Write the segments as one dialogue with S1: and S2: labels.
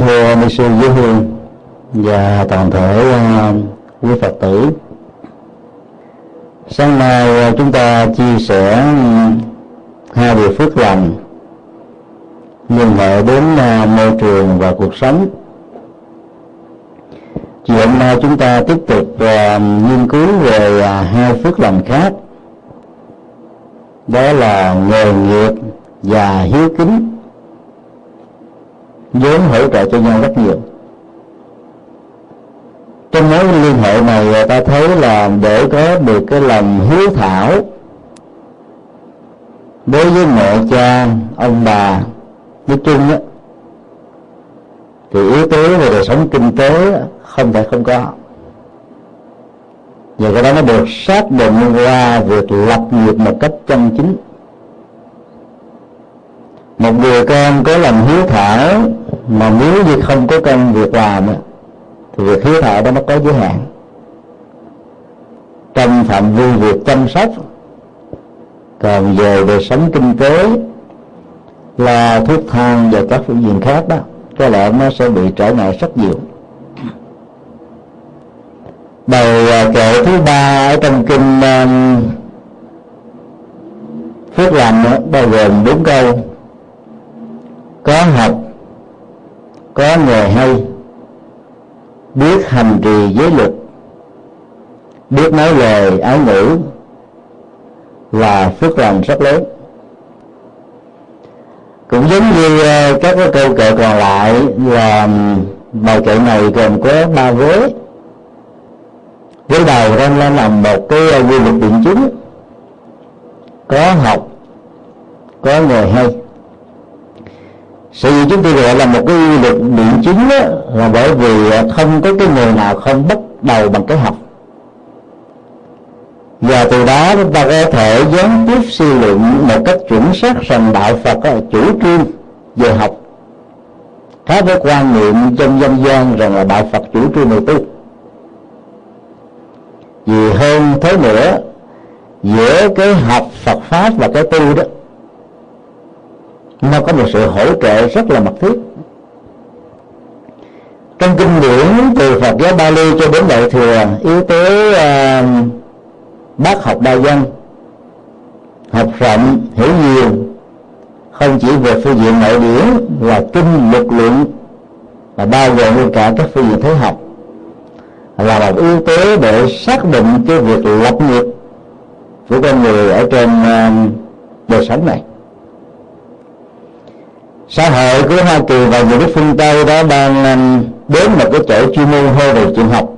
S1: thưa ni sư giáo Hương và toàn thể à, quý Phật tử, sáng nay à, chúng ta chia sẻ à, hai điều phước lành liên hệ đến môi trường và cuộc sống. Chiều hôm nay chúng ta tiếp tục nghiên cứu về hai phước lành khác, đó là nghề nghiệp và hiếu kính vốn hỗ trợ cho nhau rất nhiều. Trong mối liên hệ này ờ, ta thấy là để có được cái lòng hiếu thảo đối với mẹ cha, ông bà, nói chung á, thì yếu tố về đời sống kinh tế không thể không có. Và cái đó nó được xác định qua việc lập nghiệp một cách chân chính. Một người con có lòng hiếu thảo mà nếu như không có công việc làm thì việc hiếu thảo đó nó có giới hạn. Trong phạm vi việc chăm sóc còn về đời sống kinh tế là thuốc thang và các phương diện khác đó có lẽ nó sẽ bị trở ngại rất nhiều. Đầu à, kệ thứ ba ở trong kinh um, phước lành bao gồm bốn câu. Có học có nghề hay biết hành trì giới luật, biết nói lời ái ngữ là phước lành rất lớn. Cũng giống như ờ, các cái câu kệ còn lại là bài kệ này gồm có ba vế. Vế đầu đang lên làm một cái ờ, quy luật biện chứng có học, có nghề hay sự chúng tôi gọi là một cái luật biện chứng đó, là bởi vì à, không có cái người nào không bắt đầu bằng cái học. Và từ đó chúng ta có thể gián tiếp suy luận một cách chuẩn xác rằng đạo Phật có chủ trương về học. Khác với quan niệm trong dân gian rằng là đạo Phật chủ trương về tu vì hơn thế nữa giữa cái học Phật pháp và cái tu đó nó có một sự hỗ trợ rất là mật thiết. Trong kinh điển từ Phật giáo Bali cho đến Đại thừa yếu tố uh, bác học đa văn học rộng hiểu nhiều không chỉ về phương diện nội điển là kinh luật luận và bao gồm luôn cả các phương diện thế học là một yếu tố để xác định cái việc lập nghiệp của con người ở trên uh, đời sống này xã hội của hoa kỳ và nhiều nước phương tây đó đang um, đến một cái chỗ chuyên môn hơn về trường học.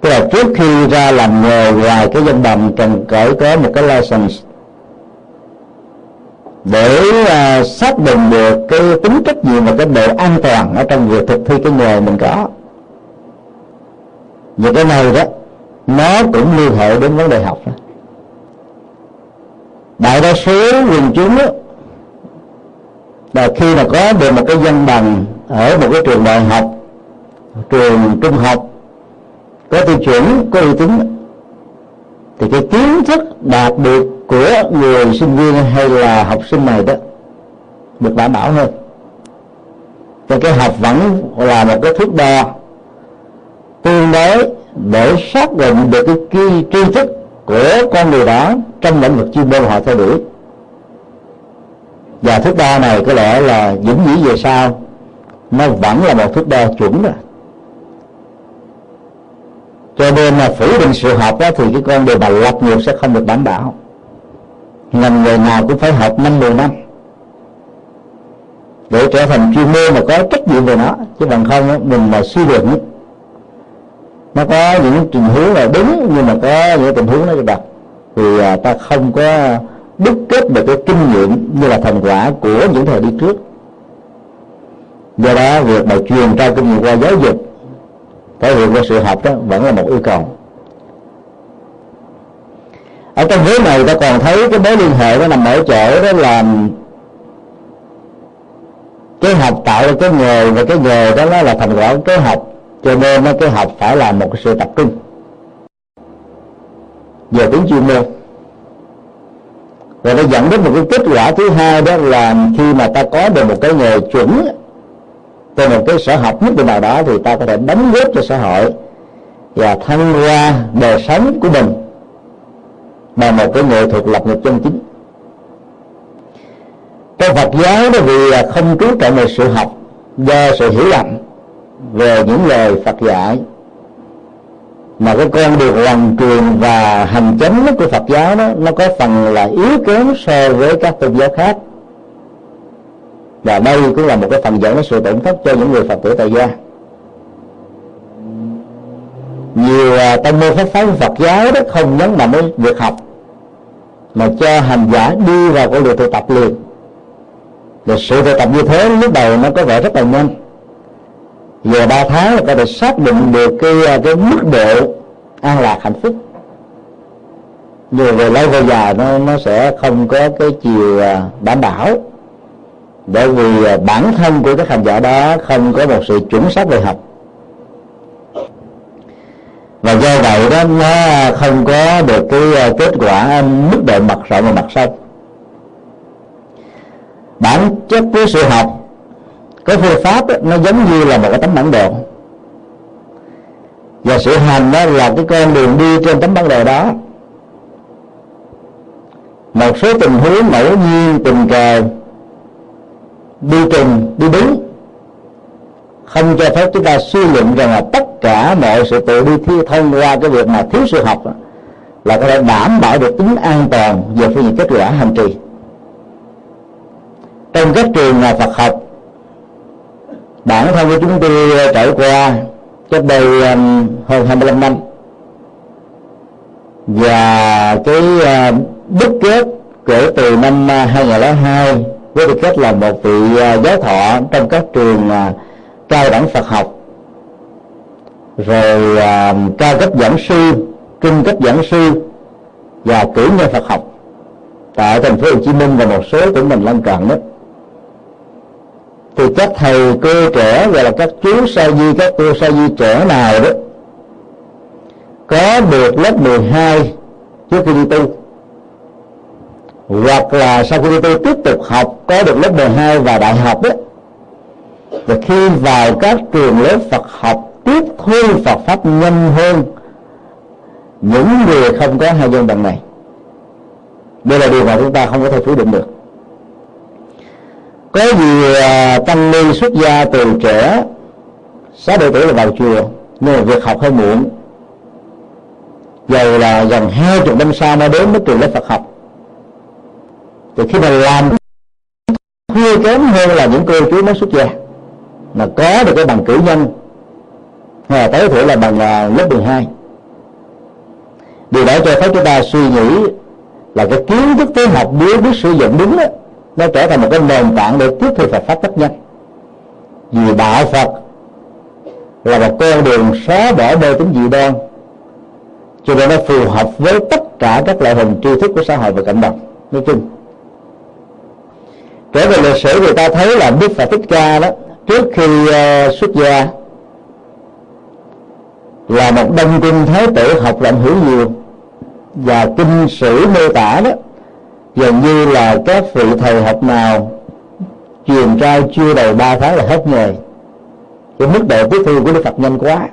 S1: Tức là trước khi ra làm nghề ngoài cái dân đồng cần cởi có một cái license. Để uh, xác định được cái tính trách nhiệm và cái độ an toàn ở trong việc thực thi cái nghề mình có. Và cái này đó nó cũng liên hệ đến vấn đề học đó. đại đa số quần chúng đó, là khi mà có được một cái văn bằng ở một cái trường đại học, trường trung học, có tiêu chuẩn, có uy tín, thì cái kiến thức đạt được của người sinh viên hay là học sinh này đó được đảm bảo hơn. Cho cái học vẫn là một cái thước đo tương đối để xác định được cái tri thức của con người đó trong lĩnh vực chuyên môn họ theo đuổi và thước đo này có lẽ là những viễn về sau nó vẫn là một thước đo chuẩn rồi. Cho nên là phủ định sự học đó thì cái con đường mà lập nghiệp sẽ không được đảm bảo. Ngành người nào cũng phải học năm mười năm. Để trở thành chuyên môn mà có trách nhiệm về nó chứ bằng không đó, mình mà suy luận nó có những tình huống là đúng nhưng mà có những tình huống nó đặt thì à, ta không có đúc kết được cái kinh nghiệm như là thành quả của những thời đi trước. Do đó, việc mà truyền trao kinh nghiệm qua giáo dục, thể hiện qua sự học đó vẫn là một yêu cầu. Ở trong vế này ta còn thấy cái mối liên hệ nó nằm ở chỗ đó là cái học tạo ra cái nghề và cái nghề đó nó là thành quả của cái học, cho nên cái học phải là một sự tập trung về tính chuyên môn và nó dẫn đến một cái kết quả thứ hai đó là khi mà ta có được một cái nghề chuẩn từ một cái sở học nhất định nào đó thì ta có thể đóng góp cho xã hội và thăng hoa đời sống của mình bằng một cái nghệ thuật lập nghiệp chân chính. Trong Phật giáo đó vì không chú trọng về sự học do sự hiểu lầm về những lời Phật dạy mà cái con đường hoàn truyền và hành chánh của Phật giáo đó, nó có phần là yếu kém so với các tôn giáo khác. Và đây cũng là một cái phần dẫn đến sự tổn thất cho những người Phật tử tại gia. Nhiều à, tâm môn pháp phái Phật giáo đó không nhấn mạnh đến việc học, mà cho hành giả đi vào con đường thực tập liền. Và sự thực tập như thế lúc đầu nó có vẻ rất là nhanh vừa ba tháng là có thể xác định được cái à, cái mức độ an lạc hạnh phúc. Nhưng về lâu về dài nó nó sẽ không có cái chiều à, đảm bảo. Bởi vì à, bản thân của các hành giả đó không có một sự chuẩn xác về học. Và do vậy đó, nó không có được cái kết quả mức độ mặt rộng và mặt sâu bản chất của sự học cái phương pháp đó, nó giống như là một cái tấm bản đồ. Và sự hành đó là cái con đường đi trên tấm bản đồ đó. Một số tình huống ngẫu nhiên tình cờ đi trùng đi đúng không cho phép chúng ta suy luận rằng là tất cả mọi sự tự đi thi thông qua cái việc mà thiếu sự học là có thể đảm bảo được tính an toàn về phương diện kết quả hành trì. Trong các trường Phật học bản thân của chúng tôi ờ, trải qua cách đây hơn 25 năm. Và cái uh, đúc kết kể từ năm ờ, 2002 với tư cách là một vị giáo thọ trong các trường cao đẳng Phật học. Rồi cao cấp giảng sư trung cấp giảng sư và cử nhân Phật học tại thành phố Hồ Chí Minh và một số tỉnh thành lân cận đó thì các thầy cô trẻ và là các chú sa di, các cô sa di trẻ nào đó, có được lớp 12 trước khi đi tu, hoặc là sau khi đi tu tiếp tục học, có được lớp 12 và đại học đó và khi vào các trường lớp Phật học tiếp thu Phật pháp nhanh hơn, những người không có hai dân bằng này, đây là điều mà chúng ta không có thể phủ định được có gì à, tăng ni xuất gia từ trẻ sáu bảy tuổi là vào chùa nhưng mà việc học hơi muộn. Dầu là gần hai chục năm sau mới đến mới trường lớp Phật học. Thì khi mà làm thua kém hơn là những cô chú mới xuất gia mà có được cái bằng cử nhân. Hay là tới tuổi là bằng à, lớp 12 điều đó cho phép chúng ta suy nghĩ là cái kiến thức tế học nếu biết sử dụng đúng đó, nó trở thành một cái nền tảng để tiếp thu Phật pháp rất nhanh vì đạo Phật là một con đường xóa bỏ mê tính dị đoan cho nên nó phù hợp với tất cả các loại hình tri thức của xã hội và cộng đồng. Nói chung kể về lịch sử người ta thấy là Đức Phật Thích Ca đó trước khi uh, xuất gia là một đông cung thái tử học rộng hiểu nhiều và kinh sử mô tả đó gần như là các vị thầy học nào truyền trao chưa đầy ba tháng là hết nghề. Cái mức độ tiếp thu của đức phật nhanh quá.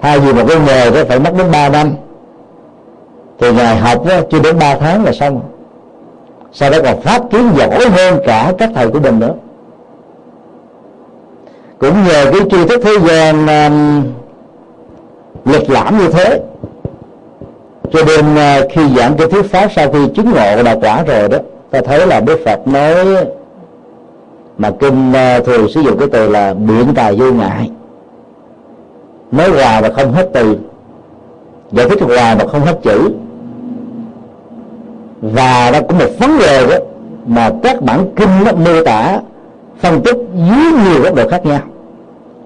S1: Thay vì một cái nghề đó phải mất đến ba năm thì ngài học đó, chưa đến ba tháng là xong. Sau đó còn phát kiến giỏi hơn cả các thầy của mình nữa. Cũng nhờ cái tri thức thế gian um, lịch lãm như thế cho nên à, khi giảng cái thuyết pháp sau khi chứng ngộ đạo quả rồi đó, ta thấy là đức phật nói, mà kinh à, thường sử dụng cái từ là biện tài vô ngại nói hòa mà không hết từ, giải thích hòa mà không hết chữ. Và đó cũng một vấn đề đó, mà các bản kinh nó mô tả, phân tích dưới nhiều góc độ khác nhau.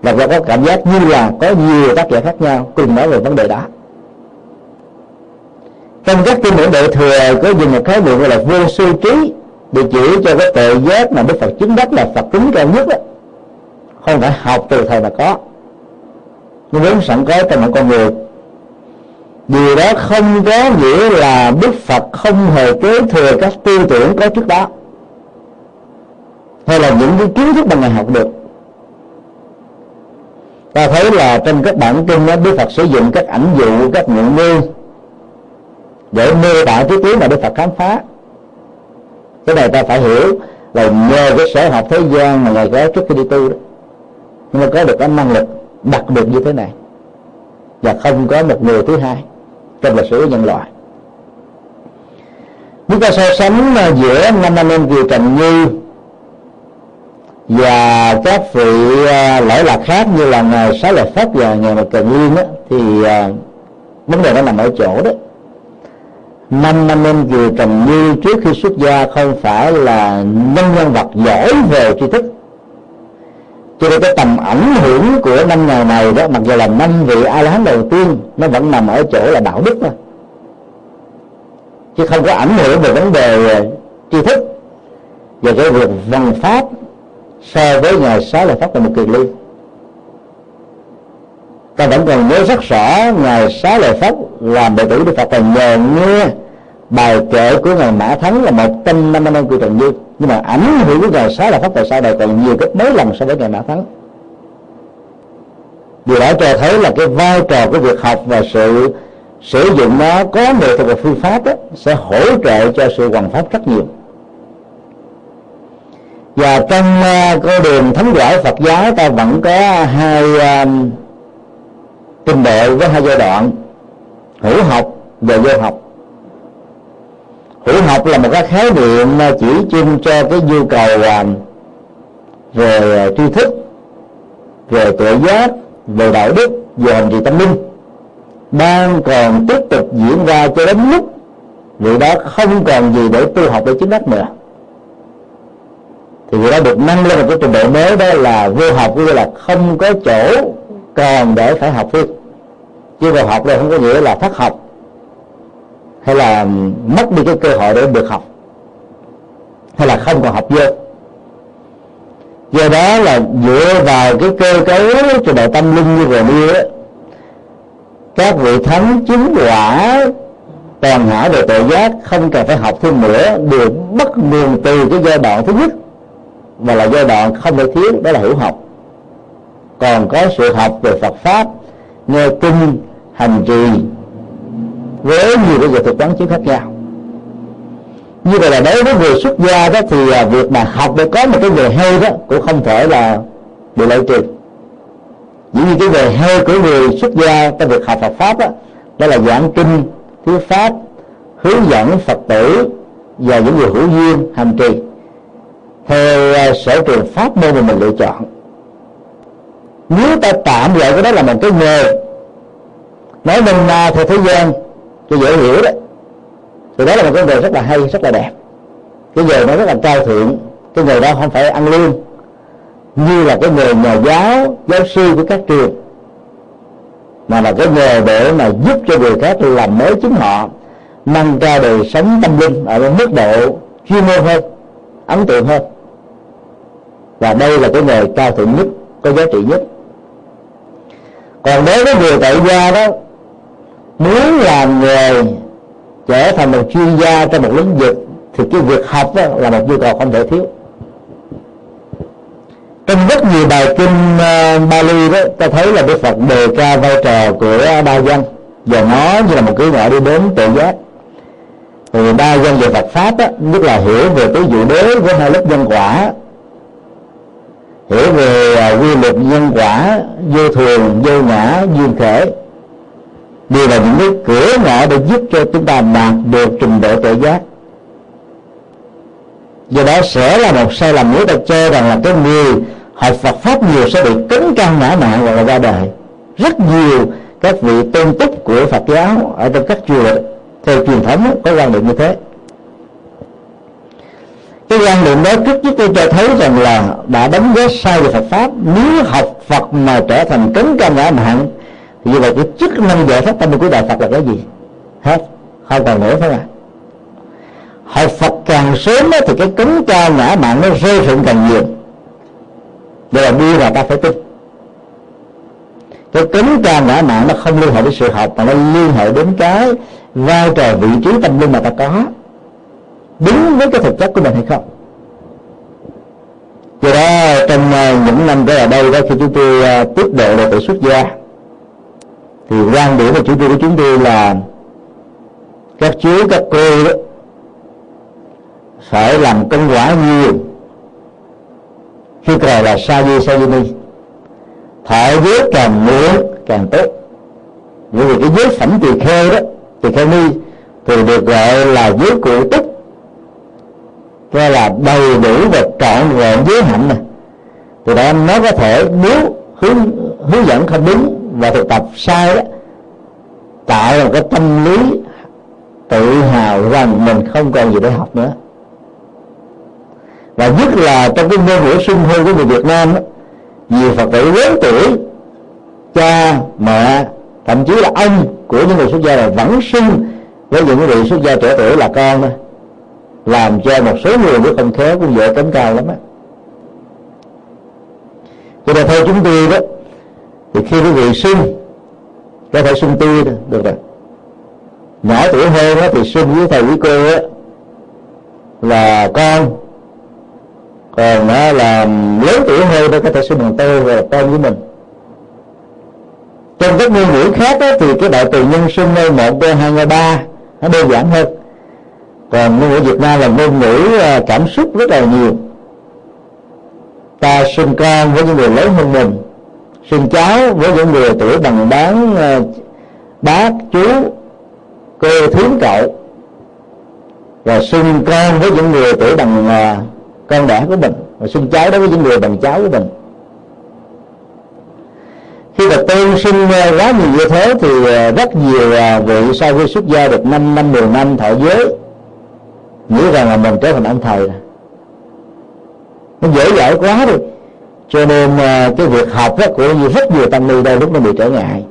S1: Và có cảm giác như là có nhiều tác giả khác nhau cùng nói về vấn đề đó trong các kinh điển đại thừa có dùng một khái niệm gọi là vô sư trí để chỉ cho cái tự giác mà đức phật chứng đắc là phật tính cao nhất đó. không phải học từ thầy mà có nhưng vốn sẵn có trong một con người điều đó không có nghĩa là đức phật không hề kế thừa các tư tưởng có trước đó hay là những cái kiến thức mà ngài học được ta thấy là trong các bản kinh đó, Đức Phật sử dụng các ảnh dụ các ngụ ngôn để mô tả thứ kiến mà Đức Phật khám phá. Cái này ta phải hiểu là nhờ cái sở học thế gian mà ngài có trước khi đi tu đó nhưng mà có được cái năng lực đặc biệt như thế này. Và không có một người thứ hai trong lịch sử nhân loại. Chúng ta so sánh à, giữa năm anh em kiều trần như và các vị à, lỗi lạc khác như là ngài sáu lạc pháp và ngài mật cần liên đó, thì à, vấn đề nó nằm ở chỗ đó năm anh em vừa trầm như trước khi xuất gia không phải là nhân nhân vật giỏi về tri thức. Cho nên cái tầm ảnh hưởng của năm ngày này đó, mặc dù là năm vị a la hán đầu tiên, nó vẫn nằm ở chỗ là đạo đức thôi. Chứ không có ảnh hưởng về vấn đề à, tri thức. Và cái việc văn pháp so với ngày sáu là pháp là một kỳ ly ta vẫn còn nhớ rất rõ ngày sáu lợi pháp làm đệ tử đức phật còn nhờ nghe bài kệ của ngài mã thắng là một trăm năm mươi năm của trần dương nhưng mà ảnh hưởng của ngài sáu lợi pháp tại sau đời còn nhiều gấp mấy lần so với ngài mã thắng điều đó cho thấy là cái vai trò của việc học và sự sử dụng nó có nghệ thuật và phương pháp đó, sẽ hỗ trợ cho sự hoàn pháp rất nhiều. Và trong uh, con đường thánh quả Phật giáo ta vẫn có hai uh, trình độ có hai giai đoạn, hữu học và vô học. Hữu học là một cái khái niệm chỉ chung cho cái nhu cầu à, về tri thức, về tự giác, về đạo đức, về hành trì tâm linh đang còn tiếp tục diễn ra cho đến lúc người đó không còn gì để tu học để chứng đắc nữa. Thì người đó được nâng lên một cái trình độ mới, đó là vô học như là không có chỗ còn để phải học thêm chứ vô học đây không có nghĩa là thất học hay là mất đi cái cơ hội để được học hay là không còn học vô. Do đó là dựa vào cái cơ cấu trình độ tâm linh như vừa nêu các vị thánh chứng quả toàn hảo về tội giác không cần phải học thêm nữa, đều bắt nguồn từ cái giai đoạn thứ nhất. Và là giai đoạn không thể thiếu, đó là hiểu học. Còn có sự học về Phật pháp, nghe kinh hành trì với nhiều cái việc thực quán chiếu khác nhau. Như vậy là đối với người xuất gia đó thì à, việc mà học để có một cái nghề hay đó cũng không thể là bị loại trừ. Dĩ nhiên cái nghề hay của người xuất gia trong việc học Phật pháp đó, đó là giảng kinh thuyết pháp hướng dẫn Phật tử và những người hữu duyên hành trì theo à, sở trường pháp môn mà mình lựa chọn. Nếu ta tạm gọi cái đó là một cái nghề nói nôm na theo thế gian, cho dễ hiểu đó. Thì đó là một cái nghề rất là hay, rất là đẹp. Cái nghề nó rất là cao thượng, cái nghề đó không phải ăn lương. Như là cái nghề nhà giáo giáo sư của các trường. Mà là cái nghề để mà giúp cho người khác làm mới chính họ nâng cao đời sống tâm linh ở mức độ chuyên môn hơn, ấn tượng hơn. Và đây là cái nghề cao thượng nhất, có giá trị nhất. Còn đối với người tại gia đó muốn làm nghề trở thành một chuyên gia trong một lĩnh vực thì cái việc học đó là một nhu cầu không thể thiếu. Trong rất nhiều bài kinh uh, Bali đó ta thấy là Đức Phật đề ca vai trò của đa dân và nó như là một cái ngõ đi đến tự giác. Thì đa dân về Phật pháp đó, nhất là hiểu về cái vụ đế với hai lớp nhân quả hiểu về uh, quy luật nhân quả vô thường vô ngã duyên khởi đều là những cái cửa ngõ để giúp cho chúng ta đạt được trình độ tự giác. Do đó sẽ là một sai lầm nếu ta cho rằng là cái người học Phật pháp nhiều sẽ bị cấn căng ngã mạng là ra đời. Rất nhiều các vị tôn túc của Phật giáo ở trong các chùa, theo truyền thống có quan điểm như thế. Cái quan niệm đó trước nhất tôi cho thấy rằng là đã đánh giá sai về Phật pháp. Nếu học Phật mà trở thành cấn căng ngã mạng như vậy cái chức năng giải thoát tâm của Đại Phật là cái gì? Hết. Không còn nữa phải không ạ? Học Phật càng sớm thì cái cứng cao ngã mạng nó rơi rụng càng nhiều. Đây là đi là ta phải tin. Cái cứng cao ngã mạng nó không liên hệ đến sự học, mà nó liên hệ đến cái vai trò vị trí tâm linh mà ta có. Đúng với cái thực chất của mình hay không? Do đó trong ờ, những năm trở lại đây đó, khi chúng tôi ờ, tiếp độ đệ tử xuất gia thì quan điểm và chủ trương của chúng tôi là các chú các cô đó phải làm công quả nhiều. Khi cờ là sa di sa di ni. Thọ giới càng muộn càng tốt. Bởi vì cái giới phẩm tỳ kheo đó, tỳ kheo ni, thì được gọi là giới cụ túc cho là đầy đủ và trọn vẹn giới hạnh này thì đó nó có thể nếu hướng hướng dẫn không đúng và thực tập sai đó tạo ra cái tâm lý tự hào rằng mình không còn gì để học nữa. Và nhất là trong cái ngôn ngữ sung hô của người Việt Nam đó, nhiều Phật tử lớn tuổi cha mẹ thậm chí là ông của những người xuất gia là vẫn xưng với những người xuất gia trẻ tuổi là con đó làm cho một số người biết không khéo cũng dễ cấm cao lắm á. Cho nên theo chúng tôi đó thì khi quý vị sung có thể sung tươi được rồi. Nhỏ tuổi hơn đó, thì sung với thầy với cô đó, là con. Còn nó là lớn tuổi hơn đó có thể xưng bằng tôi và con với mình. Trong các ngôn ngữ khác đó, thì cái đại từ nhân xưng nơi một đôi hai ba nó đơn giản hơn. Còn ngôn ngữ Việt Nam là ngôn ngữ à, cảm xúc rất là nhiều. Ta sinh con với những người lớn hơn mình sinh cháu với những người tuổi bằng bán ờ, bác, chú, cô, thím, cậu. Và sinh con với những người tuổi bằng ờ, con đẻ của mình. Và sinh cháu đối với những người bằng cháu của mình. Khi mà tôn sinh quá nhiều như thế thì ờ, rất nhiều vị sau khi xuất gia được 5 năm 10 năm thọ giới. Nghĩ rằng là mình trở thành ông thầy rồi. Nó dễ dãi quá đi cho nên à, cái việc học đó của rất nhiều tăng ni đây lúc nó bị trở ngại.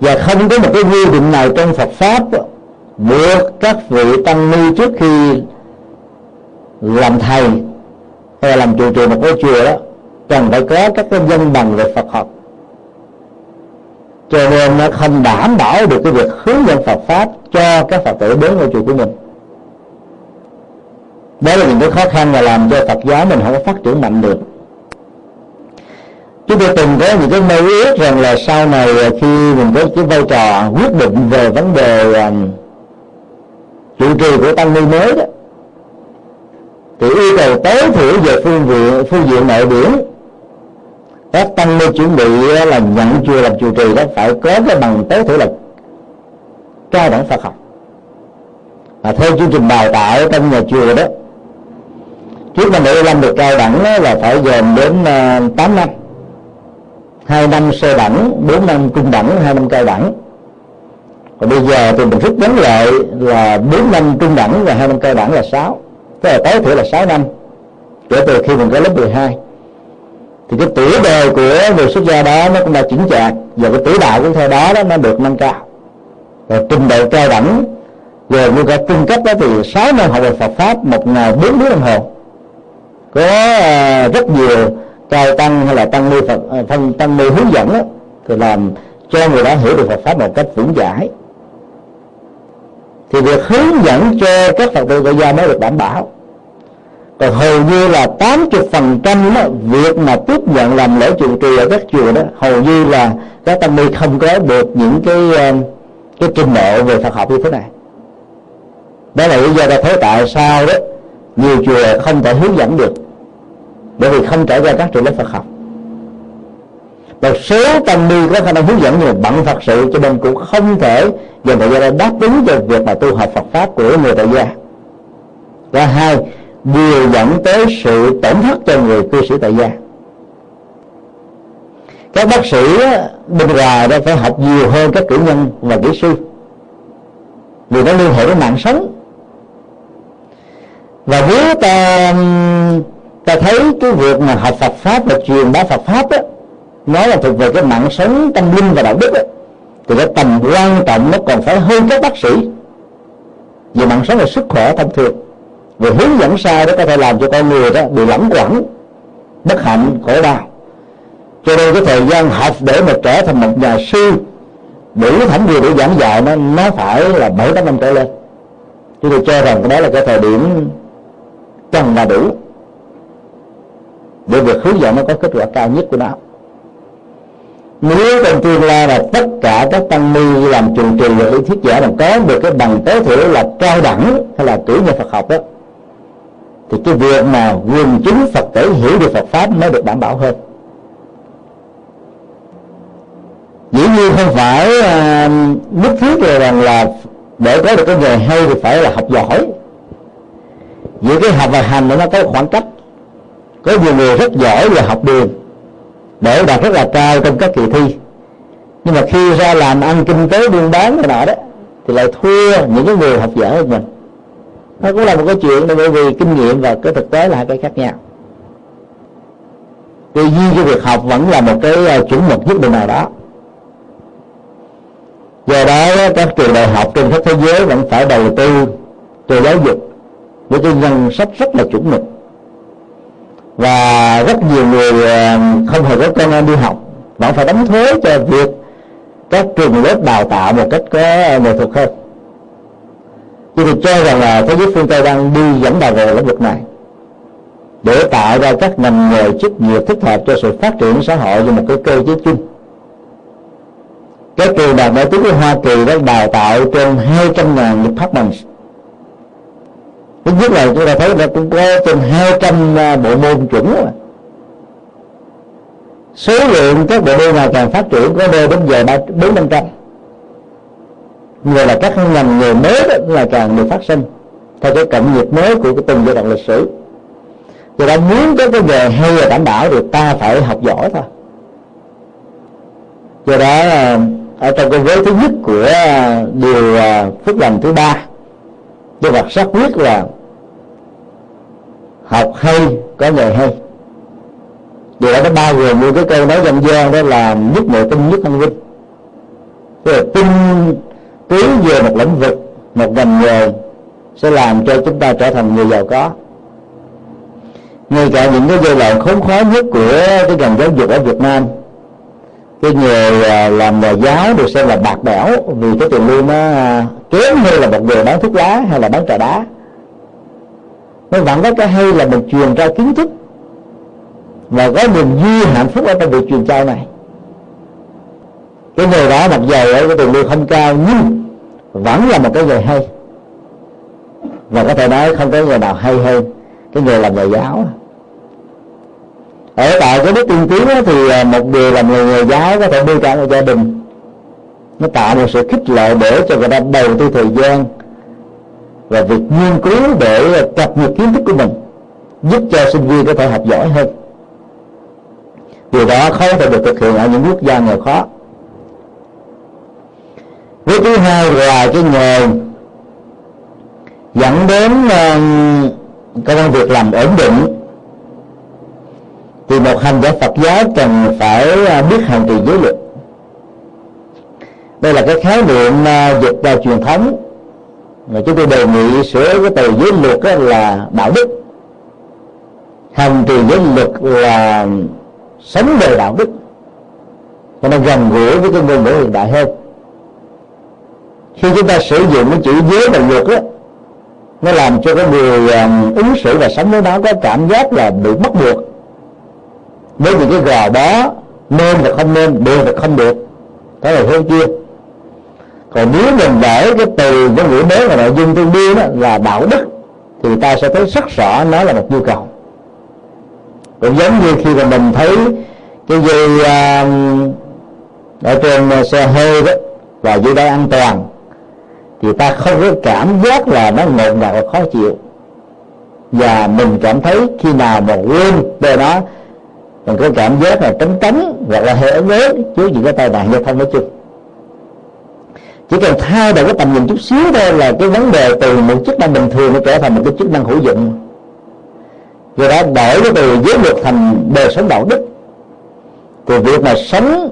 S1: Và không có một cái quy định nào trong Phật pháp buộc các vị tăng ni trước khi làm thầy hay là làm trụ trì một cái chùa đó, cần phải có các cái dân bằng về Phật học. Cho nên nó không đảm bảo được cái việc hướng dẫn Phật pháp cho các Phật tử đến ngôi chùa của mình đó là những cái khó khăn và làm cho Phật giáo mình không có phát triển mạnh được. Chúng tôi từng có những cái mơ ước rằng là sau này khi mình có cái vai trò quyết định về vấn đề um, trụ trì của tăng ni mới đó thì yêu cầu tối thiểu về phương diện phương diện nội biển các tăng ni chuẩn bị là nhận chùa làm chủ trì đó phải có cái bằng tối thiểu là cao đẳng Phật học. Và theo chương trình đào tạo trong nhà chùa đó trước năm 75 được cao đẳng là phải dồn đến ờ, 8 năm. Hai năm sơ đẳng 4 năm trung đẳng, hai năm cao đẳng. Còn bây giờ thì mình rút ngắn lại là 4 năm trung đẳng và hai năm cao đẳng là 6 tức là tối thiểu là 6 năm. Kể từ khi mình có lớp 12 thì cái tuổi đời của người xuất gia đó nó cũng đã chỉnh chạc. Và cái tuổi đạo cũng theo đó đó nó được nâng cao. Và trình độ cao đẳng, rồi như cả trung cấp đó thì 6 năm học về Phật pháp, một ngày bốn tiếng đồng hồ có à, rất nhiều cao tăng hay là tăng ni Phật à, tăng, tăng ni hướng dẫn đó, thì làm cho người đó hiểu được Phật pháp một cách vững chãi thì việc hướng dẫn cho các Phật tử tại gia mới được đảm bảo. Còn hầu như là 80 phần trăm việc mà tiếp nhận làm lễ trụ trì ở các chùa đó hầu như là các tăng ni không có được những cái à, cái trình độ về Phật học như thế này. Đó là lý do ta thấy tại sao đó nhiều chùa không thể hướng dẫn được. Bởi vì không trải qua các trường lớp Phật học. Một số tăng ni có khả năng hướng dẫn nhưng mà bận Phật sự, cho nên cũng không thể dành thời gian đáp ứng cho việc mà tu học Phật pháp của người tại gia. Và hai điều dẫn tới sự tổn thất cho người cư sĩ tại gia. Các bác sĩ bên ngoài đã phải học nhiều hơn các cử nhân và kỹ sư. Vì nó liên hệ với mạng sống và nếu ta ta thấy cái việc mà học Phật pháp và truyền bá Phật pháp đó, nó là thuộc về cái mạng sống tâm linh và đạo đức đó, thì cái tầm quan trọng nó còn phải hơn các bác sĩ. Về mạng sống là sức khỏe thông thường. Về hướng dẫn sai đó có thể làm cho con người đó bị lẫn quẩn bất hạnh khổ đau. Cho nên cái thời gian học để mà trở thành một nhà sư đủ thẩm quyền để giảng dạy nó nó phải là bảy tám năm trở lên. Chúng tôi cho rằng cái đó là cái thời điểm cần là đủ. Để việc hướng dẫn nó có kết quả cao nhất của nó. Nếu trong tương lai là tất cả các tăng ni làm trường trì và lý thuyết giả mà có được cái bằng tối thiểu là cao đẳng hay là cử nhân Phật học đó thì cái việc mà quần chúng Phật tử hiểu được Phật pháp mới được đảm bảo hơn. Dĩ nhiên không phải uh, nhất thiết rồi rằng là để có được cái nghề hay thì phải là học giỏi giữa cái học và hành nó có khoảng cách. Có nhiều người rất giỏi về học đường, để đạt rất là cao trong các kỳ thi. Nhưng mà khi ra làm ăn kinh tế buôn bán này nọ đó, thì lại thua những cái người học giỏi hơn mình. Nó cũng là một cái chuyện bởi vì kinh nghiệm và cái thực tế là hai cái khác nhau. Tuy nhiên cái việc học vẫn là một cái ờ, chuẩn mực nhất định nào đó. Do đó, các trường đại học trên khắp thế giới vẫn phải đầu tư cho giáo dục với cái ngân sách rất là chuẩn mực. Và rất nhiều người ờ, không hề có con em đi học. Vẫn phải đóng thuế cho việc các trường lớp đào tạo một cách có nghệ thuật hơn. Tôi được cho rằng là thế giới phương tây đang đi dẫn đầu về lĩnh vực này. Để tạo ra các ngành nghề chức nghiệp thích hợp cho sự phát triển xã hội như một cái cơ chế chung. Các trường đại nổi tiếng của Hoa Kỳ đã đào tạo trên 200 ngàn departments thứ nhất là chúng ta thấy là cũng có trên 200 à, bộ môn chuẩn rồi. Số lượng các bộ môn ngày càng phát triển có nơi đến giờ ba, bốn năm trăm. Người là các ngành nghề mới đó là càng được phát sinh theo cái cộng nghiệp mới của cái từng giai đoạn lịch sử. Do đó muốn có cái nghề hay là đảm bảo thì ta phải học giỏi thôi. Do đó à, ở trong cái vế thứ nhất của à, điều phước lành thứ ba Đức Phật xác quyết là học hay, có nghề hay. Điều đó nó bao gồm như cái câu nói dân gian, đó là nhất nội tinh, nhất thông vinh. Tức là tinh tiến về một lĩnh vực, một ngành nghề, sẽ làm cho chúng ta trở thành người giàu có. Ngay cả những cái giai đoạn khốn khó nhất của cái ngành giáo dục ở Việt Nam cái người à, làm nhà giáo được xem là bạc bẽo, vì cái tiền lương nó à, kém hơn là một người bán thuốc lá hay là bán trà đá. Nó vẫn có cái hay là mình truyền ra kiến thức và có niềm vui, hạnh phúc ở trong việc truyền trao này. Cái nghề đó mặc dù ở cái tiền lương không cao, nhưng vẫn là một cái nghề hay. Và có thể nói không có nghề nào hay hơn cái nghề làm nhà giáo ở tại cái đức tiên tiến thì à, một điều là người nhà giáo có thể đưa cả một gia đình. Nó tạo một sự khích lệ để cho người ta đầu tư thời gian và việc nghiên cứu để cập nhật kiến thức của mình giúp cho sinh viên có thể học giỏi hơn. Điều đó không thể được thực hiện ở những quốc gia nghèo khó. Với thứ hai là cái nghề dẫn đến uh, công việc làm ổn định thì một hành giả Phật giáo cần phải à, biết hành trì giới luật. Đây là cái khái niệm à, dịch ra truyền thống. Mà chúng tôi đề nghị sửa cái từ giới luật là đạo đức. Hành trì giới luật là sống đời đạo đức. Cho nó gần gũi với cái ngôn ngữ hiện đại hơn. Khi chúng ta sử dụng cái chữ giới và luật á nó làm cho cái người um, ứng xử và sống với nó có cảm giác là bị bắt buộc với những cái gò bó nên và không nên được và không được. Đó là hướng chưa còn nếu mình để cái từ cái ngữ mới và nội dung tương đương đó là đạo đức thì ta sẽ thấy rất rõ nó là một nhu cầu. Cũng giống như khi mà mình thấy cái dây uh, à, ở trên xe hơi đó và dưới đây an toàn thì ta không có cảm giác là nó ngột ngạt và khó chịu. Và mình cảm thấy khi nào mà quên về nó mình có cảm giác là tránh tránh hoặc là hơi ớn ớn chứ những cái tai nạn giao thông nói chung. Chỉ cần thay đổi cái tầm nhìn chút xíu thôi là cái vấn đề từ một chức năng bình thường nó trở thành một cái chức năng hữu dụng. Do đó đổi cái từ giới luật thành đời sống đạo đức. Thì việc mà sống,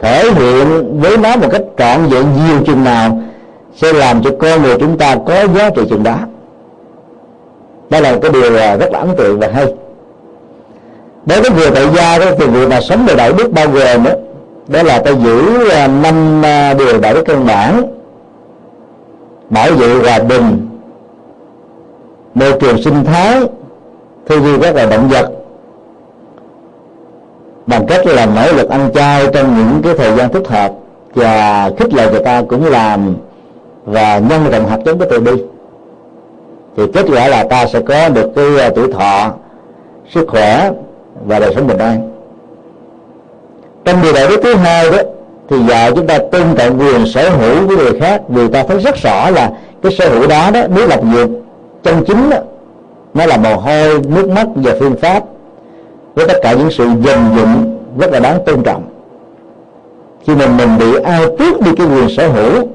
S1: thể hiện với nó một cách trọn vẹn nhiều chừng nào sẽ làm cho con người chúng ta có giá trị chừng đó. Đó là cái điều à, rất là ấn tượng và hay đối với người tại gia đó thì việc mà sống về đạo đức bao gồm đó, đó là ta giữ à, năm à, điều đạo đức căn bản bảo vệ hòa bình môi trường sinh thái thư duy các loài động vật bằng cách là nỗ lực ăn chay trong những cái thời gian thích hợp và khích lệ người ta cũng làm và nhân rộng hạt giống cái từ bi thì kết quả là ta sẽ có được cái à, tuổi thọ sức khỏe và đời sống bình an. Trong điều đạo đức thứ hai đó thì dạy chúng ta tôn trọng quyền sở hữu của người khác vì ta thấy rất rõ là cái sở hữu đó đó nếu lập nghiệp chân chính đó, nó là mồ hôi nước mắt và phương pháp. Với tất cả những sự dần dụng rất là đáng tôn trọng. Khi mình mình bị ai tước đi cái quyền sở hữu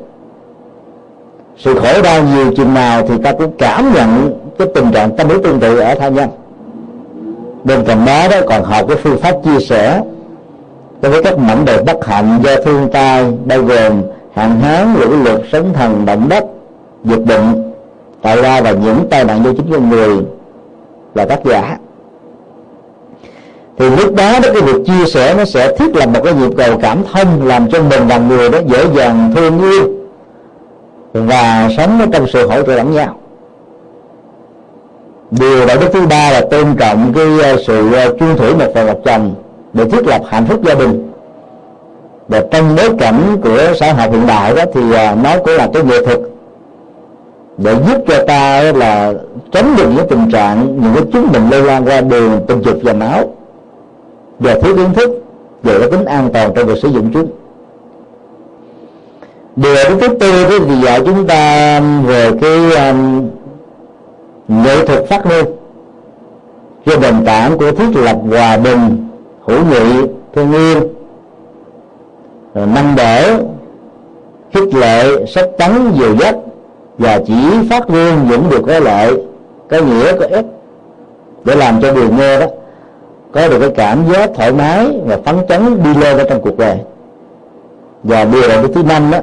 S1: sự khổ đau nhiều chừng nào thì ta cũng cảm nhận cái tình trạng tâm lý tương tự ở tha nhân bên cạnh đó đó, còn học cái phương pháp chia sẻ đối với các mảnh đời bất hạnh do thương tai, bao gồm hạn hán, lũ lụt, sóng thần, động đất, dịch bệnh, tạo ra và những tai nạn do chính con người là tác giả. Thì lúc đó đó, cái việc chia sẻ nó sẽ thiết lập một cái nhịp cầu cảm thông làm cho mình và người đó dễ dàng thương yêu và sống trong sự hỗ trợ lẫn nhau điều đạo đức thứ ba là tôn trọng cái ờ, sự chuyên chung thủy một vợ một chồng để thiết lập hạnh phúc gia đình. Và trong bối cảnh của xã hội hiện đại đó thì ờ, nó cũng là cái nghệ thuật để giúp cho ta là tránh được những tình trạng những cái chứng bệnh lây lan qua đường tình dục và máu. Và thiếu kiến thức về cái tính an toàn trong việc sử dụng chúng. Điều thứ tư thì dạy chúng ta về cái um, nghệ thuật phát ngôn trên nền tảng của thiết lập hòa bình, hữu nghị, thương yêu năng đỡ khích lệ, sách tấn dìu dắt và chỉ phát ngôn những được có lợi có nghĩa, có ích. Để làm cho người nghe đó, có được cái cảm giác thoải mái và phấn chấn đi lên ở trong cuộc đời. Và điều là thứ năm đó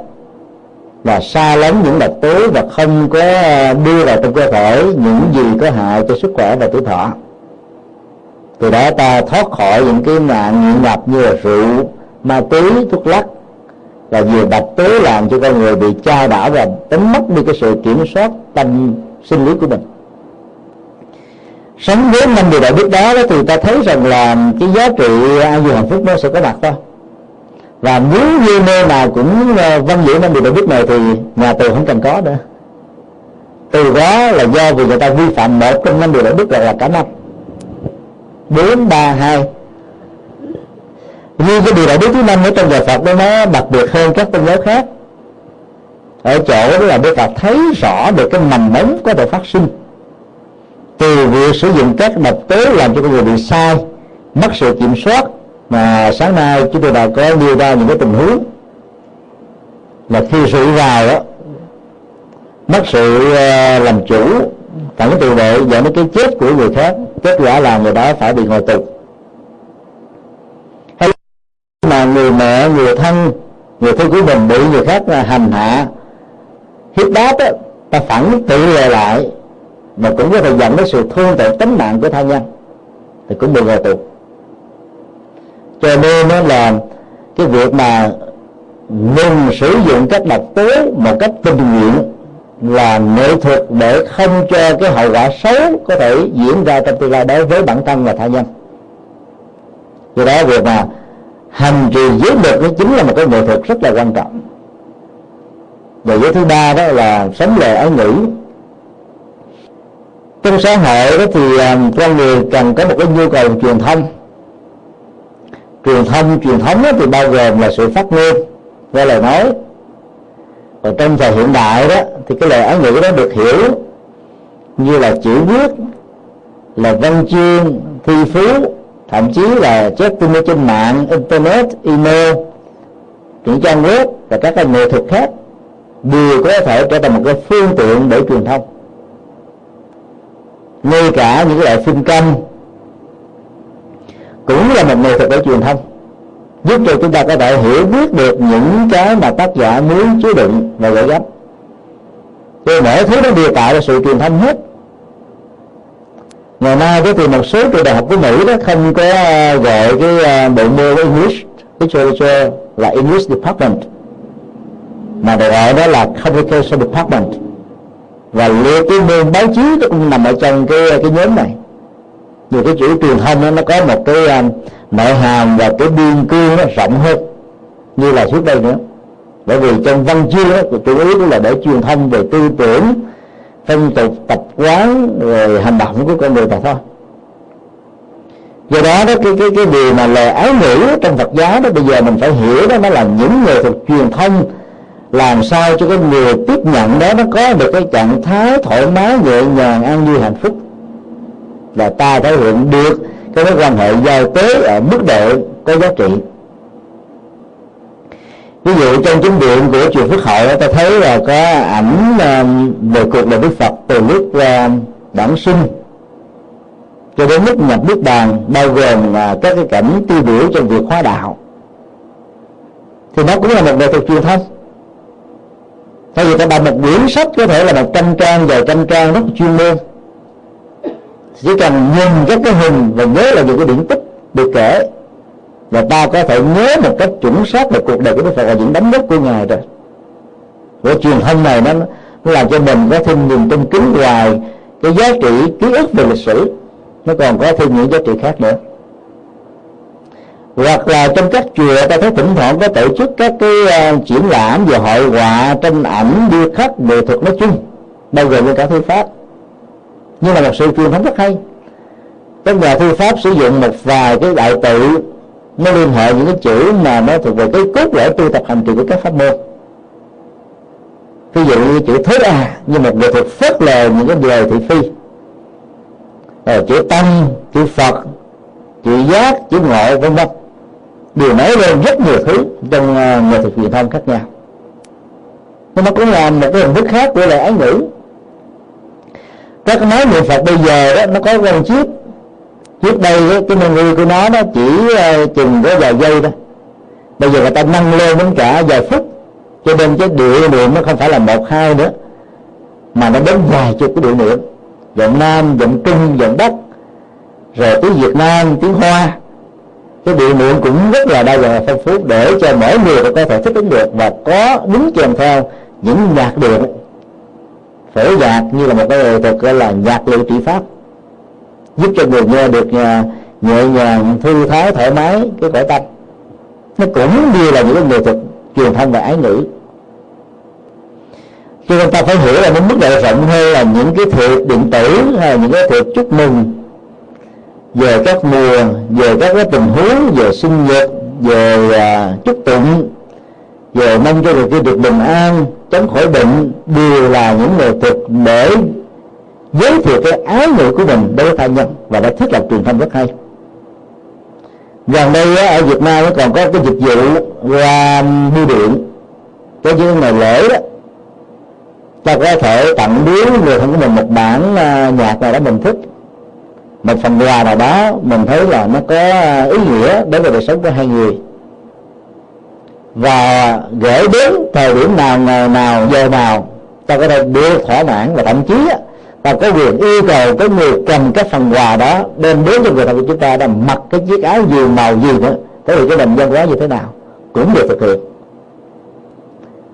S1: là xa lánh những độc tố và không có ờ, đưa vào trong cơ thể những gì có hại cho sức khỏe và tuổi thọ. Từ đó ta thoát khỏi những cái nạn nghiện ngập như là rượu ma túy thuốc lắc. Và nhiều độc tố làm cho con người bị trao đảo và đánh mất đi cái sự kiểm soát tâm sinh lý của mình. Sống với năm điều đạo đức đó, đó thì ta thấy rằng là cái giá trị an vui hạnh phúc nó sẽ có mặt thôi và nếu như nơi nào cũng ờ, văn diễn giữ năm điều đạo đức này thì nhà tù không cần có nữa. Từ đó là do vì người ta vi phạm một trong năm điều đạo đức là, là cả năm. Bốn ba hai. Như cái điều đạo đức thứ năm ở trong nhà Phật đó nó đặc biệt hơn các tôn giáo khác. Ở chỗ đó là Đức Phật thấy rõ được cái mầm mống có thể phát sinh. Từ việc sử dụng các độc tố làm cho con người bị sai mất sự kiểm soát mà sáng nay chúng tôi đã có đưa ra những cái tình huống là khi sự vào đó mất sự ờ, làm chủ phản tự vệ dẫn đến cái chết của người khác kết quả là người đó phải bị ngồi tù. Hay mà người mẹ người thân người thân của mình bị người khác hành hạ hiếp đáp đó, ta phản tự lệ lại mà cũng có thể dẫn đến sự thương tổn tính mạng của tha nhân thì cũng bị ngồi tù cho nên nó là cái việc mà ngừng sử dụng các độc tố một cách tình nguyện là nghệ thuật để không cho cái hậu quả xấu có thể diễn ra trong tương lai đối với bản thân và tha nhân. Do đó việc mà hành trì giới luật nó chính là một cái nghệ thuật rất là quan trọng. Và giới thứ ba đó là sống lời ái ngữ trong xã hội đó thì à, con người cần có một cái nhu cầu truyền thông truyền thông, truyền thống đó thì bao gồm là sự phát ngôn qua lời nói. Còn trong thời hiện đại đó, thì cái lời ái ngữ đó được hiểu như là chữ viết, là văn chương thi phú, thậm chí là chatting ở trên mạng, internet, email, những trang web và các cái nghệ thuật khác đều có thể trở thành một cái phương tiện để truyền thông. Ngay cả những loại phim canh cũng là một nghệ thuật để truyền thông, giúp cho chúng ta có thể hiểu biết được những cái mà tác giả muốn chứa đựng và gửi gắm. Cho mọi thứ nó đều tạo ra sự truyền thông hết. Ngày nay thì một số trường đại học của mỹ đó không có ờ, gọi cái ờ, bộ môn english literature là english department, mà được gọi đó là communication department. Và liệu cái môn báo chí cũng nằm ở trong cái ờ, cái nhóm này vì cái chữ truyền thông đó, nó có một cái uh, nội hàm và cái biên cương nó rộng hơn như là trước đây nữa. Bởi vì trong văn chương đó, chủ yếu là để truyền thông về tư tưởng phong tục tập quán rồi hành động của con người mà thôi. Do đó đó cái cái cái điều mà lời ái ngữ trong Phật giáo đó bây giờ mình phải hiểu đó nó là những người thuộc truyền thông làm sao cho cái người tiếp nhận đó nó có được cái trạng thái thoải mái nhẹ nhàng an vui hạnh phúc là ta thể hiện được cái mối quan hệ giao tế ở mức độ có giá trị. Ví dụ trong chính điện của chùa Phước Hội ta thấy là có ảnh um, về cuộc đời Đức Phật từ lúc um, bản sinh cho đến lúc nhập nước Bàn, bao gồm là các cái cảnh tiêu biểu trong việc hóa đạo. Thì nó cũng là một nghệ thuật truyền thông thay vì ta đọc một quyển sách có thể là một trăm trang vài trăm trang rất chuyên môn chỉ cần nhìn các cái hình và nhớ là những cái điển tích được kể và ta có thể nhớ một cách chuẩn xác về cuộc đời của Đức Phật và những đóng góp của ngài rồi. Của truyền thông này nó, nó làm cho mình có thêm niềm tin kính hoài cái giá trị ký ức về lịch sử. Nó còn có thêm những giá trị khác nữa. Hoặc là trong các chùa ta thấy thỉnh thoảng có tổ chức các cái uh, triển lãm về hội họa tranh ảnh điêu khắc nghệ thuật nói chung bao gồm cả thư pháp nhưng là một sự truyền thống rất hay. Các nhà thư pháp sử dụng một vài cái đại tự nó liên hệ những cái chữ mà nó thuộc về cái cốt lõi tu tập hành trì của các pháp môn. Ví dụ như chữ thế à như một nghệ thuật phớt lờ những cái lời thị phi. Rồi chữ tâm chữ phật chữ giác chữ ngộ vân vân. Điều nói lên rất nhiều thứ trong ờ, uh, nghệ thuật truyền thông khác nhau. Nhưng nó cũng là một cái hình thức khác của lời ái ngữ các máy niệm phật bây giờ đó nó có gần chip trước đây cái memory của nó nó chỉ uh, chừng có vài giây thôi. Bây giờ người ta nâng lên đến cả vài phút. Cho nên cái điệu niệm nó không phải là một hai nữa mà nó đến vài chục cái điệu niệm. Giọng nam giọng trung giọng bắc rồi tiếng việt nam tiếng hoa. Cái điệu niệm cũng rất là đa dạng phong phú để cho mỗi người có thể thích ứng được và có đứng kèm theo những nhạc điệu phổ nhạc như là một cái nghệ thuật gọi là nhạc liệu trị pháp. Giúp cho người nghe được à, nhẹ nhàng thư thái thoải mái cái cõi tâm. Nó cũng như là những cái nghệ thuật truyền thông và ái ngữ. Cho nên ta phải hiểu là nó mức độ rộng hơn là những cái thiệp điện tử hay là những cái thiệp chúc mừng. Về các mùa về các cái tình huống về sinh nhật về uh, chúc tụng về mong cho người kia được bình an chống khỏi bệnh đều là những nghệ thuật để giới thiệu cái ái ngữ của mình đối với tha nhân và đã thiết lập truyền thông rất hay. Gần đây ở Việt Nam nó còn có cái dịch vụ qua bưu điện. Có những ngày lễ đó. Ta có thể tặng biếu người thân của mình một bản à, nhạc nào đó mình thích. Một phần quà nào đó mình thấy là nó có à, ý nghĩa đối với đời sống của hai người và gửi đến thời điểm nào, ngày nào, giờ nào, ta có thể đưa thỏa mãn và thậm chí ta có quyền yêu cầu cái người cầm cái phần quà đó đem đến cho người thân của chúng ta đã mặc cái chiếc áo gì, màu gì nữa. Thế thì cái nền văn hóa như thế nào cũng được thực hiện.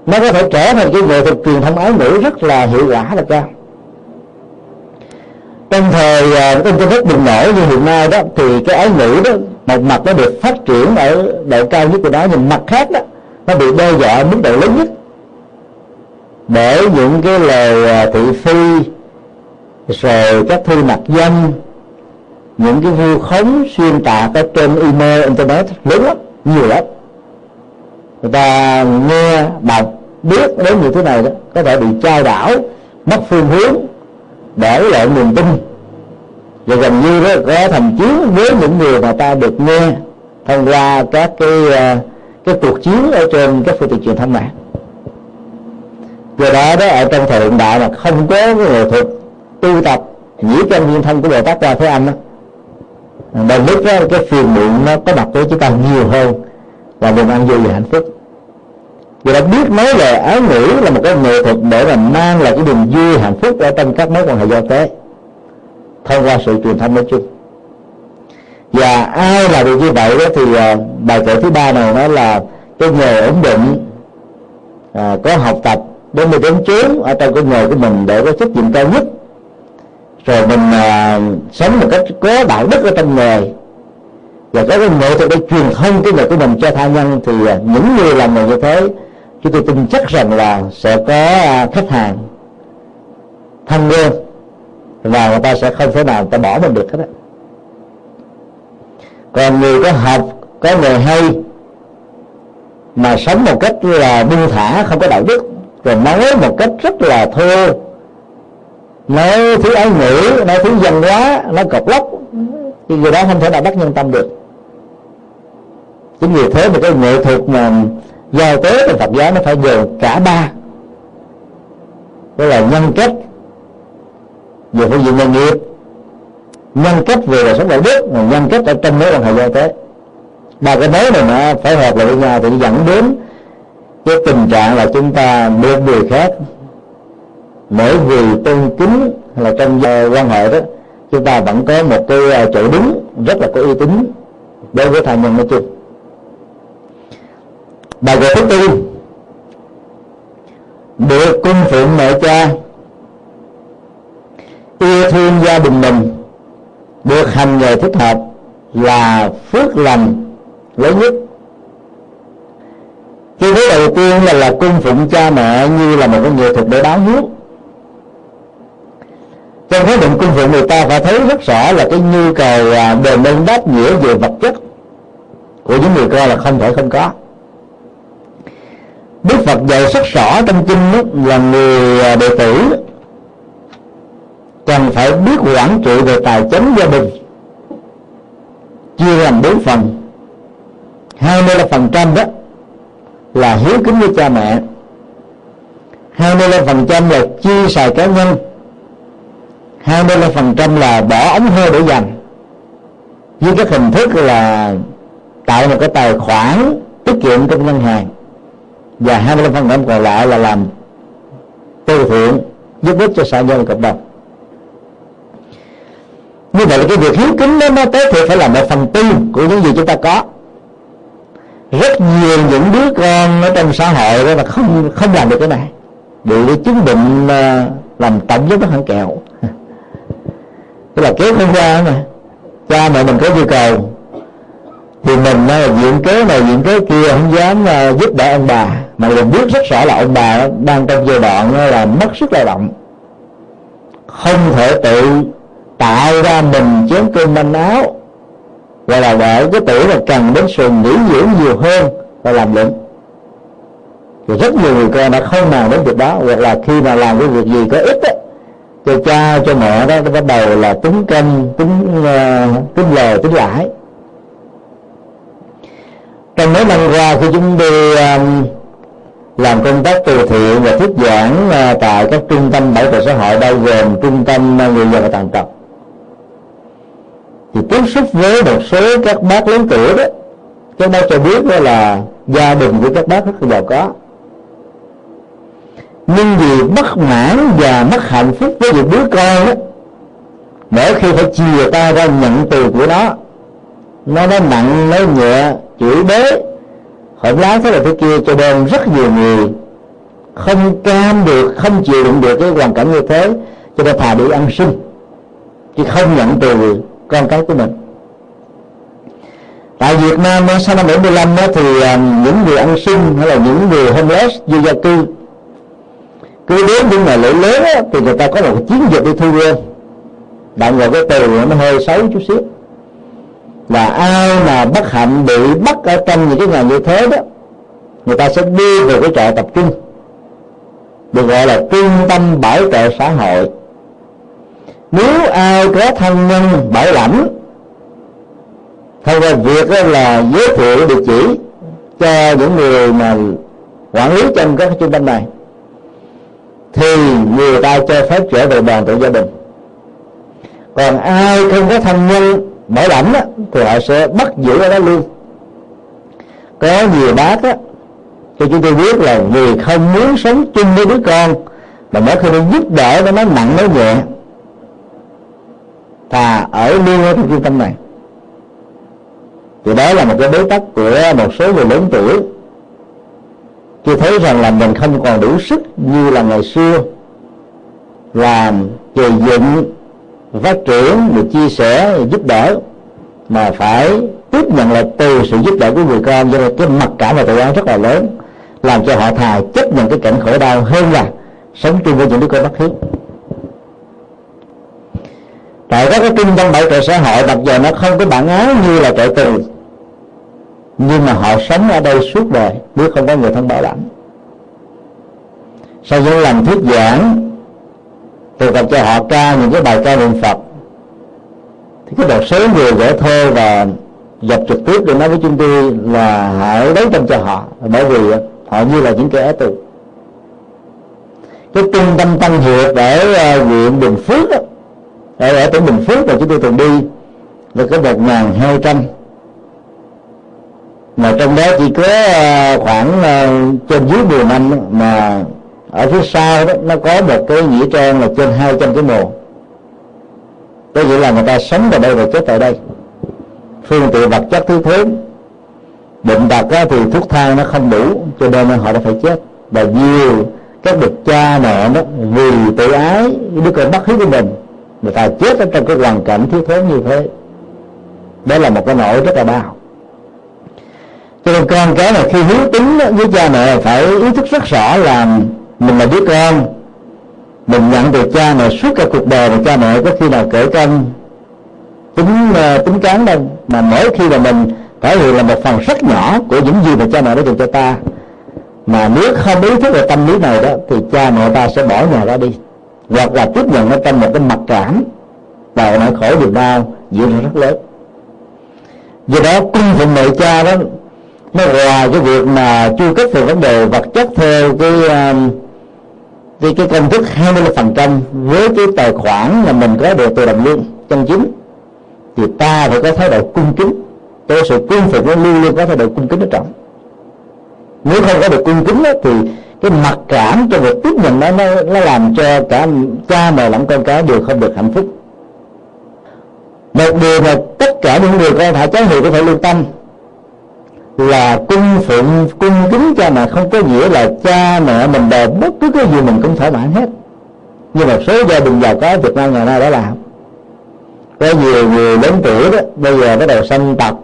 S1: Nó có thể trở thành cái nghệ thuật truyền thông áo ngữ rất là hiệu quả là cao trong thời uh, internet bùng nổ như hiện nay đó thì cái ái ngữ đó một mặt nó được phát triển ở độ cao nhất của nó nhưng mặt khác đó nó bị đe dọa ở mức độ lớn nhất. Để những cái lời ờ, thị phi rồi các thư mặt danh những cái vu khống xuyên tạc ở trên email internet lớn lắm nhiều lắm. Người ta nghe đọc biết đến như thế này đó có thể bị trao đảo mất phương hướng để lại niềm tin. Và gần như đó, có thành chiến với những người mà ta được nghe thông qua các cái ờ, cái cuộc chiến ở trên các phương tiện truyền thông mạng. Do đó đó, ở trong thời hiện đại mà không có cái nghệ thuật tu tập, nhĩ căn viên thân của bồ tát qua thế anh đó đồng lúc đó cái phiền muộn nó có mặt với chúng ta nhiều hơn và niềm an vui và hạnh phúc người đã biết nói về ái ngữ là một cái nghệ thuật để mà mang lại cái niềm vui hạnh phúc ở trong các mối quan hệ giao tế. Thông qua sự truyền thông nói chung. Và ai là được như vậy đó thì à, bài kệ thứ ba này nó là cái nghề ổn định à, có học tập đến nơi đến chốn ở trong cái nghề của mình để có trách nhiệm cao nhất. Rồi mình à, sống một cách có đạo đức ở trong nghề. Và có cái nghệ thuật để truyền thông cái nghề của mình cho tha nhân thì à, những người làm nghề như thế chúng tôi tin chắc rằng là sẽ có à, khách hàng thân gương và người ta sẽ không thể nào người ta bỏ mình được hết á. Còn người có học, có nghề hay mà sống một cách là buông thả, không có đạo đức, rồi nói một cách rất là thô, nói thứ ái ngữ, nói thứ văn hóa, nói cọc lóc, thì người đó không thể nào bắt nhân tâm được. Chính vì thế mà cái nghệ thuật mà giao tế trong Phật giáo nó phải gồm cả ba. Đó là nhân cách về phương diện nghề nghiệp, nhân cách về đời sống đạo đức, và nhân cách ở trong mối quan hệ giao tế. Ba cái mối này nó phải hợp lại với nhau thì dẫn đến cái tình trạng là chúng ta một người khác. Mỗi vì tôn kính hay là trong quan hệ đó, chúng ta vẫn có một cái à, chỗ đứng rất là có uy tín đối với thành nhân nói chung bài kệ thứ tư. Được cung phụng mẹ cha. Yêu thương gia đình mình. Được hành nghề thích hợp là phước lành lớn nhất. Cái thứ đầu tiên là là cung phụng cha mẹ như là một cái nghệ thuật để báo hiếu. Trong khái niệm cung phụng người ta phải thấy rất rõ là cái nhu cầu à, đền ơn đáp nghĩa về vật chất của những người con là không thể không có. Đức Phật dạy rất rõ trong kinh đó, là người à, đệ tử cần phải biết quản trị về tài chính gia đình chia làm bốn phần. Hai mươi là phần trăm đó là hiếu kính với cha mẹ. Hai mươi phần trăm là chia xài cá nhân. Hai mươi phần trăm là bỏ ống hơi để dành. Với các hình thức là tạo một cái tài khoản tiết kiệm trong ngân hàng và 25 phần trăm còn lại là làm từ thiện giúp ích cho xã hội và cộng đồng. Như vậy là cái việc hiếu kính đó nó tới thì phải là một phần tư của những gì chúng ta có. Rất nhiều những đứa con ở trong xã hội đó là không không làm được cái này. Bị chứng bệnh ờ, làm tổng giám đốc hãng kẹo. Tức là kéo không ra mà, cha mẹ mình có nhu cầu thì mình là diện kế này diện kế kia không dám uh, giúp đỡ ông bà. Mà mình biết rất rõ là ông bà đang trong giai đoạn là mất sức lao động. Không thể tự tạo ra mình chén cơm manh áo và là ở cái tuổi là cần đến sự nghỉ dưỡng nhiều hơn và làm lụng. Thì rất nhiều người con đã không màng đến việc đó hoặc là khi mà làm cái việc gì có ích á cho cha cho mẹ đó nó bắt đầu là tính canh tính uh, tính lời tính lãi trong mấy năm qua khi chúng tôi um, làm công tác từ thiện và thuyết giảng uh, tại các trung tâm bảo trợ xã hội bao gồm trung tâm uh, người già và tàn tật thì tiếp xúc với một số các bác lớn tuổi đó các bác cho biết đó là gia đình của các bác rất là giàu có. Nhưng vì bất mãn và mất hạnh phúc với những đứa con đó mỗi khi phải chia ta ra nhận từ của nó nó nói nặng nó nhẹ chửi bế hỗn láo thế là thế kia cho nên rất nhiều người không cam được không chịu đựng được cái hoàn cảnh như thế cho nên thà đi ăn xin chứ không nhận từ con cái của mình. Tại Việt Nam sau năm 75 đó, thì à, những người ăn xin hay là những người homeless vô gia cư cứ đến những ngày lễ lớn đó, thì người ta có một chiến dịch đi thu gom. Bạn gọi cái từ nó hơi xấu chút xíu là ai mà bất hạnh bị bắt ở trong những cái ngày như thế đó, người ta sẽ đưa về cái trại tập trung. Được gọi là trung tâm bảo trợ xã hội. Nếu ai có thân nhân bảo lãnh, thông qua việc đó là giới thiệu địa chỉ cho những người mà quản lý trong các trung tâm này, thì người ta cho phép trở về đoàn tụ gia đình. Còn ai không có thân nhân bảo lãnh á, thì họ sẽ bắt giữ ở đó luôn. Có nhiều bác á cho chúng tôi biết là người không muốn sống chung với đứa con mà mỗi khi nó giúp đỡ nó nói nặng nói nhẹ. Thà ở luôn ở trong trung tâm này. Thì đó là một cái bế tắc của một số người lớn tuổi. Khi thấy rằng là mình không còn đủ sức như là ngày xưa làm chề dựng phát triển được chia sẻ, giúp đỡ, mà phải tiếp nhận lại từ sự giúp đỡ của người con. Cho nên cái mặc cảm và tội ái rất là lớn, làm cho họ thà chấp nhận cái cảnh khổ đau hơn là sống chung với những đứa con bất hiếu. Tại các cái kinh doanh bảo trợ xã hội, mặc dù nó không có bản án như là trợ từ, nhưng mà họ sống ở đây suốt đời, nếu không có người thân bảo lãnh sau những lần thuyết giảng từ tập cho họ ca những cái bài ca niệm phật. Thì cái một số người gửi thơ và gặp trực tiếp để nói với chúng tôi là hãy đấu tranh cho họ. Bởi vì họ như là những kẻ tù. Cái trung tâm tăng hiệp ở ờ, huyện Bình Phước đó, ở, ở tỉnh Bình Phước mà chúng tôi từng đi là có một ngàn hai trăm. Mà trong đó chỉ có ờ, khoảng ờ, trên dưới 10 năm mà ở phía sau đó, nó có một cái nghĩa trang là trên 200 cái mồ. Có nghĩa là người ta sống tại đây và chết tại đây. Phương tiện vật chất thứ thế bệnh tật thì thuốc thang nó không đủ, cho nên họ đã phải chết. Và nhiều các bậc cha mẹ đó vì tự ái đứa con bất hiếu của mình, người ta chết ở trong cái hoàn cảnh thiếu thốn như thế. Đó là một cái nỗi rất là đau. Cho nên con cái là khi hiếu tính với cha mẹ phải ý thức rất rõ là mình là đứa con mình nhận được cha mẹ suốt cả cuộc đời mà cha mẹ có khi nào kể công tính uh, ờ, tính cán đâu. Mà mỗi khi mà mình thể hiện là một phần rất nhỏ của những gì mà cha mẹ đã dành cho ta mà nếu không ý thức về tâm lý này đó thì cha mẹ ta sẽ bỏ nhà ra đi. Hoặc là tiếp nhận nó trong một cái mặc cảm và nỗi khổ điều đau diễn ra rất lớn. Do đó cung phụng mẹ cha đó nó ngoài cái việc mà chu cấp về vấn đề vật chất theo cái uh, cái cái công thức 20% với cái tài khoản mà mình có được từ đồng lương chân chính thì ta phải có thái độ cung kính. Cho sự cung phục nó luôn luôn có thái độ cung kính ở trọng. Nếu không có được cung kính đó, thì cái mặc cảm cho việc tiếp nhận nó nó, nó làm cho cả cha mẹ lẫn con cái đều không được hạnh phúc. Một điều mà tất cả những người con thả cháu hiệu có thể lưu tâm là cung phụng cung kính cha mẹ không có nghĩa là cha mẹ mình đòi bất cứ cái gì mình cũng thỏa mãn hết. Nhưng mà số gia đình giàu có Việt Nam ngày nay đã làm. Có nhiều người lớn tuổi đó bây giờ bắt đầu sanh tật.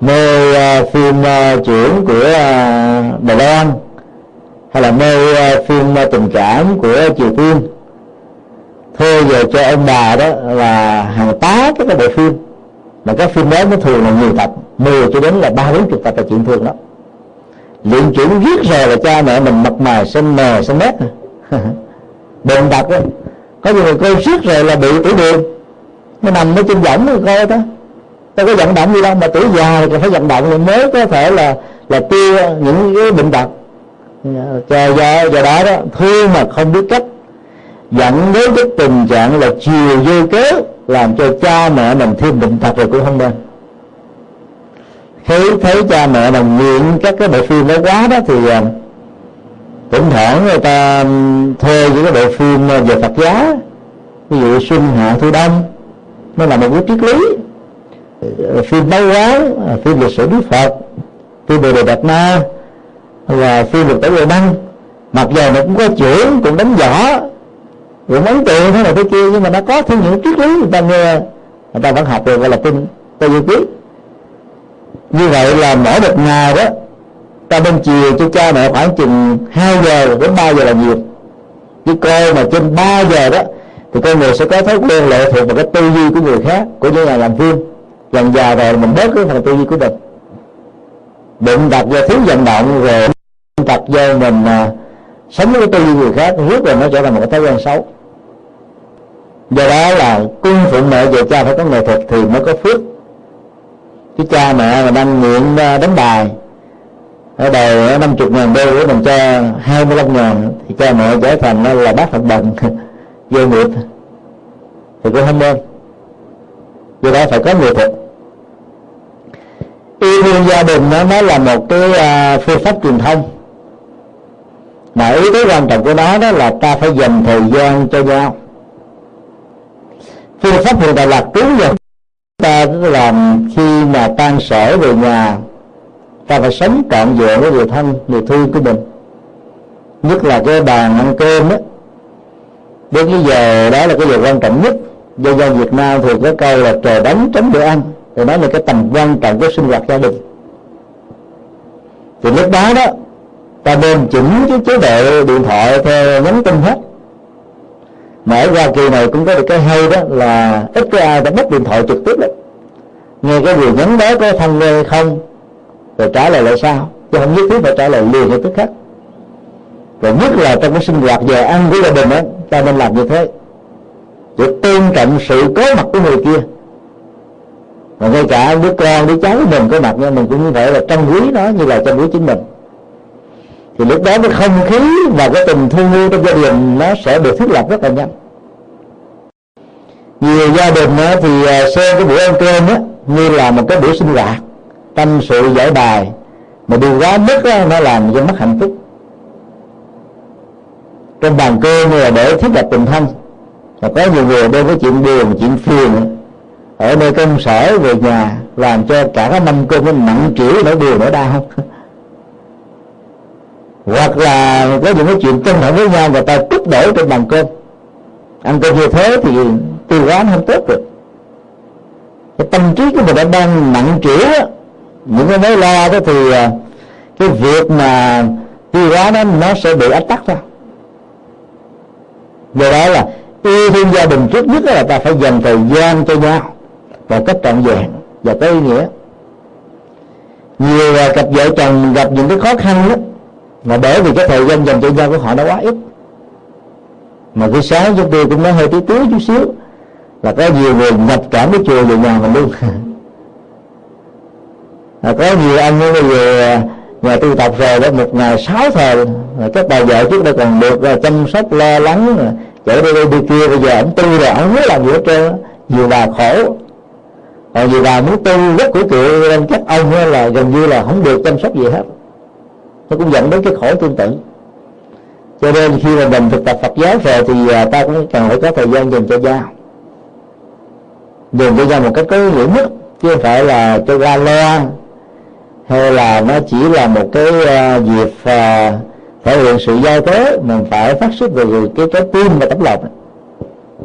S1: Mê uh, phim à, uh, chuyển của uh, Đài Loan hay là mê uh, phim uh, tình cảm của Triều Tiên. Thuê về cho ông bà đó là hàng tá các cái bộ phim. Mà các phim đó nó thường là nhiều tập. 10 cho đến là ba bốn chục tập là chuyện thường đó. Luyện chuyển viết rồi là cha mẹ mình mặt mày, xanh mè, xanh mét. Bệnh tật đó. Có nhiều người coi riết rồi là bị tiểu đường. Nó nằm ở trên võng rồi coi đó. Ta có vận động gì đâu, mà tuổi già thì phải vận động, thì mới có thể là là tiêu những cái bệnh tật. Cho do do đó đó thương mà không biết cách. Dẫn đến cái tình trạng là chiều vô cớ, làm cho cha mẹ mình thêm bệnh tật rồi cũng không nên thấy thấy cha mẹ đồng nghiện các cái bộ phim đó quá đó thì à, thỉnh thoảng người ta thuê những cái bộ phim à, về Phật giáo ví dụ xuân hạ thu đông nó là một cái triết lý. Ờ, phim báo quán à, phim lịch sử đức phật phim bồ đề đạt ma và phim lịch tử đăng mặc dù nó cũng có chữ cũng đánh võ cũng ấn tượng thế này thế kia nhưng mà nó có thêm những triết lý người ta nghe người ta vẫn học được gọi là tin tây du ký như vậy là mỗi một ngày đó ta bên chiều cho cha mẹ khoảng chừng 2 giờ đến 3 giờ là nhiều chứ coi mà trên 3 giờ đó thì con người sẽ có thói quen lệ thuộc vào cái tư duy của người khác của những nhà làm phim. Dần già rồi mình bớt cái phần tư duy của mình. Bệnh tật do thiếu vận động rồi bệnh tật do mình à, sống với tư duy người khác rất là nó trở thành một cái thói quen xấu. Do đó là cung phụng mẹ về cha phải có nghệ thuật thì mới có phước cái cha mẹ mà đang nguyện à, đánh bài ở đầu à, năm chục ngàn đô của mình cho hai mươi lăm ngàn thì cha mẹ trở thành à, là bác hợp đồng. Vô nghiệp. Thì cũng không nên. Do đó phải có người thuật yêu thương gia đình nó nó là một cái uh, phương pháp truyền thông. Mà ý tứ quan trọng của nó đó là ta phải dành thời gian cho nhau. Phương pháp hiện tại là cứu giờ ta làm khi mà tan sở về nhà, ta phải sống trọn vẹn với người thân, người thương của mình. Nhất là cái bàn ăn cơm đó đến cái giờ đó là cái giờ quan trọng nhất. Dân gian Việt Nam thường có câu là trời đánh tránh bữa ăn. Thì đó là cái tầm quan trọng của sinh hoạt gia đình. Thì lúc đó đó, ta nên chỉnh cái chế độ điện thoại theo nhắn tin hết mà ở Hoa Kỳ này cũng có được cái hay đó là ít có ai đã bắt điện thoại trực tiếp đấy nghe cái người nhắn đó có thông nghe không, rồi trả lời lại sao? Chứ không nhất thiết phải trả lời liền ngay tức khắc. Và nhất là trong cái sinh hoạt giờ ăn của gia đình đó ta nên làm như thế. Để tôn trọng sự có mặt của người kia. Và ngay cả đứa con, đứa cháu của mình có mặt nha, mình cũng như vậy là trân quý nó như là trân quý chính mình thì lúc đó cái không khí và cái tình thương yêu trong gia đình nó sẽ được thiết lập rất là nhanh. Nhiều gia đình thì à, xem cái buổi ăn cơm á như là một cái buổi sinh hoạt tâm sự giải bài. Mà điều quá mức đó, nó làm cho mất hạnh phúc. Trong bàn cơm là để thiết lập tình thân. Và có nhiều người đem cái chuyện buồn chuyện phiền ở nơi công sở về nhà làm cho cả cái mâm cơm nó nặng trĩu nỗi buồn nỗi đau hoặc là có những cái chuyện căng thẳng với nhau và ta tức đổ trên bàn cơm. Ăn cơm như thế thì tiêu hóa không tốt được. Cái tâm trí của mình đã đang nặng trĩu những cái mối lo đó thì à, cái việc mà tiêu hóa nó nó sẽ bị ách tắc ra. Do đó là yêu thương gia đình trước nhất là ta phải dành thời gian cho nhau và cách trọn vẹn và có ý nghĩa. Nhiều à, cặp vợ chồng gặp những cái khó khăn đó mà bởi vì cái thời gian dành cho nhau của họ nó quá ít. Mà cái sáng chúng tôi cũng nói hơi tí tí chút xíu, là có nhiều người nhập cảm cái chùa về nhà mình luôn. Là có nhiều anh như bây giờ à, nhà tu tập rồi đó một ngày sáu thời các bà vợ trước đây còn được à, chăm sóc, lo lắng à, chạy đi đây, đi kia, bây giờ ông tu rồi ông muốn làm gì hết trơn nhiều bà khổ. Còn nhiều bà muốn tu rất của kiệu lên các ông là gần như là không được chăm sóc gì hết nó cũng dẫn đến cái khổ tương tự. Cho nên khi mà mình thực tập Phật giáo rồi thì à, ta cũng cần phải có thời gian dành cho nhau dành cho nhau một cách có ý nghĩa nhất chứ không phải là cho ra lo hay là nó chỉ là một cái uh, dịp uh, thể hiện sự giao tế mình phải phát xuất về cái cái tim và tấm lòng.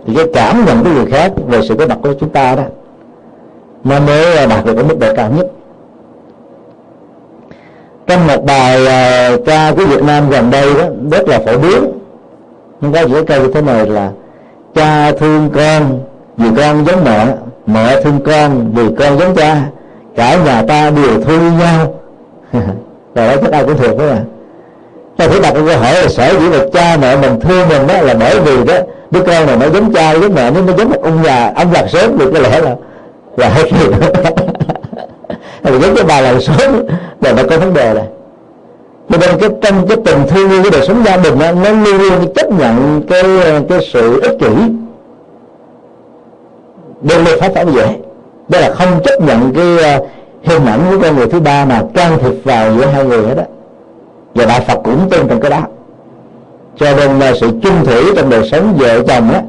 S1: Thì cái cảm nhận của người khác về sự có mặt của chúng ta đó nó mới đạt được cái mức độ cao nhất trong một bài uh, ca của Việt Nam gần đây đó rất là phổ biến. Nhưng có giữa câu như thế này là cha thương con vì con giống mẹ mẹ thương con vì con giống cha. Cả nhà ta đều thương nhau. Rồi đó chắc ai cũng thường đó à ta phải đặt câu hỏi là sở dĩ là cha mẹ mình thương mình đó là bởi vì đó đứa con này nó giống cha giống mẹ nó giống một ông già ông già sớm được cái lẽ là là hết rồi. rồi giống cái bà lần sớm là nó có vấn đề này. Cho nên cái trong cái tình thương yêu cái đời sống gia đình đó, nó luôn luôn chấp nhận cái cái sự ích kỷ. Đôi lúc phải phải như dễ đó là không chấp nhận cái à, hình ảnh của con người thứ ba mà can thiệp vào giữa hai người hết đó và đạo Phật cũng tin trong cái đó. Cho nên là sự chung thủy trong đời sống vợ chồng á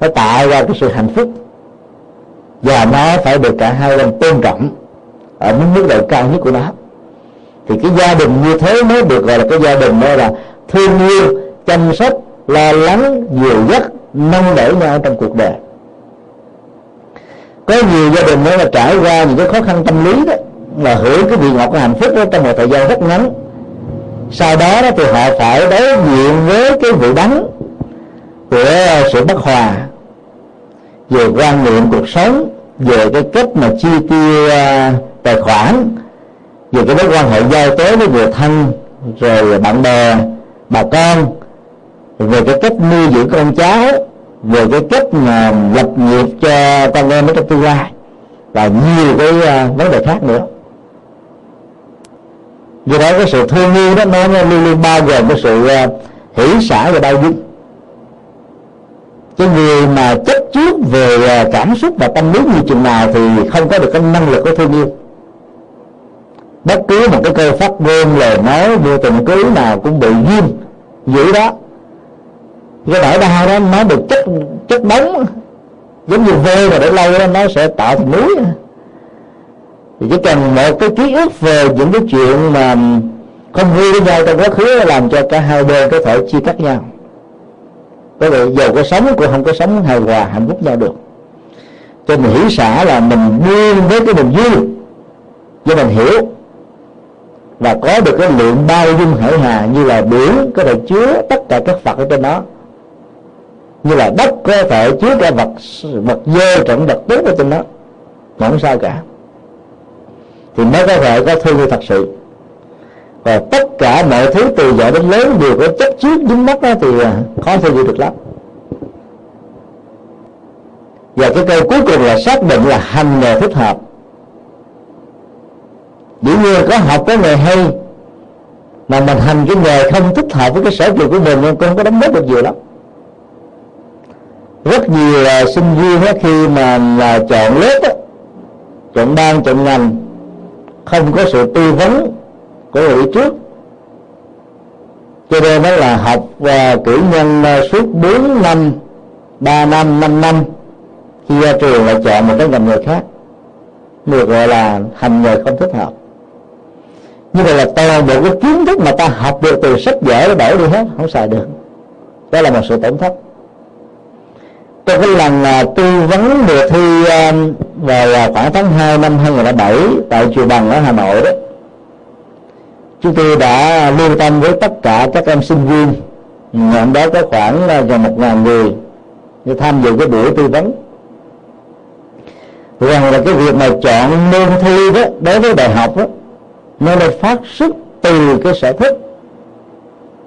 S1: nó tạo ra cái sự hạnh phúc. Và nó phải được cả hai bên tôn trọng ở mức mức độ cao nhất của nó. Thì cái gia đình như thế mới được gọi là cái gia đình đó là thương yêu chăm sóc lo lắng nhiều dắt nâng đỡ nhau trong cuộc đời. Có nhiều gia đình đó là trải qua những cái khó khăn tâm lý đó là hưởng cái vị ngọt của hạnh phúc đó trong một thời gian rất ngắn. Sau đó, đó thì họ phải đối diện với cái vụ đắng của sự bất hòa về quan niệm cuộc sống về cái cách mà chi tiêu uh, tài khoản về cái mối quan hệ giao tế với người thân rồi bạn bè bà con về cái cách nuôi dưỡng con cháu về cái cách mà lập nghiệp cho con em ở trong tương lai và nhiều cái uh, vấn đề khác nữa. Do đó cái sự thương yêu đó nó luôn luôn bao gồm cái sự uh, hỷ xả và đau dung cái người mà chấp trước về à, cảm xúc và tâm lý như chừng nào thì không có được cái năng lực của thương yêu bất cứ một cái câu phát ngôn lời nói vô tình cứ nào cũng bị ghim giữ đó. Cái nỗi đau đó nó được chất chất đóng giống như vôi mà để lâu đó, nó sẽ tạo thành núi. Thì chỉ cần một cái ký ức về những cái chuyện mà không vui với nhau trong quá khứ làm cho cả hai bên có thể chia cắt nhau. Có vậy giàu có sống cũng không có sống hài hòa hạnh phúc nhau được. Cho mình hiểu xả là mình đương với cái niềm vui cho mình hiểu và có được cái lượng bao dung hải hà như là biển, có thể chứa tất cả các vật ở trên đó. Như là đất, có thể chứa cả vật vật dơ trọng vật tốt ở trên đó. Không sao cả. Thì mới có thể có thương yêu thật sự. Và tất cả mọi thứ từ nhỏ đến lớn đều có chất chứa dính mắt đó thì à, khó thương yêu được lắm. Và cái câu cuối cùng là xác định là hành nghề thích hợp dĩ nhiên có học có nghề hay mà mình hành cái nghề không thích hợp với cái sở trường của mình con không có đóng góp được nhiều lắm. Rất nhiều là sinh viên đó, khi mà là chọn lớp đó, chọn ban chọn ngành không có sự tư vấn của người trước. Cho nên đó là học và cử nhân à, suốt 4 năm 3 năm 5 năm khi ra trường lại chọn một cái ngành nghề khác. Được gọi là hành nghề không thích hợp như vậy là toàn bộ cái kiến thức mà ta học được từ sách vở nó đổ đi hết không xài được. Đó là một sự tổn thất. Trong cái lần uh, tư vấn đề thi uh, vào à, khoảng tháng 2 năm 2007 tại chùa Bằng ở Hà Nội đó. Chúng tôi đã lưu tâm với tất cả các em sinh viên. Ngày đó có khoảng gần một ngàn người để tham dự cái buổi tư vấn. Rằng là cái việc mà chọn môn thi đó đối với đại học đó nó được phát xuất từ cái sở thích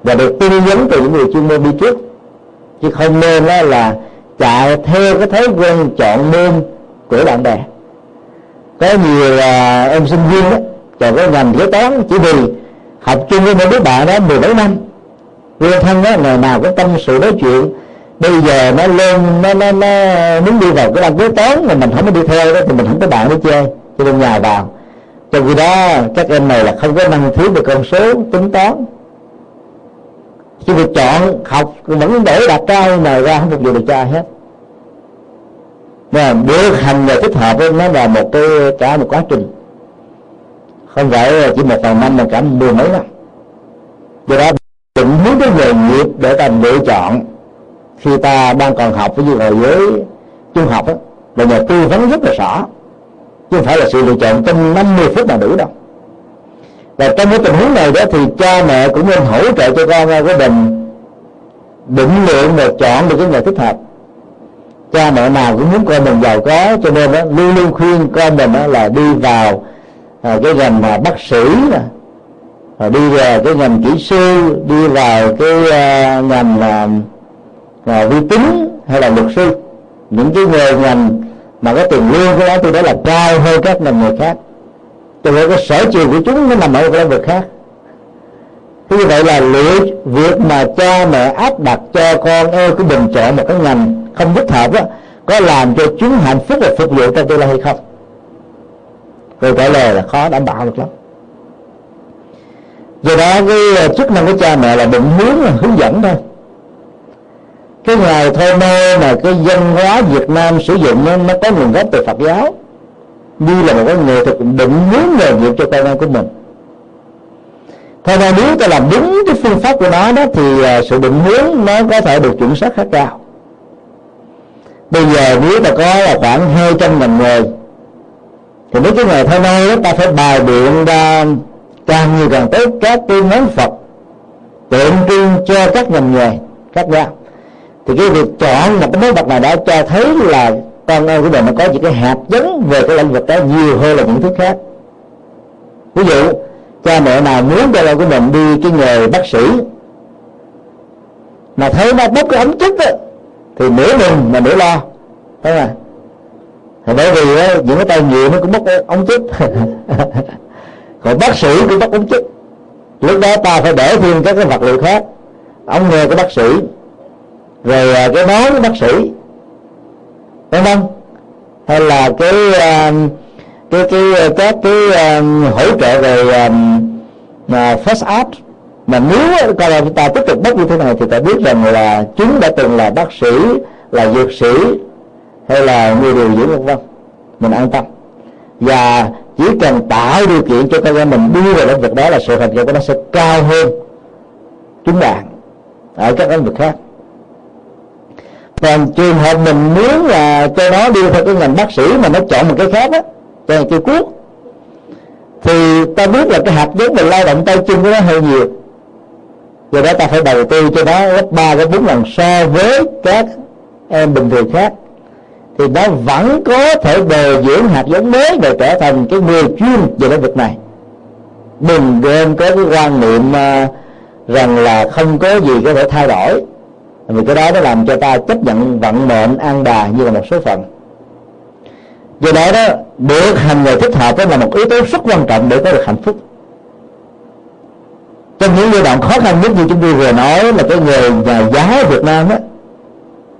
S1: và được tư vấn từ những người chuyên môn đi trước. Chứ không nên đó là chạy theo cái thói quen chọn môn của bạn bè. Có nhiều là em sinh viên đó chọn cái ngành kế toán chỉ vì học chung với một đứa bạn đó mười mấy năm. Quen thân đó ngày nào cũng tâm sự nói chuyện. Bây giờ nó lên nó nó, nó muốn đi vào cái đăng kế toán mà mình không có đi theo đó thì mình không có bạn để chơi. Cho nên nhà vào trong khi đó các em này là không có năng thiếu về con số tính toán. Khi việc chọn học vẫn để đạt cao mà ra không phục vụ được cha hết. Mà được hành và thích hợp nó là một cái cả một quá trình. Không phải chỉ một vài năm mà cả mười mấy năm. Do đó định hướng cái nghề nghiệp để ta lựa chọn. Khi ta đang còn học với như là với trung học đó, là nhà tư vấn rất là rõ chứ không phải là sự lựa chọn trong 50 phút là đủ đâu. Và trong cái tình huống này đó thì cha mẹ cũng nên hỗ trợ cho con của mình định lượng và chọn được cái nghề thích hợp. Cha mẹ nào cũng muốn con mình giàu có cho nên đó, luôn luôn khuyên con mình đó là đi vào à, cái ngành mà bác sĩ nè à, đi vào cái ngành kỹ sư đi vào cái à, ngành là à, vi tính hay là luật sư. Những cái nghề ngành mà cái tiền lương của nó tôi đó là cao hơn các ngành nghề khác. Cho nên cái sở trường của chúng nó nằm ở một lĩnh vực khác. Thế như vậy là liệu việc mà cha mẹ áp đặt cho con ơi cái bình chọn một cái ngành không thích hợp đó có làm cho chúng hạnh phúc và phục vụ trong tương lai hay không? Tôi trả lời là khó đảm bảo được lắm. Do đó cái ờ, chức năng của cha mẹ là định hướng là hướng dẫn thôi cái ngày thơ mơ mà cái dân hóa Việt Nam sử dụng nó, nó có nguồn gốc từ Phật giáo. Như là một cái nghệ thuật định hướng nghề nghiệp cho con em của mình. Thôi mà nếu ta làm đúng cái phương pháp của nó đó thì à, sự định hướng nó có thể được chuẩn xác khá cao. Bây giờ nếu ta có là khoảng 200 ngành nghề thì mấy cái nghề thơ mơ đó ta phải bài biện ra càng nhiều càng tốt các cái món Phật tượng trưng cho các ngành nghề khác nhau thì cái việc chọn một cái món vật nào đó cho thấy là con em của mình nó có những cái hạt giống về cái lĩnh vực đó nhiều hơn là những thứ khác. Ví dụ cha mẹ nào muốn cho con của mình đi cái nghề bác sĩ mà thấy nó bốc cái ống chất đó, thì nửa mừng mà nửa lo thấy không thì bởi vì đó, những cái tay nhiều nó cũng bốc ống chích còn bác sĩ cũng bốc ống chích lúc đó ta phải để thêm các cái vật liệu khác. Ống nghe của bác sĩ rồi à, cái máu của bác sĩ. Vân vân. Hay là cái à, cái cái à, các cái hỗ trợ về um, uh, first aid. Mà nếu coi là chúng ta tiếp tục bắt như thế này thì ta biết rằng là chúng đã từng là bác sĩ là dược sĩ hay là người điều dưỡng vân vân. Mình an tâm. Và chỉ cần tạo điều kiện cho con em mình đi vào lĩnh vực đó là sự thành công của nó sẽ cao hơn chúng bạn ở các lĩnh vực khác còn trường hợp mình muốn là cho nó đi theo cái ngành bác sĩ mà nó chọn một cái khác á, cho cái cuốc thì ta biết là cái hạt giống mình lao động tay chân của nó hơi nhiều. Do đó ta phải đầu tư cho nó gấp ba, gấp bốn lần so với các em bình thường khác. Thì nó vẫn có thể bồi dưỡng hạt giống mới để trở thành cái người chuyên về lĩnh vực này. Đừng nên có cái quan niệm à, rằng là không có gì có thể thay đổi vì cái đó nó làm cho ta chấp nhận vận mệnh an đà như là một số phận. Do đó đó được hành nghề thích hợp đó là một yếu tố rất quan trọng để có được hạnh phúc. Trong những giai đoạn khó khăn nhất như chúng tôi vừa nói là cái nghề nhà giáo Việt Nam đó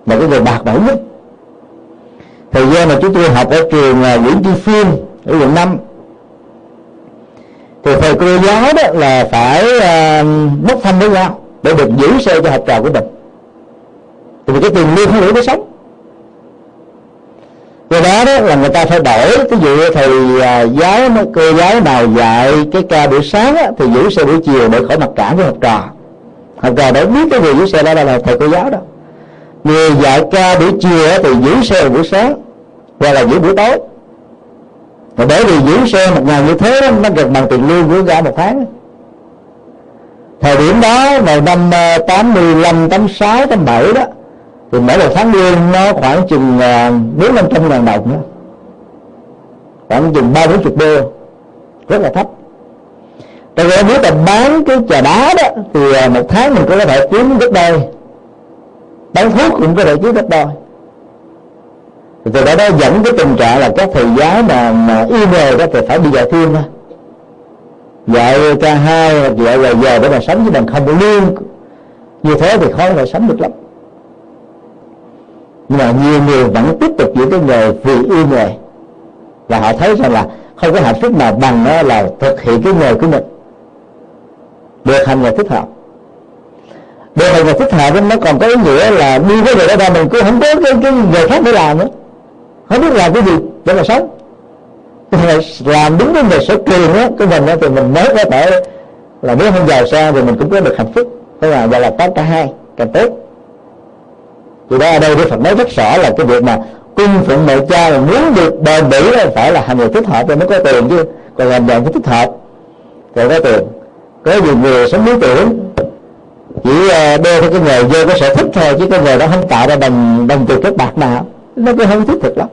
S1: là cái nghề bạc bẽo nhất. Thời gian mà chúng tôi học ở trường à, Nguyễn Tri phiên ở quận năm thì thầy cô giáo đó là phải uh, bốc thăm với nhau để được giữ xe cho học trò của mình thì cái tiền lương không đủ để sống. Do đó đó là người ta phải đổi ví dụ thầy à, giáo cô giáo nào dạy cái ca buổi sáng á, thì giữ xe buổi chiều để khỏi mặc cảm với học trò. Học trò đã biết cái người giữ xe đó là thầy cô giáo đâu người dạy ca buổi chiều á, thì giữ xe buổi sáng hoặc là giữ buổi tối. Mà bởi vì giữ xe một ngày như thế nó gần bằng tiền lương của cả một tháng thời điểm đó vào năm 85, 86, 87 đó thì mỗi một tháng lương nó khoảng chừng ờ, bốn năm trăm ngàn đồng đó. khoảng chừng ba bốn chục đô. Rất là thấp. Tại vì nếu là bán cái trà đá đó thì à, một tháng mình có thể kiếm gấp đôi. Bán thuốc cũng có thể kiếm gấp đôi. Thì từ đó nó dẫn cái tình trạng là các thầy giáo mà, mà yêu nghề đó thì phải đi dạy thêm thôi. Dạy ca hai hoặc dạy vài giờ để mà sống với mình không có lương. Như thế thì khó mà sống được lắm nhưng mà nhiều người vẫn tiếp tục giữ cái nghề vì yêu nghề. Và họ thấy rằng là không có hạnh phúc nào bằng đó là thực hiện cái nghề của mình. Được hành nghề thích hợp. Được hành nghề thích hợp nó còn có ý nghĩa là đi với người đó mình cũng không có cái, cái nghề khác để làm nữa. Không biết làm cái gì để mà sống. Làm đúng cái nghề sở trường á của mình đó, thì mình mới có thể là nếu không giàu sang thì mình cũng có được hạnh phúc. Thế là gọi là có cả hai càng tốt thì đó ở đây Đức Phật nói rất rõ là cái việc mà cung phụng mẹ cha mà muốn được bền bỉ phải là hành người thích hợp thì mới có tiền chứ. Còn làm dạng cái thích hợp thì có tiền. Có nhiều người sống lý tưởng chỉ ờ, đeo theo cái nghề vô cái sở thích thôi chứ cái nghề đó không tạo ra bằng bằng tiền kết bạc nào. Nó cũng không thiết thực lắm.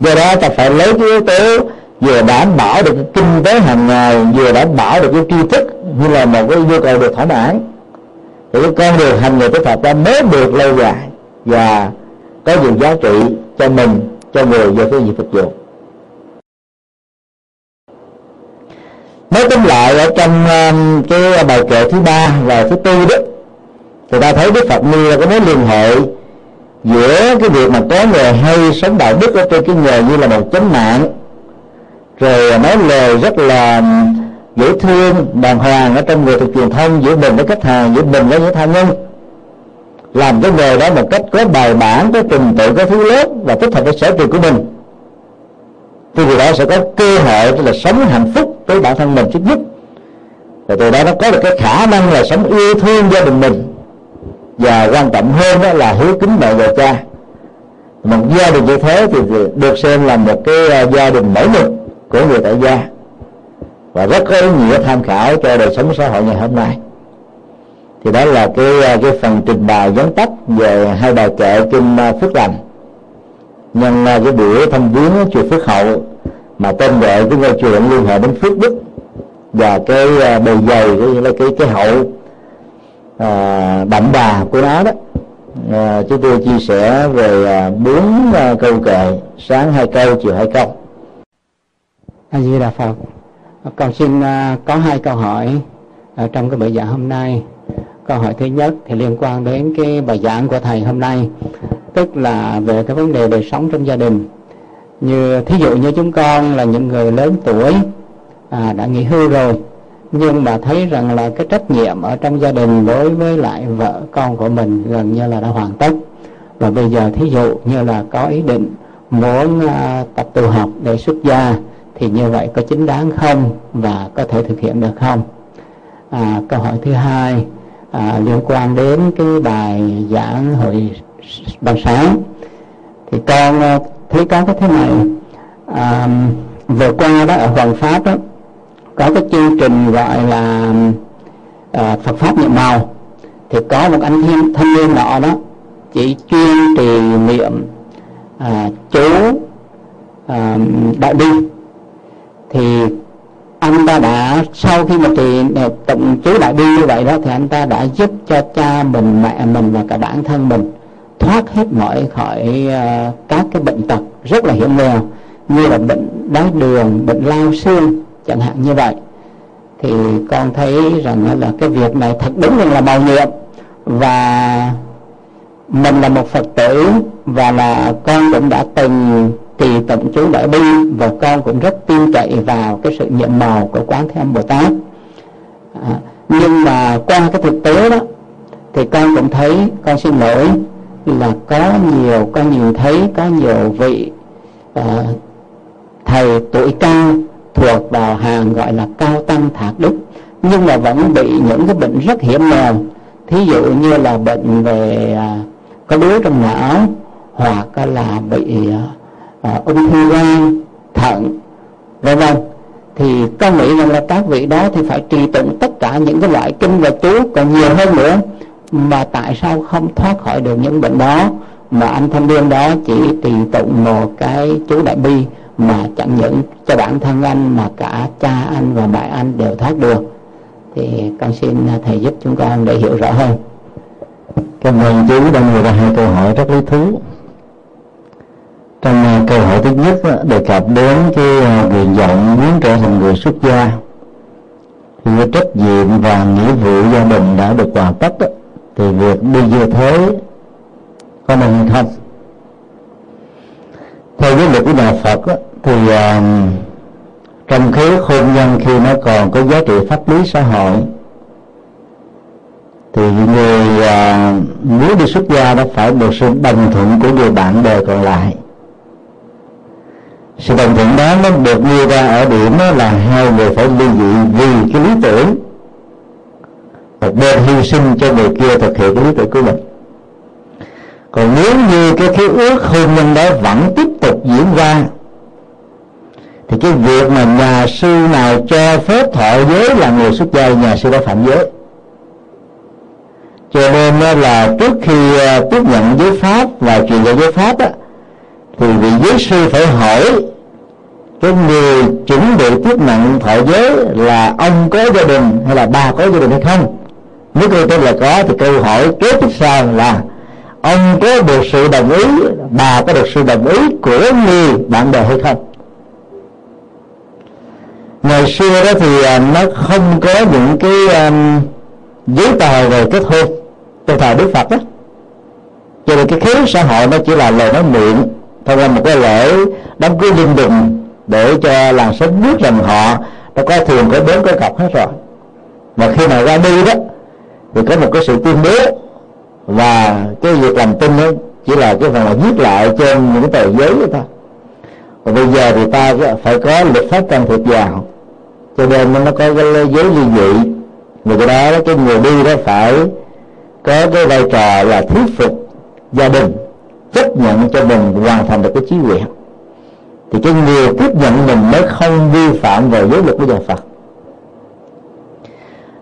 S1: Do đó ta phải lấy cái yếu tố vừa đảm bảo được cái kinh tế hàng ngày vừa đảm bảo được cái tri thức như là một cái nhu cầu được thỏa mãn thì cái con đường hành nghề tích Phật đó mới được lâu dài và có nhiều giá trị cho mình cho người và cái gì phục vụ. Nói tóm lại ở trong um, cái bài kệ thứ ba và thứ tư đó thì ta thấy đức phật nêu là có mối liên hệ giữa cái việc mà có người hay sống đạo đức ở trên cái nghề như là một chánh mạng rồi nói lời rất là dễ thương, đàng hoàng ở trong người thuộc truyền thông giữa mình với khách hàng giữa mình với những tha nhân. Làm cái nghề đó một cách có bài bản, có trình tự, có thứ lớp và thích hợp với sở trường của mình. Thì người đó sẽ có cơ hội là sống hạnh phúc với bản thân mình trước nhất. Và từ đó nó có được cái khả năng là sống yêu thương gia đình mình. Và quan trọng hơn đó là hiếu kính mẹ và cha. Một gia đình như thế thì được xem là một cái ờ, gia đình mẫu mực của người tại gia và rất có ý nghĩa tham khảo cho đời sống xã hội ngày hôm nay. Thì đó là cái à, cái phần trình bày vắn tắt về hai bài kệ kinh à, phước lành. Nhân à, cái buổi thăm viếng chùa phước hậu mà tên gọi cái ngôi chùa liên hệ đến phước đức và cái bề dày cái cái cái hậu à, đậm đà của nó đó. À, chúng tôi chia sẻ về bốn à, câu kệ sáng hai câu chiều hai câu.
S2: A di đà phật con xin à, có hai câu hỏi ở trong cái bài giảng hôm nay. Câu hỏi thứ nhất thì liên quan đến cái bài giảng của thầy hôm nay tức là về cái vấn đề đời sống trong gia đình. Như thí dụ như chúng con là những người lớn tuổi à, đã nghỉ hưu rồi nhưng mà thấy rằng là cái trách nhiệm ở trong gia đình đối với lại vợ con của mình gần như là đã hoàn tất. Và bây giờ thí dụ như là có ý định muốn à, tập tu học để xuất gia thì như vậy có chính đáng không và có thể thực hiện được không? À, câu hỏi thứ hai à, liên quan đến cái bài giảng hội ban sáng. Thì con à, thấy có cái thế này. À, vừa qua đó ở Hoàng Pháp đó có cái chương trình gọi là à, Phật pháp nhiệm màu. Thì có một anh thanh, thanh niên nọ đó chỉ chuyên trì niệm à, chú à, đại bi thì anh ta đã sau khi mà trì ờ, tụng chú đại bi như vậy đó thì anh ta đã giúp cho cha mình mẹ mình và cả bản thân mình thoát hết mọi khỏi uh, các cái bệnh tật rất là hiểm nghèo như là bệnh đái đường bệnh lao xương chẳng hạn như vậy. Thì con thấy rằng là cái việc này thật đúng là màu nhiệm và mình là một phật tử và là con cũng đã từng thì tổng chú đại bi và con cũng rất tin cậy vào cái sự nhiệm màu của quán thế âm bồ tát. À, nhưng mà qua cái thực tế đó thì con cũng thấy con xin lỗi là có nhiều con nhìn thấy có nhiều vị à, thầy tuổi cao thuộc vào hàng gọi là cao tăng thạc đức nhưng mà vẫn bị những cái bệnh rất hiểm nghèo. Thí dụ như là bệnh về à, có đuối trong não hoặc là bị à, ung thư gan thận, vân vân. Thì con nghĩ rằng là các vị đó thì phải trì tụng tất cả những cái loại kinh và chú còn nhiều hơn nữa mà tại sao không thoát khỏi được những bệnh đó mà anh thanh niên đó chỉ trì tụng một cái chú đại bi mà chẳng những cho bản thân anh mà cả cha anh và mẹ anh đều thoát được. Thì con xin thầy giúp chúng con để hiểu rõ hơn.
S1: Cảm ơn chú đã đưa ra hai câu hỏi rất lý thú trong ờ, câu hỏi thứ nhất đề cập đến cái ờ, nguyện vọng muốn trở thành người xuất gia thì cái trách nhiệm và nghĩa vụ gia đình đã được hoàn tất đó, thì việc đi như thế có nên hay không? Theo cái luật của nhà Phật đó, thì uh, trong khế hôn nhân khi nó còn có giá trị pháp lý xã hội thì người muốn đi xuất gia đó phải được sự đồng thuận của người bạn đời còn lại sự đồng thuận đó nó được đưa ra ở điểm đó là hai người phải ly dị vì cái lý tưởng. Một bên hy sinh cho người kia thực hiện cái lý tưởng của mình. Còn nếu như cái khế ước hôn nhân đó vẫn tiếp tục diễn ra thì cái việc mà nhà sư nào cho phép thọ giới là người xuất gia nhà sư đó phạm giới. Cho nên là trước khi à, tiếp nhận giới pháp và truyền dạy giới pháp á, thì vị giới sư phải hỏi cái người chuẩn bị tiếp nhận thọ giới là ông có gia đình hay là bà có gia đình hay không? Nếu câu tôi là có thì câu hỏi kế tiếp sau là ông có được sự đồng ý bà có được sự đồng ý của người bạn bè hay không? Ngày xưa đó thì à, nó không có những cái um, giấy tờ về kết hôn trong thời đức phật đó cho nên cái khế xã hội nó chỉ là lời nói miệng thông qua một cái lễ đám cưới linh đình để cho làng xóm biết rằng họ đã có thuyền, có bến, có cọc hết rồi. Mà khi mà ra đi đó, thì có một cái sự tuyên bố. Và cái việc làm tin đó chỉ là cái phần là viết lại trên những tờ giấy thôi. Và bây giờ thì ta phải có luật pháp can thiệp vào. Cho nên nó có cái giới ly dị. Người cái đó, cái người đi đó phải có cái vai trò là thuyết phục gia đình chấp nhận cho mình hoàn thành được cái trí nguyện. Thì cái người tiếp nhận mình mới không vi phạm vào giới luật của nhà Phật.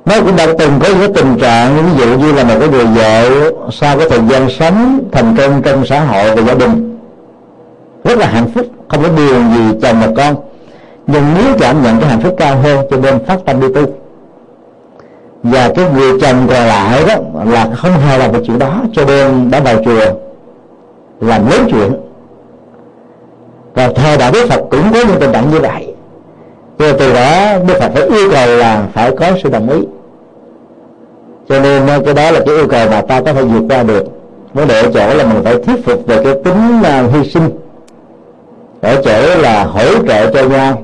S1: Nó cũng đã từng có những tình trạng, ví dụ như là một cái người vợ sau cái thời gian sống thành công trong xã hội và gia đình, rất là hạnh phúc, không có điều gì chồng và con, nhưng nếu cảm nhận cái hạnh phúc cao hơn cho nên phát tâm đi tu. Và cái người chồng còn lại đó là không hài lòng được chuyện đó, cho nên đã vào chùa làm lớn chuyện. Và thời đạo đức phật cũng có những tình trạng như vậy. Cho từ đó đức phật phải yêu cầu là phải có sự đồng ý. Cho nên ờ, cái đó là cái yêu cầu mà ta có thể vượt qua được. Vấn đề ở chỗ là mình phải thuyết phục về cái tính ờ, hy sinh. Ở chỗ là hỗ trợ cho nhau.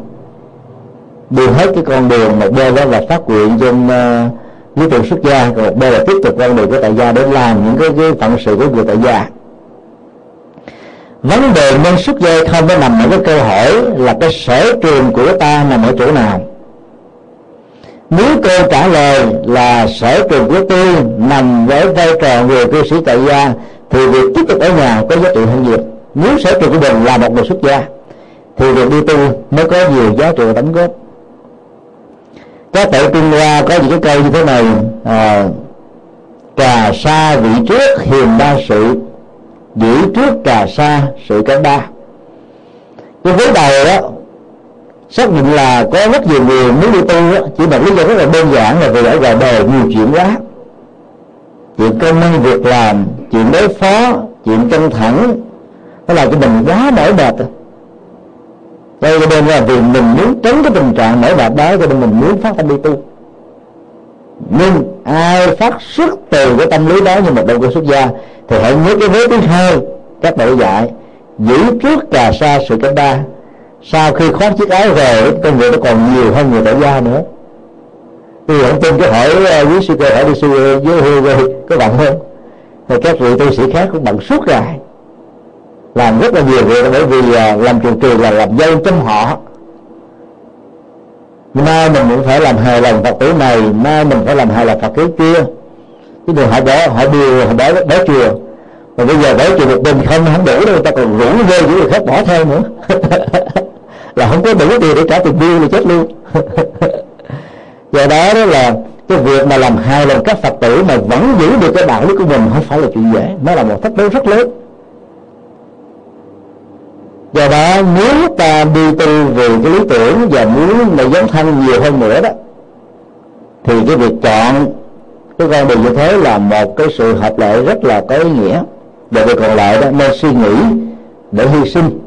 S1: Đi hết cái con đường một bên đó là phát nguyện trong uh, ờ, lý tưởng xuất gia còn một bên là tiếp tục con đường của tại gia để làm những cái, cái phận sự của người tại gia vấn đề nên xuất gia không có nằm ở cái câu hỏi là cái sở trường của ta nằm ở chỗ nào? Nếu câu trả lời là sở trường của tôi nằm với vai trò người cư sĩ tại gia thì việc tiếp tục ở nhà có giá trị hơn nhiều. Nếu sở trường của mình là một người xuất gia thì việc đi tu mới có nhiều giá trị đóng góp. Các tổ trung hoa có những cái câu như thế này à, trà sa vị trước hiền đa sự giữ trước cà sa sự cánh ba. cái vế đầu đó xác định là có rất nhiều người muốn đi tu đó, chỉ là lý do rất là đơn giản là vì ở ngoài đời nhiều chuyện quá. Chuyện công năng việc làm chuyện đối phó chuyện căng thẳng nó làm cho mình quá mỏi mệt. Đây cho nên là vì mình muốn tránh cái tình trạng mỏi mệt đó cho nên mình muốn phát tâm đi tu. Nhưng ai phát xuất từ cái tâm lý đó như một động cơ xuất gia thì hãy nhớ cái vế thứ hai, các đội dạy, giữ trước cà sa sự cánh ba. Sau khi khoác chiếc áo về công việc nó còn nhiều hơn người tại gia nữa. Tôi vẫn tin cái hỏi với quý sư cơ hỏi đi, sư à, với hư có bận không? Thì các vị tu sĩ khác cũng bận suốt ngày. Làm rất là nhiều việc, bởi vì à, làm trường trường là làm dâu trong họ. Mai mình cũng phải làm hài lòng phật tử này, mai mình phải làm hài lòng phật tử kia cái người họ bỏ họ đưa họ bỏ bỏ chùa. Mà bây giờ bỏ chùa một mình không không đủ đâu người ta còn rủ rê những người khác bỏ theo nữa. Là không có đủ tiền để trả tiền bill là chết luôn. Do đó đó là cái việc mà làm hai lần các phật tử mà vẫn giữ được cái đạo đức của mình không phải là chuyện dễ. Nó là một thách đố rất lớn. Do đó nếu ta đi tu về cái lý tưởng và muốn là dấn thân nhiều hơn nữa đó, thì cái việc chọn cái con đường như thế là một cái sự hợp lệ rất là có ý nghĩa. Và việc còn lại đó nên suy nghĩ để hy sinh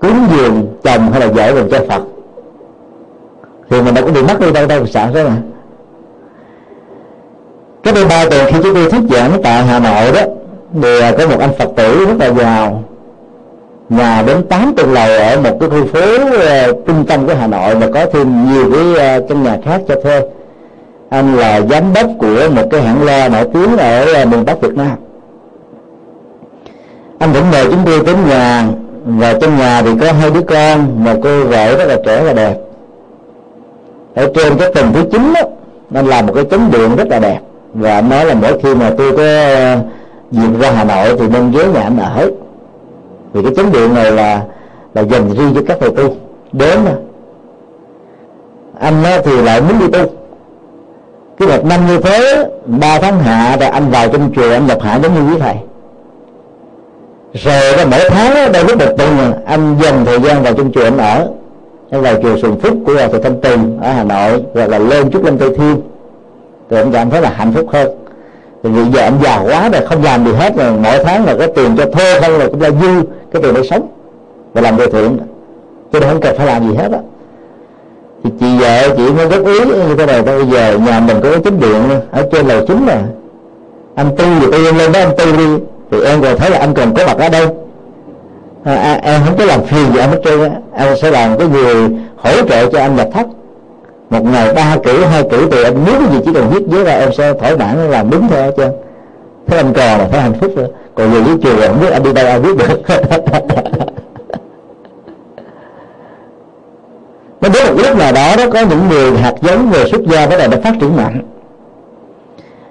S1: cúng dường chồng hay là vợ mình cho phật. Thì mình đâu có bị mất đi đâu đâu sợ đó mà. Cái đây ba tuần khi chúng tôi thuyết giảng tại hà nội đó thì có một anh phật tử rất là giàu. Nhà đến 8 tầng lầu ở một cái khu phố uh, trung tâm của Hà Nội mà có thêm nhiều cái uh, căn nhà khác cho thuê anh là giám đốc của một cái hãng loa nổi tiếng ở ờ, miền Bắc Việt Nam. Anh vẫn mời chúng tôi đến nhà, và trong nhà thì có hai đứa con một cô vợ rất là trẻ và đẹp. Ở trên cái tầng thứ chín đó anh làm một cái chấn điện rất là đẹp. Và anh nói là mỗi khi mà tôi có ờ, dịp ra Hà Nội thì nên ghé nhà anh ở. Vì cái chấn điện này là là dành riêng cho các thầy tu. Đến anh thì lại muốn đi tu cái một năm như thế ba tháng hạ rồi anh vào trong chùa anh nhập hạ giống như quý thầy. Rồi đó mỗi tháng đó, lúc một tuần anh dành thời gian vào trong chùa anh ở. Anh vào chùa Sùng Phúc của thầy Thanh Tùng ở Hà Nội hoặc là lên chút lên Tây Thiên. Thì anh cảm thấy là hạnh phúc hơn. Thì vì giờ anh già quá rồi không làm gì hết rồi. Mỗi tháng là có tiền cho thuê không là cũng là dư cái tiền để sống và làm từ thiện cho nên không cần phải làm gì hết á thì chị vợ chị mới góp ý như thế này bây giờ nhà mình có cái chính điện ở trên lầu chính nè. Anh tư thì tôi lên đó anh tư đi thì em còn thấy là anh cần có mặt ở đây. À, à, em không có làm phiền gì anh hết trơn á. Em sẽ làm cái người hỗ trợ cho anh nhập thất một ngày ba cử hai cử thì anh muốn gì chỉ cần viết dưới ra em sẽ thỏa mãn làm đúng thôi hết trơn thế anh còn là phải hạnh phúc rồi còn người với chùa không biết anh đi đâu ai biết được. nó đến một lúc nào đó đó có những người hạt giống về xuất gia bắt đầu nó phát triển mạnh.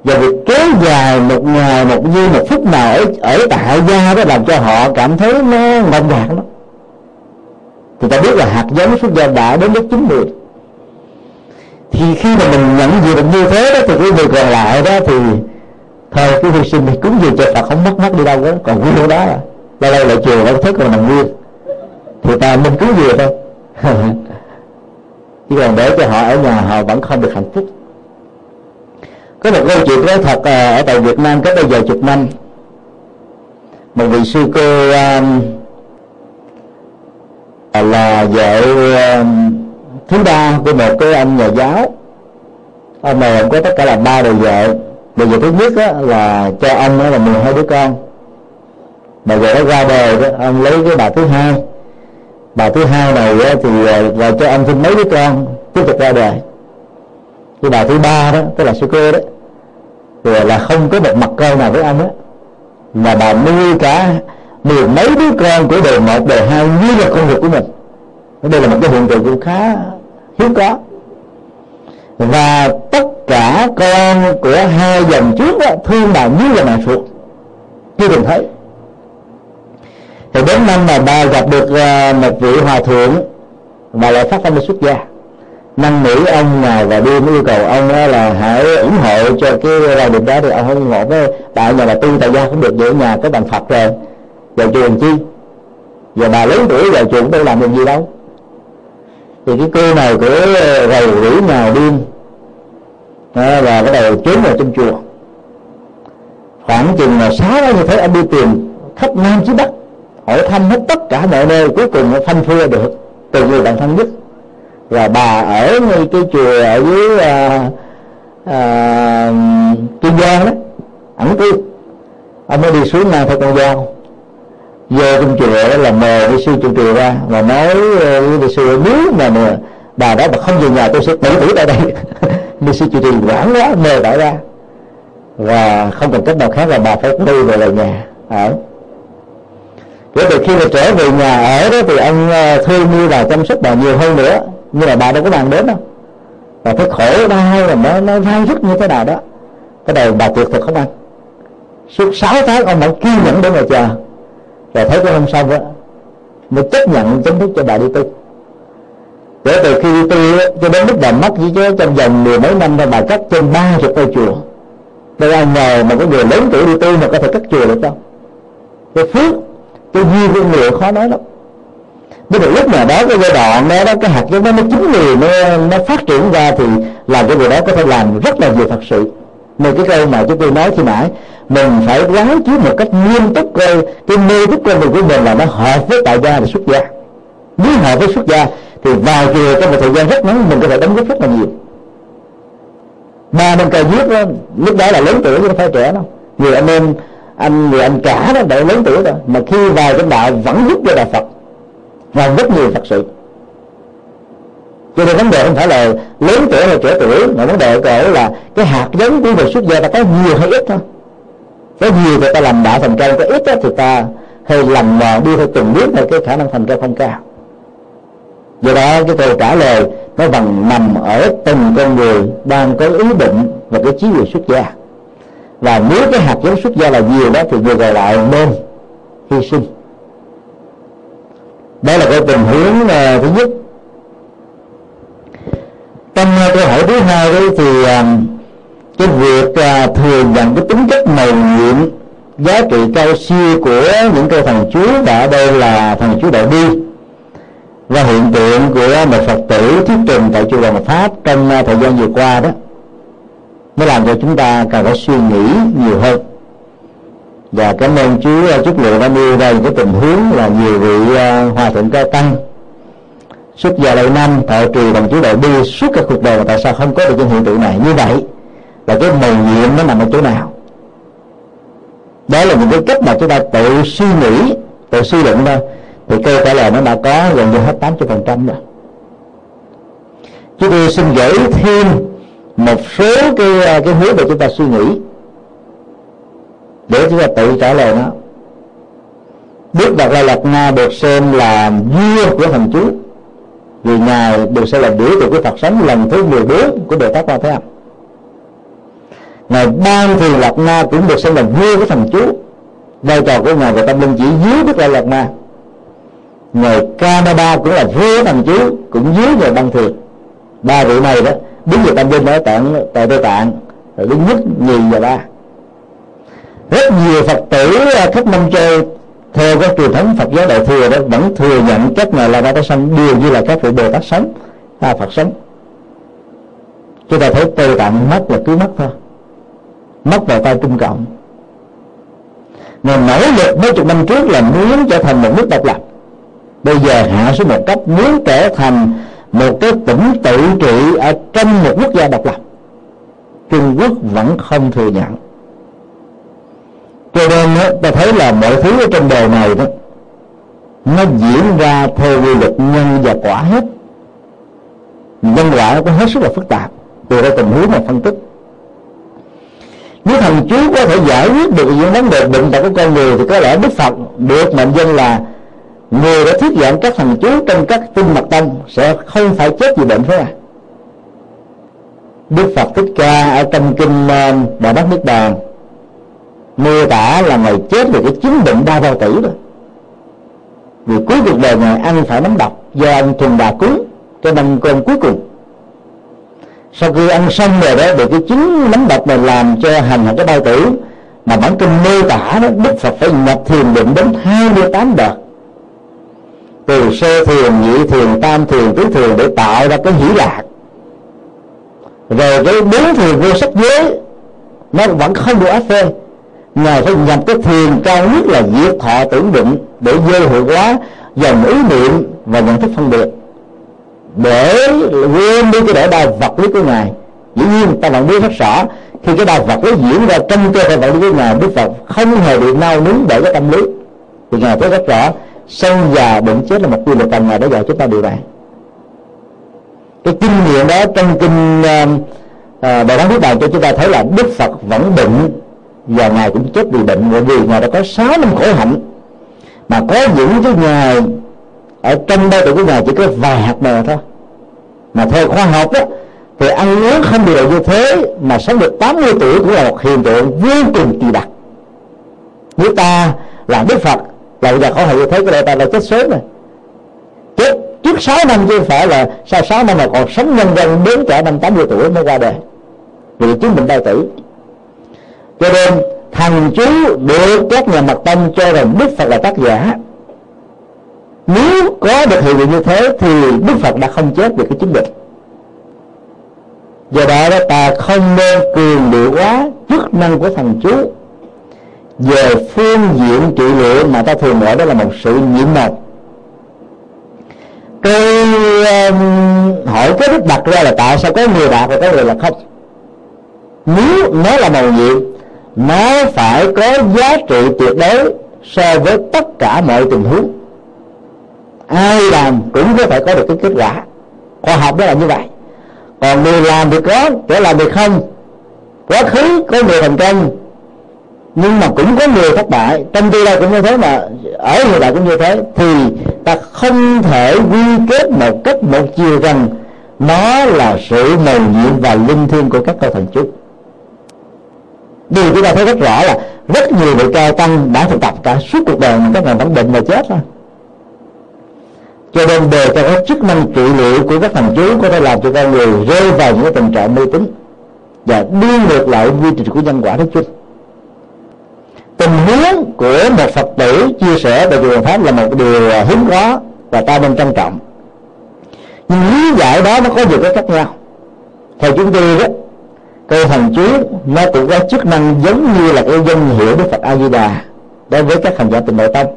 S1: Và việc kéo dài một ngày một giây một phút nào ở, ở tại gia đó làm cho họ cảm thấy nó ngông ngạt lắm. Thì ta biết là hạt giống xuất gia đã đến lúc chín mùi thì khi mà mình nhận diện được như thế đó thì cái người còn lại đó thì thôi cái hy sinh thì cúng dường cho phật không mất mất đi đâu đó còn nguyên đó. Là lâu lại chùa vẫn thức còn nằm nguyên. Thì ta nên cúng dường thôi. chỉ còn để cho họ ở nhà họ vẫn không được hạnh phúc. Có một câu chuyện nói thật à, ở tại Việt Nam cách đây vài chục năm một vị sư cô um, à, là vợ um, thứ ba của một cái anh nhà giáo. Ông này có tất cả là ba đời vợ. Đời vợ thứ nhất á, là cho ông đó là 12 đứa con. Mà vợ đó ra đời đó ông lấy cái bà thứ hai bà thứ hai này thì ờ, là cho anh sinh mấy đứa con tiếp tục ra đời. Cái bà thứ ba đó tức là sư cô đó rồi ờ, là không có một mặt con nào với anh đó mà bà nuôi cả mười mấy đứa con của đời một đời hai như là con ruột của mình. Đây là một cái hiện tượng cũng khá hiếm có. Và tất cả con của hai dòng trước đó, thương bà như là mẹ ruột. Chưa từng thấy thì đến năm mà bà gặp được ờ, một vị hòa thượng mà lại phát tâm đi xuất gia. Năn nỉ ông ngài và đưa yêu cầu ông là hãy ủng hộ cho cái gia đình đó thì ông không ủng hộ với tại nhà là tu tại gia cũng được vậy nhà, có bằng phật rồi. Vào trường chi? Và bà lớn tuổi vào trường đâu làm được gì đâu. Thì cái cô này của rầu rỉ nào đêm và ờ, bắt đầu trốn vào trong chùa. Khoảng chừng là sáu như thế anh đi tìm khắp nam chí bắc hỏi thăm hết tất cả mọi nơi cuối cùng phanh phưa được từ người bạn thân nhất. Và bà ở ngay cái chùa ở dưới à, à, kiên giang đó ẩn cư. Ông mới đi xuống nam theo con dao vô trong chùa đó là mời đi sư trụ trì ra và nói à, với đi sư nếu mà, mà bà đó mà không về nhà tôi sẽ tử tử tại đây. Đi sư trụ trì quản quá mời bà ra. Và không cần cách nào khác là bà phải đi về lại nhà. Ở rồi từ khi mà trở về nhà ở đó thì ông ờ, thuê mua như chăm sóc bà nhiều hơn nữa. Nhưng mà bà đâu có bàn đến đâu. Và cái khổ đau là nó nó dai dứt như thế nào đó, cái đầu bà tuyệt thực không ăn. Suốt 6 tháng ông vẫn kiên nhẫn để mà chờ. Rồi thấy cái hôm sau đó, mới chấp nhận chính thức cho bà đi tu. Kể từ khi đi tu cho đến lúc bà mất chỉ chứ trong vòng mười mấy năm thôi, bà cắt trên ba chục ngôi chùa. Đây ai ngờ mà có người lớn tuổi đi tu mà có thể cắt chùa được không? Cái phước cái duyên của người khó nói lắm. Đến một lúc nào đó cái giai đoạn đó, đó cái hạt giống đó nó chín người nó nó phát triển ra thì làm cho người đó có thể làm rất là nhiều thật sự một cái câu mà chúng tôi nói khi nãy mình phải quán chiếu một cách nghiêm túc coi cái mê thức con mình của mình là nó hợp với tại gia và xuất gia. Nếu hợp với xuất gia thì vào chùa trong một thời gian rất ngắn mình có thể đóng góp rất là nhiều. Ba năm cao viết đó lúc đó là lớn tuổi chứ không phải trẻ đâu. Người anh em anh người anh cả đó đã lớn tuổi rồi mà khi vào trong đạo vẫn giúp cho đạo phật. Và rất nhiều thật sự. Cho nên vấn đề không phải là lớn tuổi hay trẻ tuổi, mà vấn đề ở là cái hạt giống của người xuất gia ta có nhiều hay ít thôi. Có nhiều thì ta làm đạo thành công, có ít thì ta hơi lầm mò đi theo từng bước về cái khả năng thành công không cao. Do đó cái câu trả lời nó bằng nằm ở từng con người đang có ý định và cái chí nguyện xuất gia và nếu cái hạt giống xuất gia là nhiều đó thì người còn lại nên hy sinh. Đó là cái tình huống uh, thứ nhất. Trong uh, ờ, câu hỏi thứ hai đấy thì uh, cái việc uh, thừa nhận cái tính chất màu nhiệm giá trị cao siêu của những câu thần chú đã đây là thần chú đại bi và hiện tượng của một phật tử thuyết trình tại chùa Hoàng Pháp trong uh, thời gian vừa qua đó nó làm cho chúng ta cần phải suy nghĩ nhiều hơn. Và cảm ơn chú à, chúc lượng đã đưa ra cái tình huống là nhiều vị à, hòa thượng cao tăng xuất gia lâu năm thọ trì đồng chú đại bi suốt cả cuộc đời mà tại sao không có được những hiện tượng này như vậy? Là cái mầu nhiệm nó nằm ở chỗ nào? Đó là những cái cách mà chúng ta tự suy nghĩ, tự suy luận thôi. Thì câu trả lời nó đã có gần như hết 80 phần trăm rồi. Chúng tôi xin gửi thêm một số cái à, cái hướng để chúng ta suy nghĩ, để chúng ta tự trả lời nó. Đức Đạt Lai Lạt Na được xem là vua của thần chú, vì ngài được xem là biểu tượng của Phật sống lần thứ 14 của Bồ Tát Quan Thế Âm. Ngài Ban thì Lạt Na cũng được xem là vua của thần chú. Vai trò của ngài về tâm linh chỉ dưới Đức Lai Lạt Na ngài Canada cũng là vua thần chú, cũng dưới ngài Ban Thiền ba vị này đó đứng về tâm linh ở tạng tại Tây Tạng. Rồi đứng nhất nhì và ba. Rất nhiều phật tử à, khắp năm châu theo các truyền thống Phật giáo đại thừa đó vẫn thừa nhận các ngài là Ba Sanh đều như là các vị Bồ Tát sống à, Phật sống. Chúng ta thấy Tây Tạng mất là cứ mất thôi. Mất vào tay Trung Cộng. Ngài nỗ lực mấy chục năm trước là muốn trở thành một nước độc lập. Bây giờ hạ xuống một cấp muốn trở thành một cái tỉnh tự trị ở trong một quốc gia độc lập Trung Quốc vẫn không thừa nhận. Cho nên đó, ta thấy là mọi thứ ở trong đời này đó nó diễn ra theo quy luật nhân và quả hết. Nhân quả nó có hết sức là phức tạp từ cái tình huống mà phân tích. Nếu thần chú có thể giải quyết được những vấn đề bệnh tật của con người thì có lẽ đức phật được mệnh danh là người đã thuyết giảng các thần chú trong các kinh mật tông sẽ không phải chết vì bệnh phải à đức phật thích ca ở trong kinh ờ, Đà đại bát niết bàn, mô tả là ngày chết vì cái chứng bệnh đa bao tử đó vì cuối cuộc đời ngài ăn phải nấm độc do ăn thuần đà cúng cho năm cơm cuối cùng. Sau khi ăn xong rồi đó, được cái chứng nấm độc này làm cho hành hạ cái bao tử, mà bản kinh mô tả đó, đức phật phải nhập thiền định đến 28 đợt từ sơ thiền nhị thiền tam thiền tứ thiền để tạo ra cái hỷ lạc. Rồi cái bốn thiền vô sắc giới, nó vẫn không được áp phê. Ngài phải nhập cái thiền cao nhất là diệt thọ tưởng định để vô hiệu hóa, dòng ý niệm và nhận thức phân biệt. Để quên đi cái đỡ đau vật lý của ngài. Dĩ nhiên, ta vẫn biết rất rõ, khi cái đau vật lý diễn ra trong cơ thể vật lý của ngài, đức phật không hề bị nao núng bởi cái tâm lý. Thì ngài thấy rất rõ sâu già bệnh chết là một quy luật cần ngài đã dạy chúng ta điều này. Cái kinh nghiệm đó trong kinh uh, bài bài nói bài cho chúng ta thấy là đức phật vẫn bệnh và ngài cũng chết vì bệnh bởi vì ngài đã có sáu năm khổ hạnh. Mà có những cái ngày ở trong đây thì của ngài chỉ có vài hạt mè thôi. Mà theo khoa học đó thì ăn uống không điều như thế mà sống được 80 tuổi cũng là một hiện tượng vô cùng kỳ đặc. Nếu ta là đức phật là bây giờ khó hạnh như thế cái này ta là chết sớm rồi. Chết trước 6 năm chứ phải là sau 6 năm mà còn sống nhân dân đến cả năm 80 tuổi mới ra đời. Vì chứng bệnh đau tử. Cho nên thần chú được các nhà mật tông cho rằng đức phật là tác giả. Nếu có được hiệu nghiệm như thế thì đức phật đã không chết vì cái chứng bệnh. Do đó, đó ta không nên cường điệu quá chức năng của thần chú về phương diện trị liệu mà ta thường gọi đó là một sự nhiễm độc cái um, hỏi cái đức đặt ra là tại sao có người đạt và có người là không? Nếu nó là màu nhiệm nó phải có giá trị tuyệt đối so với tất cả mọi tình huống. Ai làm cũng có thể có được cái kết quả. Khoa học đó là như vậy. Còn người làm thì có kẻ làm thì không quá khứ có người thành công nhưng mà cũng có người thất bại. Trong tương lai cũng như thế mà, ở hiện đại cũng như thế, thì ta không thể quy kết một cách một chiều rằng nó là sự mầu nhiệm và linh thiêng của các câu thần chú điều chúng ta thấy rất rõ là rất nhiều vị cao tăng đã thực tập cả suốt cuộc đời các ngài vẫn bệnh và chết thôi cho nên đề cho các chức năng trị liệu của các thần chú có thể làm cho con người rơi vào những tình trạng mê tín và đi ngược lại quy trình của nhân quả nói chung tình huống của một phật tử chia sẻ về điều pháp là một điều à, hiếm có và ta nên trân trọng. Nhưng lý giải đó nó có nhiều cái khác nhau. Theo chúng tôi đó, câu thần chú nó cũng có chức năng giống như là cái danh hiệu đức phật a di đà đối với các hành giả tình độ tâm.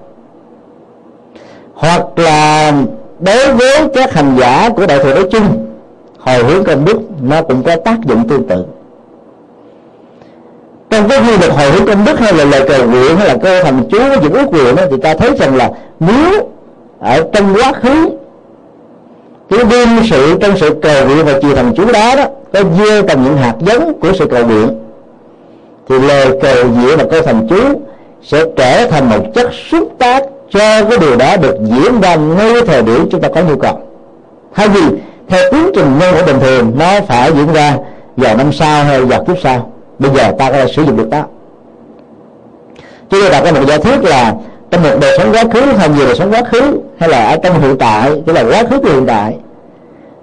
S1: Hoặc là đối với các hành giả của đại thừa nói chung, hồi hướng công đức, nó cũng có tác dụng tương tự trong cái được hồi hướng công đức hay là lời cầu nguyện hay là câu thần chú với những ước nguyện đó, thì ta thấy rằng là nếu ở trong quá khứ cái viên sự trong sự cầu nguyện và trì thần chú đó đó có gieo tầm những hạt giống của sự cầu nguyện thì lời cầu nguyện và câu thần chú sẽ trở thành một chất xúc tác cho cái điều đó được diễn ra ngay thời điểm chúng ta có nhu cầu. Thay vì theo tiến trình nhân của bình thường nó phải diễn ra vào năm sau hay vào kiếp sau bây giờ ta có thể sử dụng được đó. Chúng tôi đặt ra một giả thuyết là trong một đời sống quá khứ hay nhiều đời sống quá khứ, hay là ở trong hiện tại, tức là quá khứ của hiện tại,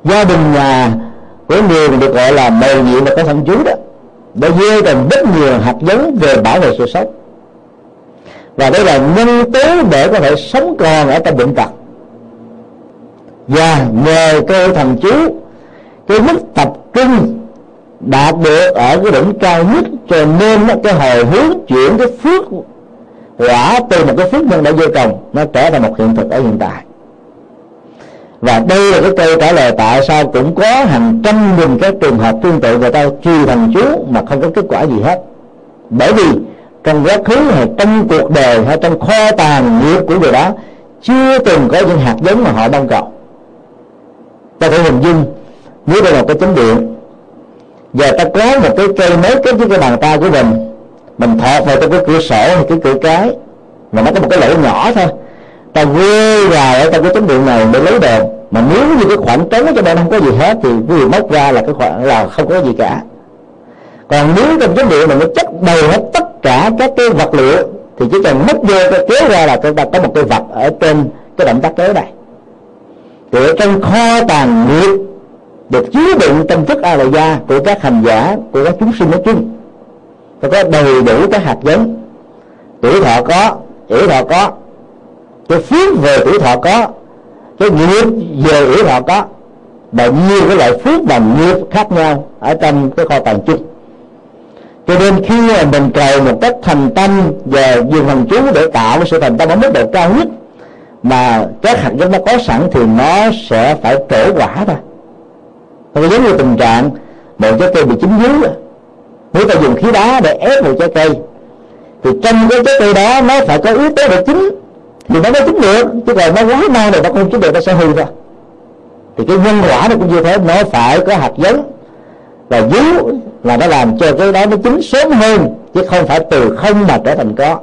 S1: gia đình nhà của người mà được gọi là mầu nhiệm và có thẩm chú đó, đã gieo trồng rất nhiều hạt giống về bảo vệ sự sống. Và đây là nhân tố để có thể sống còn ở trong bệnh tật. Và nhờ cơ thần chú, cái mức tập trung đạt được ở cái đỉnh cao nhất, cho nên cái hồi hướng chuyển cái phước quả từ một cái phước nhân đã vô trồng nó trở thành một hiện thực ở hiện tại. Và đây là cái câu trả lời tại sao cũng có hàng trăm nghìn cái trường hợp tương tự người ta truy thần chú mà không có kết quả gì hết. Bởi vì trong quá khứ hay trong cuộc đời hay trong kho tàng nghiệp của người đó, chưa từng có những hạt giống mà họ mong cầu ta thể hình dung, nếu đây là cái chánh điện và ta có một cái cây mới kết với cái bàn tay của mình. Mình thọt vào trong cái cửa sổ hay cái cửa cái. Mà nó có một cái lỗ nhỏ thôi. Ta quê vào ở trong cái chánh điện này để lấy đồ. Mà nếu như cái khoảng trống cho bên không có gì hết thì quý vị móc ra là cái khoảng là không có gì cả. Còn nếu trong chánh điện mà nó chất đầy hết tất cả các cái vật liệu, thì chỉ cần móc vô cái kéo ra là chúng ta có một cái vật ở trên cái động tác kéo này. Thì ở trong kho tàng nghiệp được chứa đựng tâm chất a la gia của các hành giả, của các chúng sinh nói chung. Và có đầy đủ các hạt giống. Tuổi thọ có, tuổi thọ có. Cái phước về tuổi thọ có. Cái nghiệp về tuổi thọ có. Và nhiều cái loại phước và nghiệp khác nhau ở trong cái kho tàng chung. Cho nên khi mình cầu một cách thành tâm và dùng hành chú để tạo sự thành tâm ở mức độ cao nhất, mà các hạt giống nó có sẵn thì nó sẽ phải trổ quả thôi nó giống như tình trạng một trái cây bị chín dứa nếu ta dùng khí đá để ép một trái cây. Thì trong cái trái cây đó, nó phải có yếu tố để chín. Thì nó mới chín được, chứ còn nó quá non rồi, nó không chín được, nó sẽ hư thôi thì cái nhân quả nó cũng như thế, nó phải có hạt giống. Và dứa là nó làm cho cái đó nó chín sớm hơn, chứ không phải từ không mà trở thành có.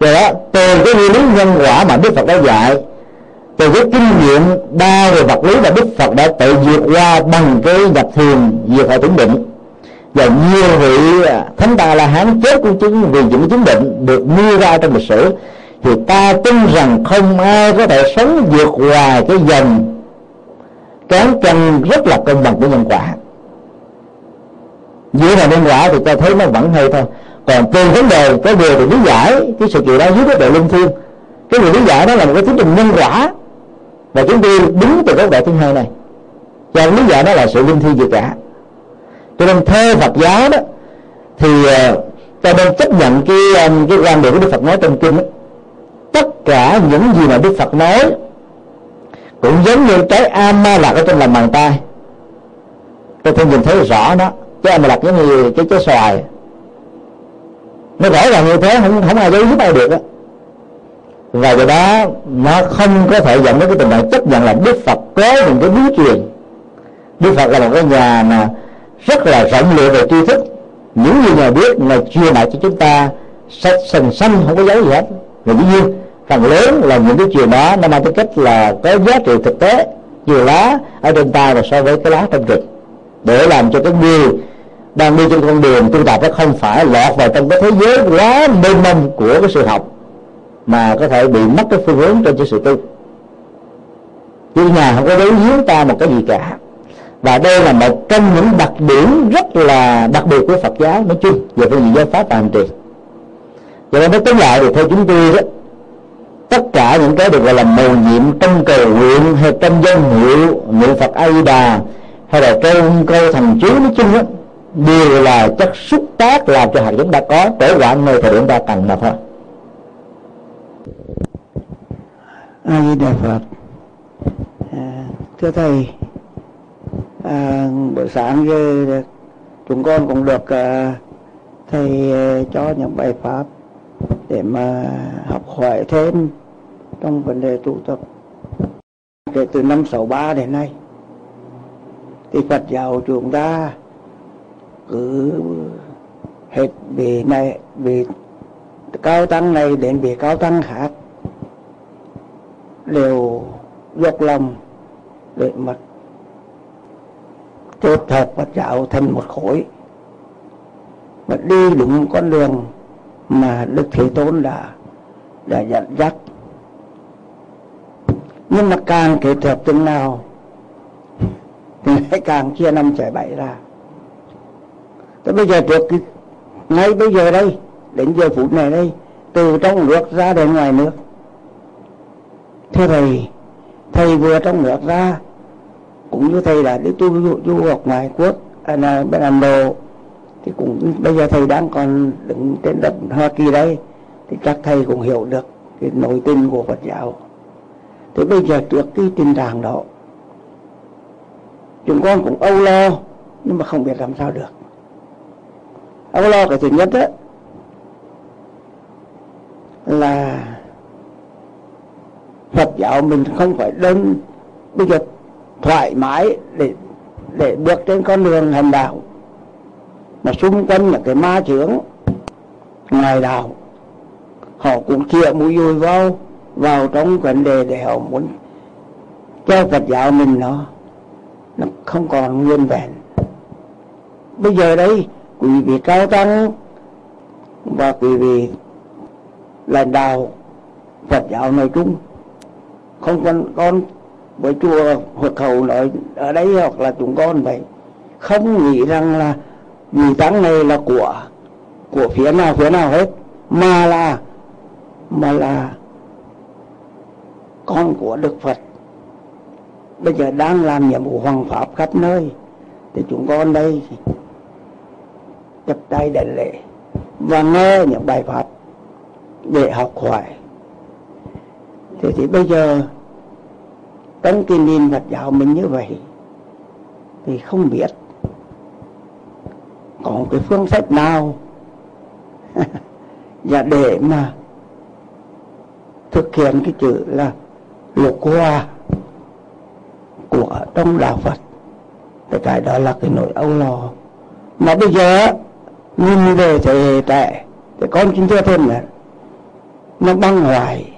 S1: Do đó, từ cái nguyên lý nhân quả mà đức phật đã dạy từ cái kinh nghiệm đa về vật lý và đức phật đã tự vượt qua bằng cái nhập thiền vượt hội tưởng định. Và nhiều vị à, thánh ta la hán chết của chứng vì những chứng định được nêu ra trong lịch sử, thì ta tin rằng không ai có thể sống vượt qua cái dòng cán cân rất là công bằng của nhân quả. Giữa là nhân quả thì ta thấy nó vẫn hay thôi. Còn từ vấn đề có người thì lý giải, cái sự kiện đó dưới cái độ linh thiêng cái người lý giải đó là một cái tiến trình nhân quả và chúng tôi đứng từ góc độ thứ hai này. Cho lý giải đó là sự linh thiêng gì cả. Cho nên theo Phật giáo đó, thì ờ, ta nên chấp nhận cái ờ, cái quan điểm của Đức Phật nói trong kinh đó. tất cả những gì mà Đức Phật nói cũng giống như trái ama lạc ở trong lòng bàn tay. Ta thường nhìn thấy rõ đó. Trái ama lạc giống như cái trái xoài. Nó rõ ràng như thế, không không ai giấu giúp ai được đó và do đó, nó không có thể dẫn đến cái tình trạng chấp nhận là đức phật có những cái bí truyền. Đức phật là một cái nhà mà rất là rộng lượng về tri thức. Những gì nhà biết mà truyền lại cho chúng ta sách sần xanh không có dấu gì hết. Và dĩ nhiên, phần lớn là những cái chuyện đó nó mang tính cách là có giá trị thực tế, nhiều lá ở trên tay và so với cái lá trong rừng. Để làm cho cái người đang đi trên con đường tu tập nó không phải lọt vào trong cái thế giới quá mênh mông của cái sự học mà có thể bị mất cái phương hướng trên cái sự tu. Chứ nhà không có đối giếm ta một cái gì cả. Và đây là một trong những đặc điểm rất là đặc biệt của Phật giáo nói chung về phương diện giáo pháp và hành trì. Cho nên nói tóm lại thì theo chúng tôi đó, tất cả những cái được gọi là mầu nhiệm trong cầu nguyện hay trong danh hiệu niệm Phật A Di Đà hay là trong câu thần chú nói chung đó, đều là chất xúc tác làm cho hạt giống đã có trở quả nơi thời điểm ta cần mà thôi.
S3: A di đà phật. À, thưa thầy à, buổi sáng giờ chúng con cũng được à, thầy à, cho những bài pháp để mà học hỏi thêm trong vấn đề tu tập. Kể từ năm 63 đến nay thì Phật giáo chúng ta cứ hết bị này bị cao tăng này đến bị cao tăng khác đều dốc lòng để mà kết hợp và trạo thành một khối. Và đi đúng con đường mà Đức Thế Tôn đã đã dẫn dắt. Nhưng mà càng kết hợp từng nào thì lại càng chia năm trẻ bảy ra. Thế bây giờ trước ngay bây giờ đây, đến giờ phút này đây, từ trong nước ra đến ngoài nước thưa thầy thầy vừa trong nước ra cũng như thầy đã đi tu du, du học ngoại quốc à, là bên Ấn Độ thì cũng bây giờ thầy đang còn đứng trên đất Hoa Kỳ đây thì chắc thầy cũng hiểu được cái nội tình của Phật giáo. Thì bây giờ trước cái tình trạng đó chúng con cũng âu lo nhưng mà không biết làm sao được. Âu lo cái thứ nhất đó là Phật giáo mình không phải đơn bây giờ thoải mái để để bước trên con đường hành đạo. Mà xung quanh là cái ma chướng ngoài đạo, họ cũng chĩa mũi dùi vào vào trong vấn đề để họ muốn cho Phật giáo mình nó nó không còn nguyên vẹn. Bây giờ đây, quý vị cao tăng và quý vị lãnh đạo Phật giáo nói chung không con con với chùa Phật cầu nói ở đây hoặc là chúng con vậy. Không nghĩ rằng là vị tăng này là của của phía nào phía nào hết, mà là mà là con của Đức Phật. Bây giờ đang làm nhiệm vụ hoàng pháp khắp nơi, thì chúng con đây chắp tay đảnh lễ và nghe những bài pháp để học hỏi thế thì bây giờ, trong cái nền Phật giáo mình như vậy, thì không biết có cái phương sách nào và để mà thực hiện cái chữ là lục hòa của trong đạo Phật. Thì cái đó là cái nỗi âu lo. Mà bây giờ, nhìn về thế hệ trẻ, thì con chúng chưa thêm là nó băng hoài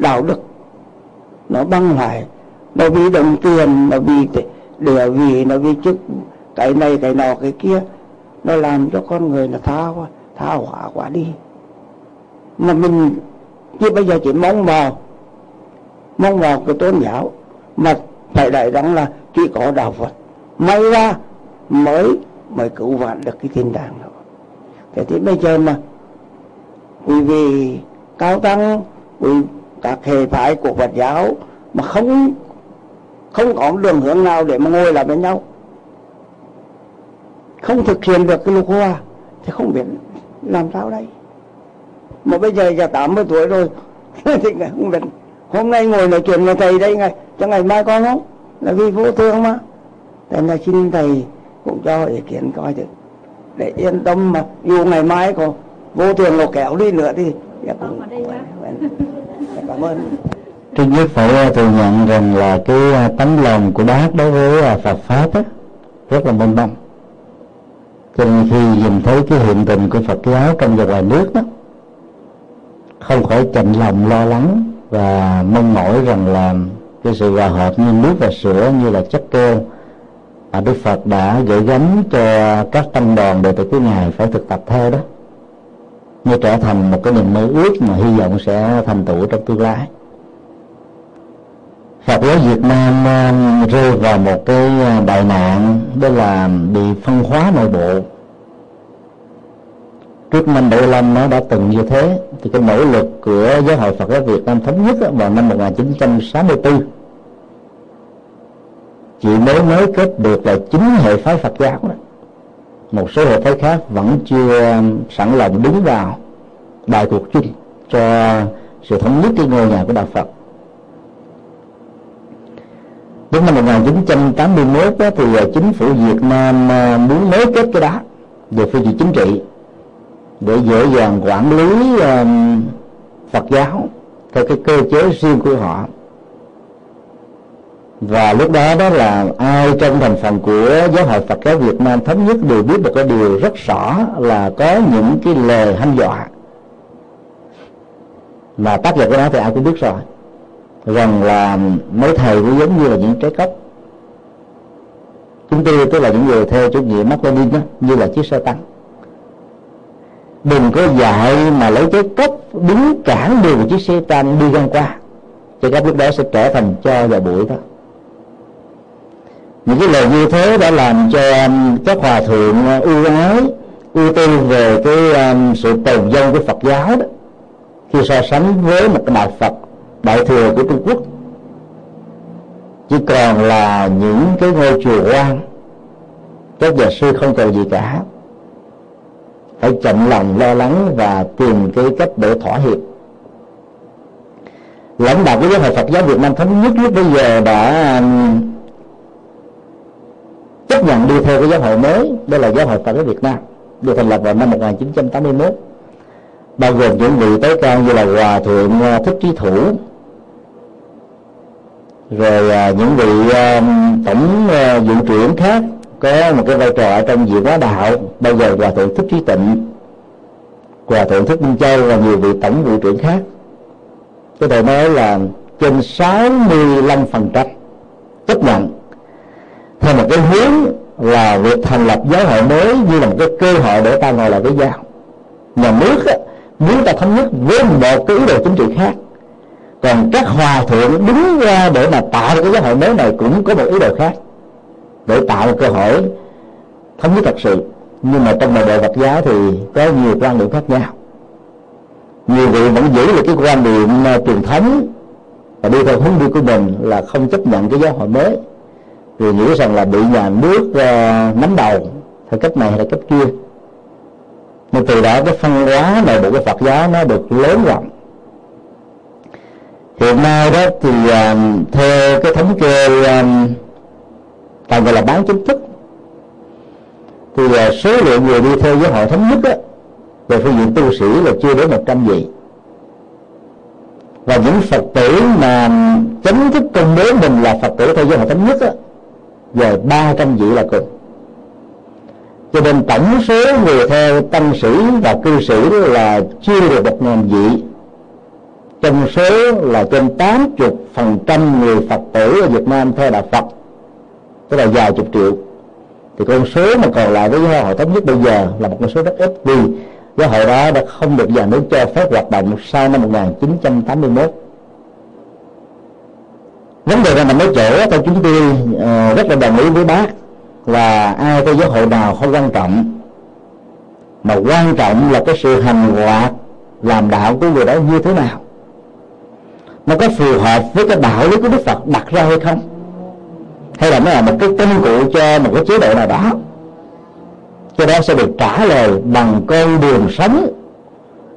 S3: đạo đức. Nó băng hoại, nó vì đồng tiền nó vì địa vì nó vì chức cái này cái nọ cái kia. Nó làm cho con người là tha quá tha hỏa quá đi. Mà mình chứ bây giờ chỉ mong vào mong vào cái tôn giáo mà phải đại rằng là chỉ có đạo Phật may ra mới mới cứu vãn được cái thiên đàng đó. Thế thì bây giờ mà quý vị cao tăng quý các hệ phái của Phật giáo mà không không có đường hướng nào để mà ngồi lại với nhau. Không thực hiện được cái lục hoa thì không biết làm sao đây. Mà bây giờ giờ 80 tuổi rồi, thì không biết hôm nay ngồi nói chuyện với thầy đây ngày, cho ngày mai con không? Là vì vô thương mà. Thế là xin thầy cũng cho ý kiến coi được để yên tâm mà, dù ngày mai có vô thường nó kéo đi nữa thì dạ cũng cảm ơn.
S1: Thứ nhất phải thừa nhận rằng là cái à, tấm lòng của bác đối với à, Phật pháp á, rất là mênh mông cho nên khi nhìn thấy cái hiện tình của Phật giáo trong và ngoài nước đó không khỏi chạnh lòng lo lắng và mong mỏi rằng là cái sự hòa hợp như nước và sữa như là chất keo mà Đức Phật đã gửi gắm cho các tăng đoàn đệ tử của ngài phải thực tập theo đó như trở thành một cái niềm mơ ước mà hy vọng sẽ thành tựu trong tương lai. Phật giáo Việt Nam à, rơi vào một cái à, đại nạn, đó là bị phân hóa nội bộ. Trước năm 75 nó đã từng như thế, thì cái nỗ lực của giáo hội Phật giáo Việt Nam thống nhất vào năm 1964 chỉ mới mới kết được là chính hệ phái Phật giáo đó một số hệ phái khác vẫn chưa um, sẵn lòng đứng vào đại cuộc chung cho sự thống nhất cái ngôi nhà của đạo Phật. Đến năm 1981 đó, thì uh, chính phủ Việt Nam uh, muốn nối kết cái đó về phương diện chính trị để dễ dàng quản lý um, Phật giáo theo cái cơ chế riêng của họ và lúc đó đó là ai trong thành phần của giáo hội Phật giáo Việt Nam thống nhất đều biết một cái điều rất rõ là có những cái lời hăm dọa. Mà tác giả của nó thì ai cũng biết rồi rằng là mấy thầy cũng giống như là những trái cốc chúng tôi tức là những người theo chủ nghĩa mắc Lenin đó, như là chiếc xe tăng. Đừng có dạy mà lấy trái cốc đứng cản đường chiếc xe tăng đi ngang qua. Trái cốc lúc đó sẽ trở thành cho và bụi đó những cái lời như thế đã làm cho um, các hòa thượng uh, ưu ái ưu tư về cái um, sự tồn vong của Phật giáo đó khi so sánh với một cái đạo Phật đại thừa của Trung Quốc. Chỉ còn là những cái ngôi chùa quan các nhà sư không cần gì cả. Phải chậm lòng lo lắng và tìm cái cách để thỏa hiệp. Lãnh đạo của giáo hội Phật giáo Việt Nam thống nhất lúc bây giờ đã um, chấp nhận đi theo cái giáo hội mới, đó là giáo hội Phật giáo Việt Nam, được thành lập vào năm 1981 bao gồm những vị tối cao như là hòa thượng à, thích trí thủ, rồi à, những vị à, tổng vụ trưởng khác có một cái vai trò trong viện hóa đạo. Bao giờ hòa thượng thích trí tịnh, hòa thượng thích minh châu và nhiều vị tổng vụ trưởng khác. Có thể nói là trên 65 phần trăm chấp nhận theo một cái hướng là việc thành lập giáo hội mới như là một cái cơ hội để ta ngồi lại với nhau nhà nước á, muốn ta thống nhất với một cái ý đồ chính trị khác còn các hòa thượng đứng ra để mà tạo cái giáo hội mới này cũng có một ý đồ khác để tạo một cơ hội thống nhất thật sự. Nhưng mà trong nội bộ Phật giáo thì có nhiều quan điểm khác nhau. Nhiều vị vẫn giữ được cái quan điểm à, truyền thống và đi theo hướng đi của mình là không chấp nhận cái giáo hội mới vì nghĩ rằng là bị nhà nước uh, nắm đầu theo cách này hay cách kia nên từ đó cái phân hóa nội bộ của Phật giáo nó được lớn rộng hiện nay đó thì uh, theo cái thống kê um, tạm gọi là bán chính thức thì uh, số lượng người đi theo giáo hội thống nhất đó, về phương diện tu sĩ là chưa đến một trăm vị và những phật tử mà chính thức công bố mình là phật tử theo giáo hội thống nhất đó về ba trăm vị là cùng. Cho nên tổng số người theo tăng sĩ và cư sĩ là chưa được một ngàn vị. Trong số là trên 80 phần trăm người Phật tử ở Việt Nam theo đạo Phật, tức là vài chục triệu. Thì con số mà còn lại với giáo hội thống nhất bây giờ là một con số rất ít vì giáo hội đó đã không được nhà nước cho phép hoạt động sau năm 1981 vấn đề là nằm ở chỗ theo chúng tôi uh, rất là đồng ý với bác là ai có giáo hội nào không quan trọng. Mà quan trọng là cái sự hành hoạt làm đạo của người đó như thế nào. Nó có phù hợp với cái đạo lý của Đức Phật đặt ra hay không? Hay là nó là một cái công cụ cho một cái chế độ nào đó? Cho đó sẽ được trả lời bằng con đường sống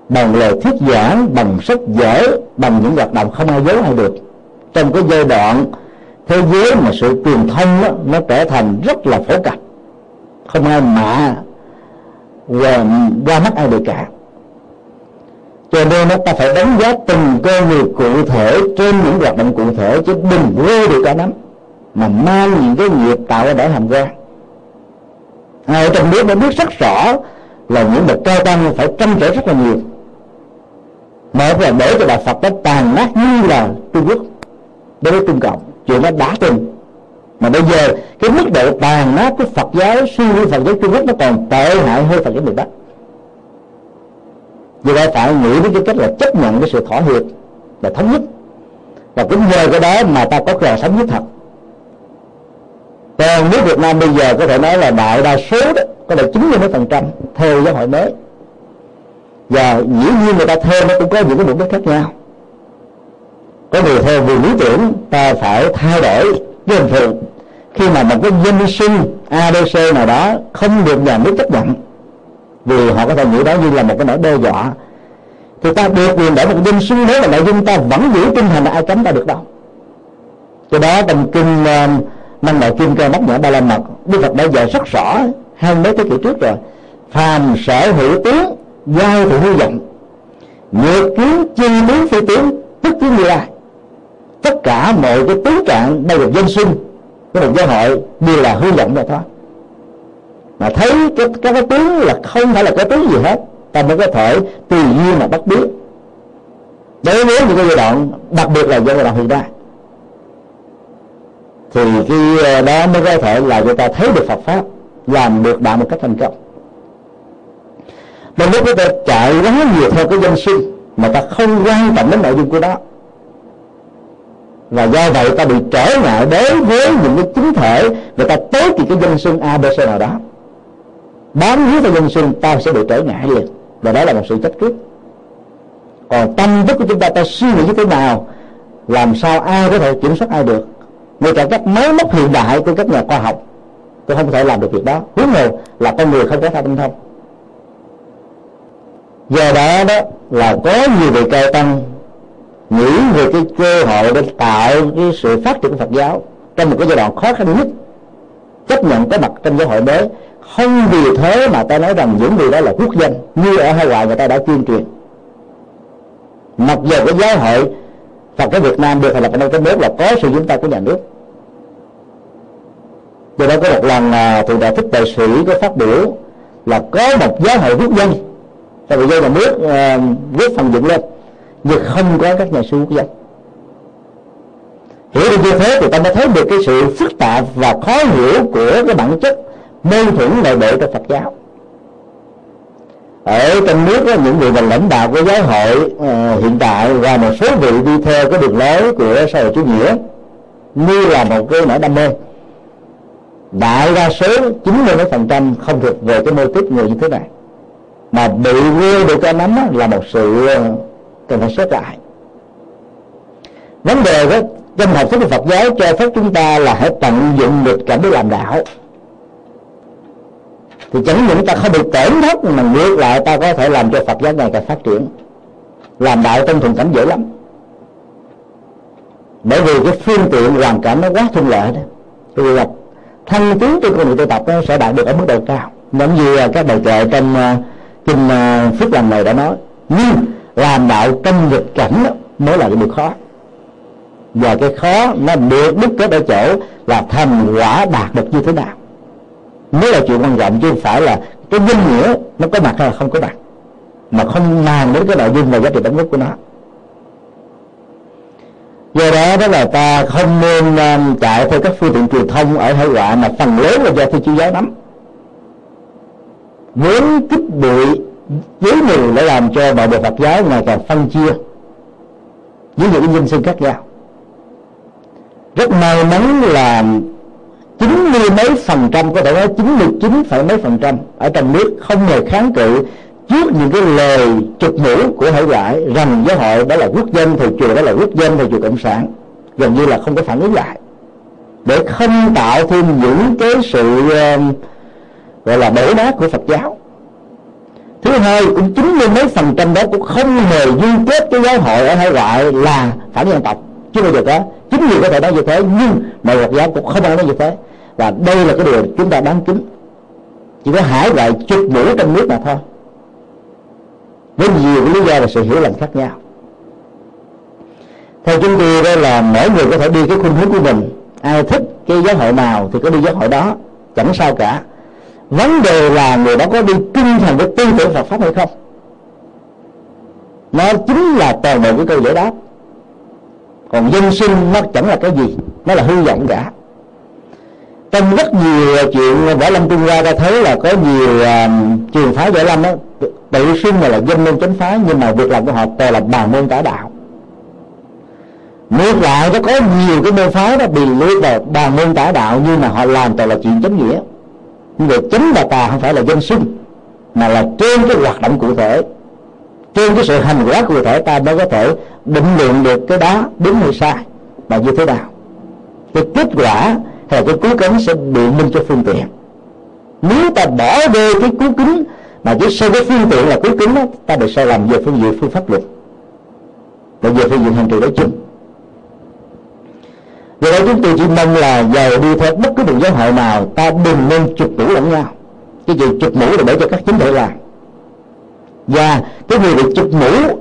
S1: bằng lời thuyết giảng bằng sách vở bằng những hoạt động không ai giấu ai được trong cái giai đoạn thế giới mà sự truyền thông đó, nó trở thành rất là phổ cập. Không ai mạ qua, qua mắt ai được cả. Cho nên nó ta phải đánh giá từng con người cụ thể trên những hoạt động cụ thể chứ đừng vô được cả nắm mà mang những cái nghiệp tạo ra để hàm ra. Ai ở trong nước đã biết rất rõ là những bậc cao tăng phải tranh trở rất là nhiều. Một là để cho đạo Phật nó tàn nát như là Trung Quốc đối với Trung Cộng chuyện nó đã từng. Mà bây giờ, cái mức độ tàn nát của Phật giáo suy nghĩ Phật giáo Trung Quốc nó còn tệ hại hơn Phật giáo miền Bắc. Vì vậy phải nghĩ đến cái cách là chấp nhận cái sự thỏa hiệp và thống nhất. Và cũng nhờ cái đó mà ta có cơ sống nhất thật. Còn nước Việt Nam bây giờ có thể nói là đại đa số đó, có thể 90 mấy phần trăm theo giáo hội mới. Và dĩ nhiên người ta theo nó cũng có những cái mục đích khác nhau có người theo vì lý tưởng, ta phải thay đổi cái hình thường khi mà một cái dân sinh adc nào đó không được nhà nước chấp nhận, vì họ có thể nghĩ đó như là một cái nỗi đe dọa, thì ta được quyền để một dân sinh nếu mà nội dung ta vẫn giữ tinh thần là ai cấm ta được đâu. Cho đó trong kinh um, năng đạo kim cơ mắt nhỏ ba la mật, đức phật đã dạy rất rõ hai mấy thế kỷ trước rồi. Phàm sở hữu tướng, giao thì hư vọng. Nhược kiến chi lý phi tướng, tức kiến như lai tất cả mọi cái tướng trạng bao gồm dân sinh của một giáo hội đều là hư vọng mà thôi. Mà thấy cái, cái cái tướng là không phải là cái tướng gì hết ta mới có thể tùy duyên mà bắt biết. Đối với những cái giai đoạn đặc biệt là giai đoạn hiện đại thì cái ờ, đó mới có thể là người ta thấy được Phật pháp làm được đạo một cách thành công. Đôi lúc người ta chạy quá nhiều theo cái danh sinh mà ta không quan trọng đến nội dung của đó và do vậy ta bị trở ngại đối với những cái chính thể người ta tới thì cái danh xưng abc nào đó. Bám víu vào danh xưng ta sẽ bị trở ngại liền. Và đó là một sự trách cứ. Còn tâm thức của chúng ta ta suy nghĩ như thế nào, làm sao ai có thể kiểm soát ai được? Ngay cả các máy móc hiện đại của các nhà khoa học, tôi không thể làm được việc đó. Huống hồ là con người không có thao tinh thông. Do đó đó là có nhiều vị cao tăng nghĩ về cái cơ hội để tạo cái sự phát triển của Phật giáo trong một cái giai đoạn khó khăn nhất chấp nhận cái mặt trong giáo hội mới. Không vì thế mà ta nói rằng những điều đó là quốc dân như ở hải ngoại người ta đã tuyên truyền. Mặc dù cái giáo hội Phật giáo Việt Nam được thành lập ở năm cái nước là có sự chúng ta của nhà nước. Do đó có một lần là thượng đại thích đại sĩ có phát biểu là có một giáo hội quốc dân tại vì do nhà nước à, uh, viết phần dựng lên nhưng không có các nhà sư quốc dân hiểu được như thế thì ta mới thấy được cái sự phức tạp và khó hiểu của cái bản chất mâu thuẫn nội bộ trong Phật giáo. Ở trong nước đó, những người mà lãnh đạo của giáo hội uh, hiện tại và một số vị đi theo cái đường lối của xã hội chủ nghĩa như là một cái nỗi đam mê. Đại đa số 90 phần trăm không thuộc về cái mô típ người như thế này. Mà bị rơi được cái nắm là một sự ờ, cần phải xét lại. Vấn đề đó trong học thuyết Phật giáo, cho phép chúng ta là hãy tận dụng nghịch cảnh để làm đạo. Thì chẳng những ta không bị tổn thất mà ngược lại ta có thể làm cho Phật giáo ngày càng phát triển. Làm đạo trong thuận cảnh dễ lắm. Bởi vì cái phương tiện hoàn cảnh nó quá thuận lợi đó. Vì là thăng tiến trên con người tu tập nó sẽ đạt được ở mức độ cao. Giống như các bài kệ trong ờ, kinh ờ, phước lành này đã nói. Nhưng làm đạo trong nghịch cảnh đó mới là cái điều khó. Và cái khó nó được đúc kết ở chỗ là thành quả đạt được như thế nào. Mới là chuyện quan trọng chứ không phải là cái danh nghĩa nó có mặt hay là không có mặt. Mà không màng đến cái nội dung và giá trị đóng góp của nó. Do đó đó là ta không nên um, chạy theo các phương tiện truyền thông ở hải ngoại mà phần lớn là do thi chú giáo nắm. Vốn kích bụi giới mình để làm cho đạo bộ Phật giáo ngày càng phân chia với những cái danh sinh khác nhau. Rất may mắn là chín mươi mấy phần trăm, có thể nói chín mươi chín phẩy mấy phần trăm ở trong nước không hề kháng cự trước những cái lời trục mũ của hải ngoại rằng giáo hội đó là quốc dân thì chùa, đó là quốc dân thì chùa cộng sản. Gần như là không có phản ứng lại. Để không tạo thêm những cái sự ờ, gọi là đổ nát của Phật giáo thứ hai, cũng chín mươi mấy phần trăm đó cũng không hề liên kết cái giáo hội ở hải ngoại là phản dân tộc chưa bao giờ có. Chính người có thể nói như thế, nhưng mà Phật giáo cũng không ai nói như thế. Và đây là cái điều chúng ta đáng kính. Chỉ có hải ngoại chụp mũi trong nước mà thôi. Với nhiều lý do và sự hiểu lầm khác nhau. Theo chúng tôi, đó là mỗi người có thể đi cái khuynh hướng của mình. Ai thích cái giáo hội nào thì có đi giáo hội đó. Chẳng sao cả vấn đề là người đó có đi trung thành với tư tưởng Phật pháp hay không? Nó chính là toàn bộ cái câu giải đáp. Còn dân sinh nó chẳng là cái gì nó là hư vọng cả. Trong rất nhiều chuyện võ lâm trung hoa ta thấy là có nhiều uh, trường phái võ lâm đó tự xưng là, là dân môn chánh phái nhưng mà việc làm của họ toàn là bàn môn tả đạo. Ngược lại nó có nhiều cái môn phái đó bị lôi vào bàn môn tả đạo nhưng mà họ làm toàn là chuyện chánh nghĩa nhưng mà chánh là tà không phải là dân sinh mà là trên cái hoạt động cụ thể. Trên cái sự hành quả cụ thể ta mới có thể định lượng được cái đó đúng hay sai và như thế nào? Cái kết quả hay cái cứu cánh sẽ biện minh cho phương tiện. Nếu ta bỏ về cái cứu kính mà chỉ so với phương tiện là cứu kính đó, ta bị sai lầm về phương diện phương pháp luật. Và về phương diện hành trì nói chung do đó chúng tôi chỉ mong là giàu đi theo bất cứ một giáo hội nào, ta đừng nên chụp mũ lẫn nhau. Cái gì chụp mũ là để cho các chính thể làm. Và cái người bị chụp mũ,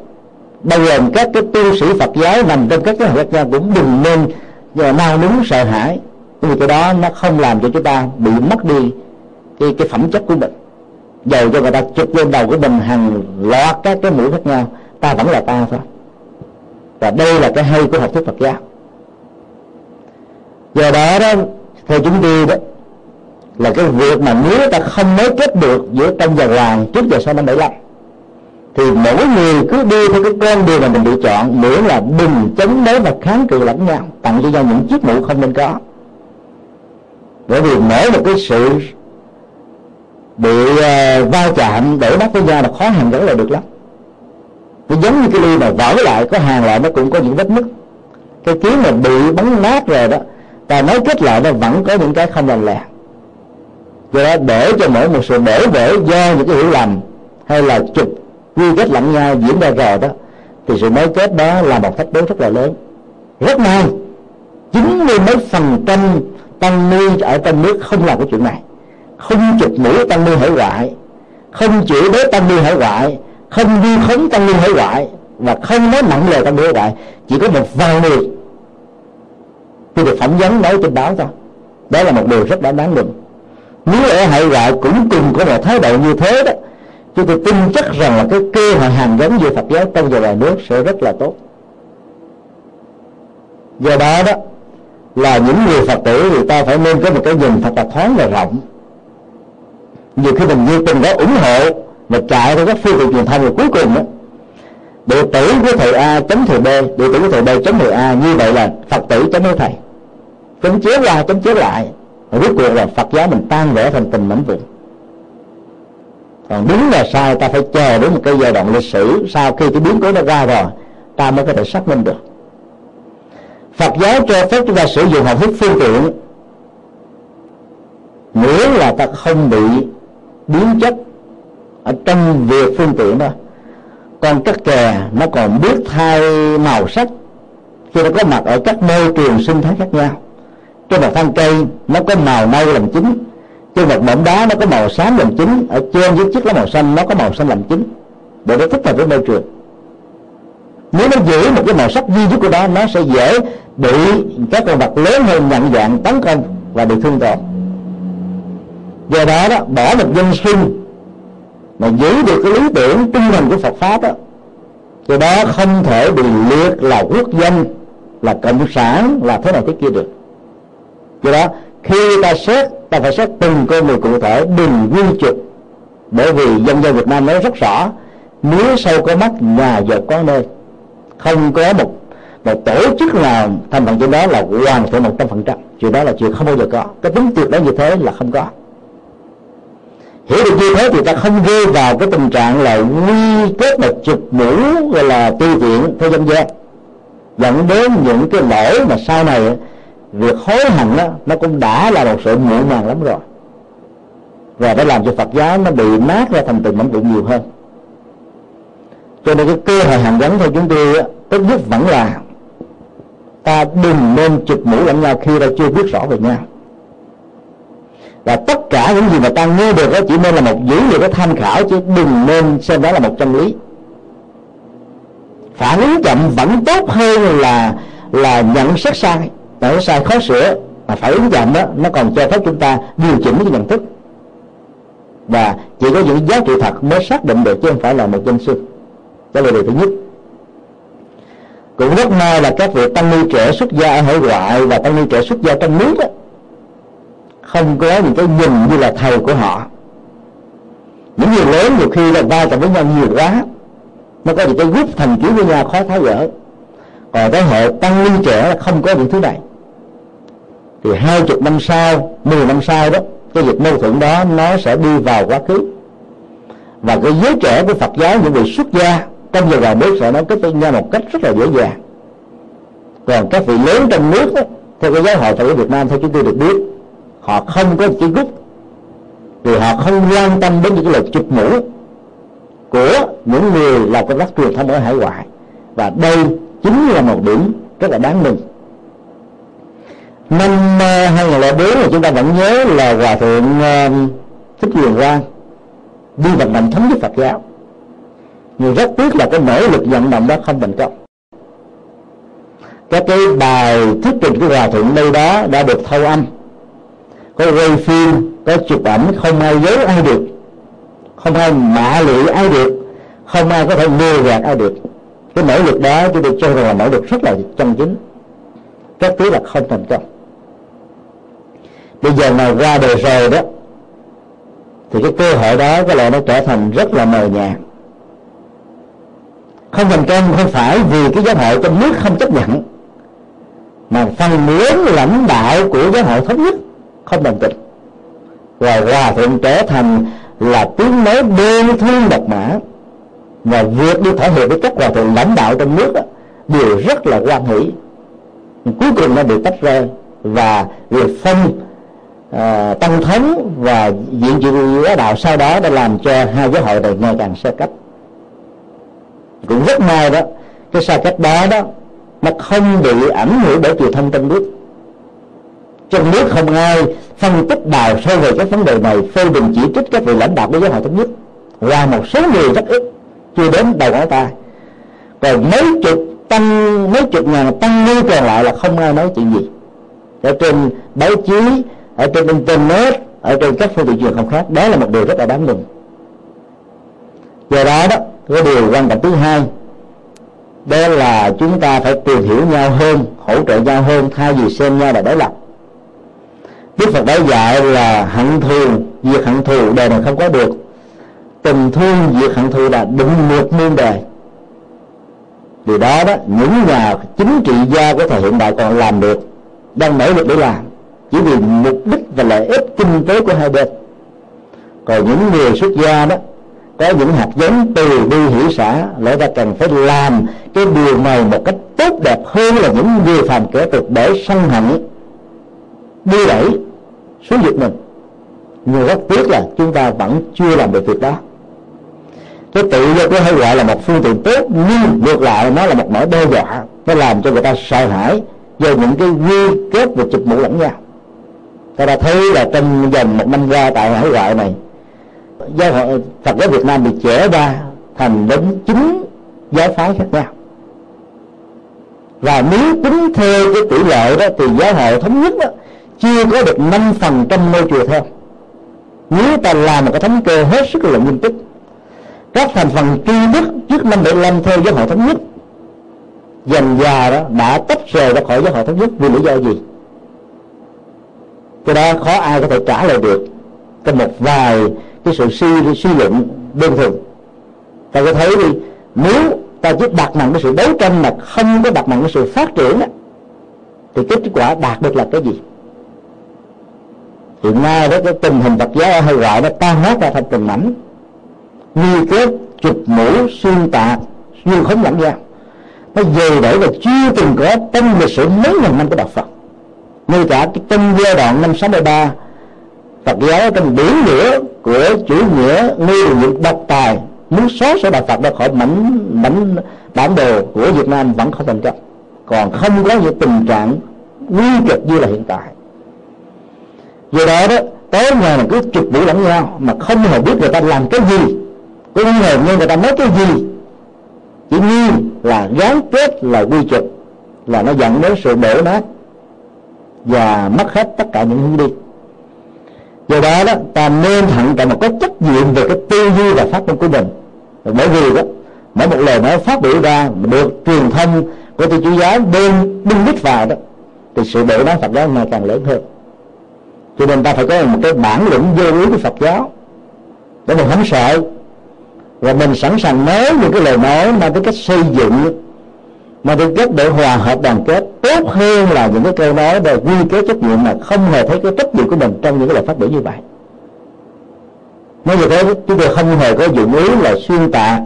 S1: bao gồm các cái tu sĩ Phật giáo nằm trong các cái học giáo cũng đừng nên ờ, nao núng, sợ hãi. Vì cái đó nó không làm cho chúng ta bị mất đi cái cái phẩm chất của mình. Dầu cho người ta chụp lên đầu của mình hàng loạt các cái mũi khác nhau, ta vẫn là ta thôi. Và đây là cái hay của học thuyết Phật giáo do đó đó theo chúng tôi đó là cái việc mà nếu ta không nối kết được giữa trong và ngoài trước giờ sau năm 75 thì mỗi người cứ đi theo cái con đường mà mình lựa chọn miễn là đừng chống đối và kháng cự lẫn nhau tặng cho nhau những chiếc mũ không nên có. Bởi vì mỗi một cái sự bị uh, va chạm đổ bắt với nhau là khó hàng gỡ lại được lắm. Nó giống như cái ly mà vỡ lại có hàng lại nó cũng có những vết nứt. Cái kiến mà bị bắn nát rồi đó ta nói kết lại nó vẫn có những cái không lành lẹ. Do đó để cho mỗi một sự bể vỡ do những cái hiểu lầm, hay là chụp quy kết lẫn nhau, diễn ra rồi đó, thì sự nối kết đó là một thách đố rất là lớn. Rất may, chín mươi mấy phần trăm tăng ni ở trong nước không làm cái chuyện này. Không chụp mũi tăng ni hải ngoại, không chửi bới tăng ni hải ngoại, không vi khống tăng ni hải ngoại, và không nói nặng lời tăng ni hải ngoại. Chỉ có một vài người tôi được phỏng vấn nói trên báo thôi đó là một điều rất đáng đáng mừng. Nếu ở hải ngoại cũng cùng có một thái độ như thế đó chúng tôi tin chắc rằng là cái cơ hội hàng gắn giữa Phật giáo trong và ngoài nước sẽ rất là tốt. Do đó đó, là những người phật tử thì ta phải nên có một cái nhìn thật là thoáng và rộng. Nhiều khi mình nhiệt tình đó ủng hộ mà chạy theo các phương tiện truyền thông rồi cuối cùng đó, đệ tử của thầy A chấm thầy B, đệ tử của thầy B chấm thầy A, như vậy là Phật tử chấm với thầy chấm chéo qua chấm chéo lại. Và cuối cùng là Phật giáo mình tan vỡ thành tình mảnh vụn. Còn đúng là sai ta phải chờ đến một cái giai đoạn lịch sử, sau khi cái biến cố nó ra rồi, ta mới có thể xác minh được. Phật giáo cho phép chúng ta sử dụng học thuyết phương tiện. Nếu là ta không bị biến chất ở trong việc phương tiện đó, còn các kè nó còn biết thay màu sắc, khi nó có mặt ở các môi trường sinh thái khác nhau trên một thân cây nó có màu nâu làm chính trên một mỏm đá nó có màu xám làm chính ở trên dưới chiếc lá màu xanh nó có màu xanh làm chính để nó thích hợp với môi trường. Nếu nó giữ một cái màu sắc duy nhất của nó nó sẽ dễ bị các con vật lớn hơn nhận dạng tấn công và bị thương tổn. Do đó đó, bỏ một dân sinh mà giữ được cái lý tưởng tinh thần của Phật pháp đó do đó không thể bị liệt là quốc dân, là cộng sản, là thế này thế kia được do đó, khi ta xét, ta phải xét từng con người cụ thể đừng quy chụp. Bởi vì dân dân Việt Nam nói rất rõ, nếu sâu có mắt, nhà giàu có nơi. Không có một một tổ chức nào thành phần trên đó là hoàn thiện một trăm phần trăm. Chuyện đó là chuyện không bao giờ có. Cái tính tuyệt đối như thế là không có. Hiểu được như thế thì ta không rơi vào cái tình trạng là nguy kết là chụp mũ, gọi là tư tiện theo dân gian. Dẫn đến những cái lỗi mà sau này việc hối hận đó, nó cũng đã là một sự muộn màng lắm rồi. Và đã làm cho Phật giáo nó bị nát ra thành từng mảnh vụn nhiều hơn. Cho nên cái cơ hội hàng gắn theo chúng tôi tốt nhất vẫn là ta đừng nên chụp mũ lẫn nhau khi ta chưa biết rõ về nhau. Và tất cả những gì mà ta nghe được đó chỉ nên là một dữ liệu để tham khảo chứ đừng nên xem đó là một chân lý. Phản ứng chậm vẫn tốt hơn là là nhận xét sai nhận sai khó sửa mà phải ứng chậm đó nó còn cho phép chúng ta điều chỉnh cái nhận thức. Và chỉ có những giá trị thật mới xác định được chứ không phải là một danh sư đó là điều thứ nhất. Cũng rất may là các vị tăng ni trẻ xuất gia ở hải ngoại và tăng ni trẻ xuất gia trong nước đó, không có những cái nhìn như là thầy của họ. Những người lớn nhiều khi là va chạm với nhau nhiều quá nó có những cái gút thành kiến với nhau khó tháo gỡ. Còn cái hệ tăng ni trẻ không có những thứ này thì hai chục năm sau mười năm sau đó cái việc mâu thuẫn đó nó sẽ đi vào quá khứ. Và cái giới trẻ của Phật giáo những vị xuất gia trong giờ vào nước sẽ nói kết với nhau một cách rất là dễ dàng. Còn các vị lớn trong nước đó, theo cái giáo hội Phật giáo Việt Nam theo chúng tôi được biết họ không có chữ rút vì họ không quan tâm đến những cái lời chụp mũ của những người làm công tác truyền thông ở hải ngoại. Và đây chính là một điểm rất là đáng mừng năm ờ, 2004 là chúng ta vẫn nhớ là hòa thượng ờ, thích quyền quang đi vận động thống nhất Phật giáo. Nhưng rất tiếc là cái nỗ lực vận động đó không thành công. Các cái bài thuyết trình của hòa thượng đây đó đã được thâu âm. Có quay phim, có chụp ảnh, không ai giấu ai được. Không ai mạ lụy ai được. Không ai có thể lừa gạt ai được. Cái nỗ lực đó chúng tôi cho rằng là nỗ lực rất là chân chính. Rất tiếc là không thành công bây giờ mà ra đời rồi đó thì cái cơ hội đó có lẽ nó trở thành rất là mờ nhạt. Không thành công không phải vì cái giáo hội trong nước không chấp nhận mà phần lớn lãnh đạo của giáo hội thống nhất không đồng tình. Và hòa thượng trở thành là tiếng nói đơn thương độc mã và việc đi thỏa hiệp với các hòa thượng lãnh đạo trong nước đó, đều rất là quan hỷ. Cuối cùng nó bị tách rơi và việc phân Ờ, tăng thống và diện trị giáo đạo sau đó đã làm cho hai giáo hội này ngày càng xa cách cũng rất may đó, cái xa cách đó đó, nó không bị ảnh hưởng bởi truyền thông trong nước. Trong nước không ai phân tích đào sâu về các vấn đề này, phê bình chỉ trích các vị lãnh đạo của giáo hội thống nhất và một số người rất ít, chưa đến đầu ngón tay. Còn mấy chục tăng, mấy chục ngàn tăng ni còn lại là không ai nói chuyện gì. Ở trên báo chí ở trên internet, ở trên các phương tiện truyền thông khác, đó là một điều rất là đáng mừng. Do đó đó cái điều quan trọng thứ hai, đó là chúng ta phải tìm hiểu nhau hơn, hỗ trợ nhau hơn, thay vì xem nhau là đối lập. Đức Phật đã dạy là hận thù việc hận thù, đời này không có được. Tình thương việc hận thù là định ngược muôn đời. Điều đó đó, những nhà chính trị gia của thời hiện đại còn làm được, đang nỗ lực để làm chỉ vì mục đích và lợi ích kinh tế của hai bên. Còn những người xuất gia đó, có những hạt giống từ bi hỷ xã, lẽ ra cần phải làm cái điều này một cách tốt đẹp hơn là những người phàm kẻ tục để sân hận đưa đẩy xuống vực mình. Nhưng rất tiếc là chúng ta vẫn chưa làm được việc đó. Cái tự do có hay gọi là một phương tiện tốt, nhưng ngược lại nó là một nỗi đe dọa. Nó làm cho người ta sợ hãi do những cái quy kết và chụp mũ lẫn nhau ta đã thấy là trong vòng một năm qua tại hải ngoại này, giáo hội Phật giáo Việt Nam bị chẻ ra thành đến chín giáo phái khác nhau. Và nếu tính theo cái tỷ lệ đó thì giáo hội thống nhất đó chưa có được năm phần trăm ngôi chùa theo nếu ta làm một cái thống kê hết sức là nghiêm túc, các thành phần tri thức trước năm 75 theo giáo hội thống nhất, dần già đó đã tách rời ra khỏi giáo hội thống nhất vì lý do gì? Cái đó khó ai có thể trả lời được. Trong một vài cái sự suy suy luận đơn thuần. Ta có thấy đi nếu ta chỉ đặt nặng cái sự đấu tranh mà không có đặt nặng cái sự phát triển đó, thì kết quả đạt được là cái gì? Hiện nay đó cái tình hình Phật giáo hay gọi nó tan hết ra thành từng mảnh. Như kết chụp mũ xuyên tạc xuyên khống lẫn nhau nó dày để và chưa từng có trong lịch sử mấy ngàn năm của đạo Phật ngay cả cái trong giai đoạn năm 63 Phật giáo trong biển lửa của chủ nghĩa ngư nghiệp độc tài, muốn xóa sổ đạo Phật ra khỏi mảnh mảnh bản đồ của Việt Nam vẫn không thành công. Còn không có những tình trạng nguy kịch như là hiện tại. Do đó đó, tối ngày là cứ trực mũi lẫn nhau, mà không hề biết người ta làm cái gì, cũng không hề nghe người ta nói cái gì. Chỉ nhiên là gán kết, là quy trực là nó dẫn đến sự đổ nát và mất hết tất cả những hướng đi. Do đó đó, ta nên thận trọng một có trách nhiệm về cái tư duy và phát ngôn của mình. Bởi vì đó, mỗi một lời nói phát biểu ra được truyền thông của tôi chủ giáo đơn đinh đích vào đó, thì sự đổi nát Phật giáo ngày càng lớn hơn. Cho nên ta phải có một cái bản lĩnh vô lý của Phật giáo để mình không sợ và mình sẵn sàng nói những cái lời nói mà cái cách xây dựng mà được kết để hòa hợp đoàn kết, tốt hơn là những cái câu nói về quy kế trách nhiệm mà không hề thấy cái trách nhiệm của mình trong những cái lời phát biểu như vậy. Nói như thế, chúng tôi không hề có dụng ý là xuyên tạc,